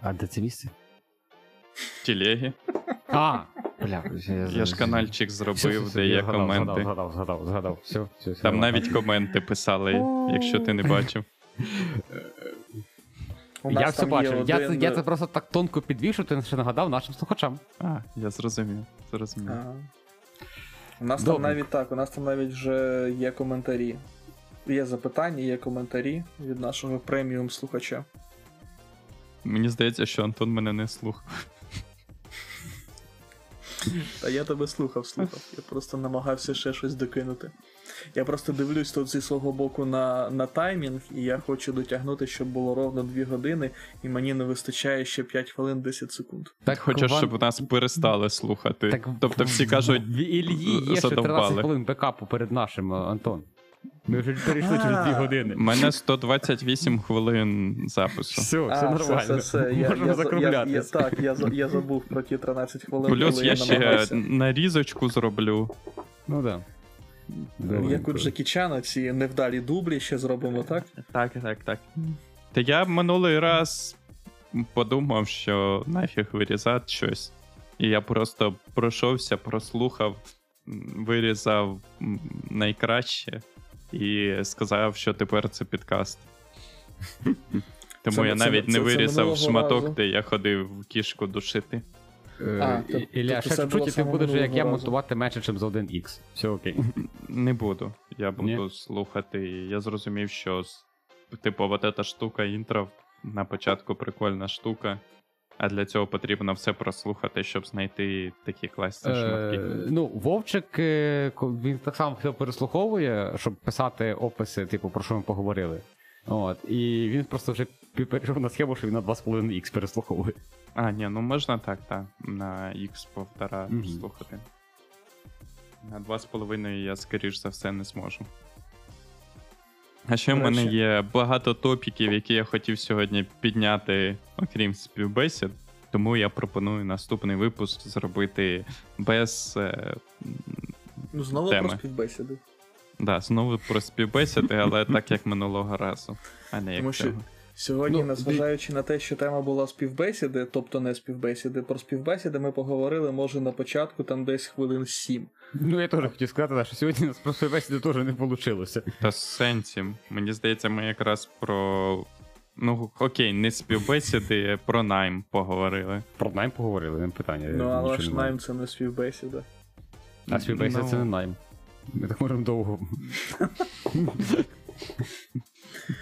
А де це місце? В. А, бля, я, Я ж канальчик зробив, Все, все, де є згадав, коменти. Згадав, згадав, згадав. Все, все, все, Там навіть коменти писали, якщо ти не бачив. Я все бачив. Я, це, я це просто так тонко підвів, що ти ще нагадав нашим слухачам. А, я зрозумів. зрозумів. Ага. У нас Добре. там навіть так, у нас там навіть вже є коментарі. Є запитання, є коментарі від нашого преміум слухача. Мені здається, що Антон мене не слухав. Та я тебе слухав, слухав. Я просто намагався ще щось докинути. Я просто дивлюсь тут зі свого боку на, на таймінг, і я хочу дотягнути, щоб було ровно 2 години, і мені не вистачає ще 5 хвилин 10 секунд. Так, Хочеш, щоб нас перестали слухати. Так, тобто всі кажуть, В Ільї є ще 13 хвилин бекапу перед нашим, Антон. Ми вже перейшли через 2 години. У мене 128 хвилин запису. Все, все А, нормально. все, все, все. Я, Можемо я, я, я, закруглятися. так, я, я забув про ті 13 хвилин. Плюс коли я ще намагався. нарізочку зроблю. Ну так. Як у Джекі Чана, ці невдалі дублі ще зробимо, так? Так, так, так. Та я минулий раз подумав, що нафіг вирізати щось. І я просто пройшовся, прослухав, вирізав найкраще і сказав, що тепер це підкаст. Тому Це- я навіть це- не це вирізав шматок, разу. де я ходив кішку душити. А, то- Е, Ілля, тобто ще це було чуть-чуть, ти будеш, як я, монтувати менше, ніж за 1х. Все окей. Не буду. Я буду Ні? слухати. Я зрозумів, що типу, вот эта штука інтро на початку прикольна штука. А для цього потрібно все прослухати, щоб знайти такі класні Е, шматки. ну, Вовчик, е, він так само все переслуховує, щоб писати описи, типу, про що ми поговорили. От, і він просто вже перейшов на схему, що він на 2,5х переслуховує. А, ні, ну можна так, так. На X повтора Мгм. слухати. На 2,5 я, скоріш за все, не зможу. А ще в мене є багато топіків, які я хотів сьогодні підняти, окрім співбесід. Тому я пропоную наступний випуск зробити без. Е, Ну, знову Теми. про співбесіди. да, знову про співбесіди, але так як минулого разу. А не як Тому що цього. Сьогодні, Ну, незважаючи на те, що тема була співбесіди, тобто не співбесіди, про співбесіди ми поговорили, може, на початку там десь хвилин 7. Ну, я теж хотів сказати, що сьогодні у нас про бесіди теж не вийшло. Та з сенсі. Мені здається, ми якраз про. Ну, окей, не співбесіди, про найм поговорили. Про найм поговорили, не питання. Ну, але ж найм це не співбесіда. А співбесіда Ну. це не найм. Ми так можемо довго.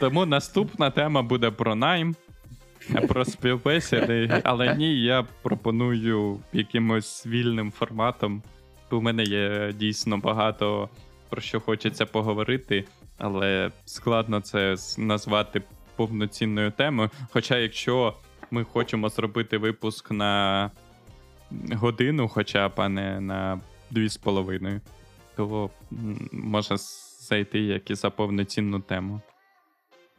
Тому наступна тема буде про найм, про співбесіди. Але ні, я пропоную якимось вільним форматом. У мене є дійсно багато про що хочеться поговорити, але складно це назвати повноцінною темою. Хоча, якщо ми хочемо зробити випуск на годину, хоча б а не на дві з половиною, то може зайти як і за повноцінну тему.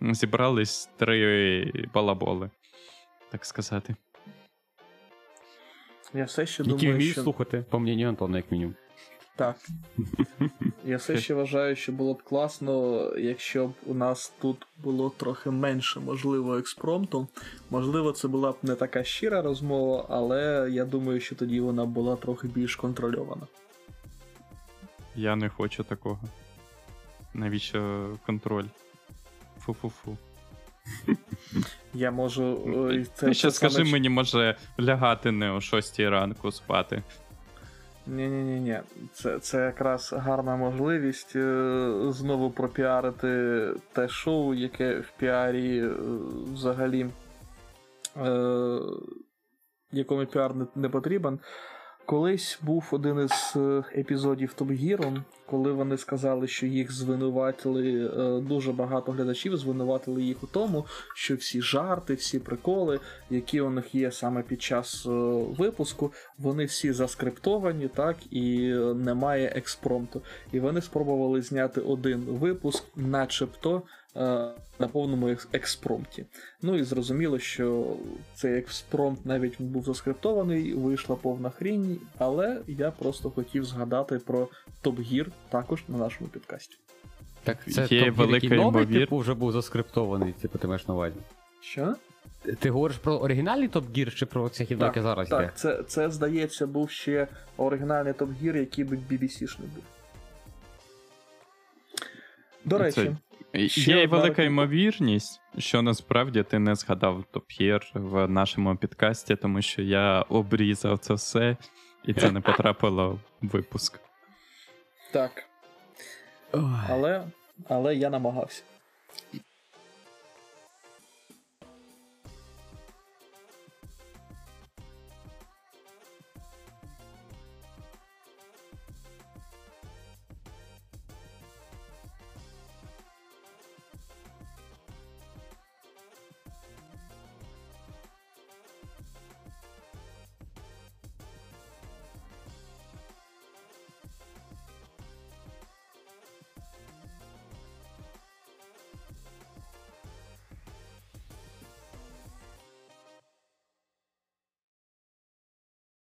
Зібрались три балаболи, так сказати. Я все ще Які думаю, вміють що... слухати, по мнению Антона, як мінімум. Так. Я все ще вважаю, що було б класно, якщо б у нас тут було трохи менше, можливо, експромту. Можливо, це була б не така щира розмова, але я думаю, що тоді вона була трохи більш контрольована. Я не хочу такого. Навіщо контроль? Фу-фу-фу. Я можу. е, Це, ще саме скажи мені, може лягати не о 6 ранку спати. Ні-ні-ні, це, це якраз гарна можливість е, знову пропіарити те шоу, яке в піарі е, взагалі е, якому піар не, не потрібен. Колись був один із е, епізодів Top Gear, коли вони сказали, що їх звинуватили, е, дуже багато глядачів звинуватили їх у тому, що всі жарти, всі приколи, які у них є саме під час е, випуску, вони всі заскриптовані, так, і немає експромту. І вони спробували зняти один випуск, начебто. Е, На повному експромті. Ну і зрозуміло, що цей експромт навіть був заскриптований, вийшла повна хрінь, але я просто хотів згадати про Top Gear також на нашому підкасті. Так це Top Gear, велика новий, типу, вже був заскриптований, типу, ти маєш на увазі. Що? Ти говориш про оригінальний Top Gear чи про цих Так, яке зараз йде? Так, це, це здається, був ще оригінальний Top Gear, який би BBC-шний був. До Це- речі, Ще Є й велика ймовірність, що насправді ти не згадав топ'єр в нашому підкасті, тому що я обрізав це все, і це не потрапило в випуск. так, але, але я намагався.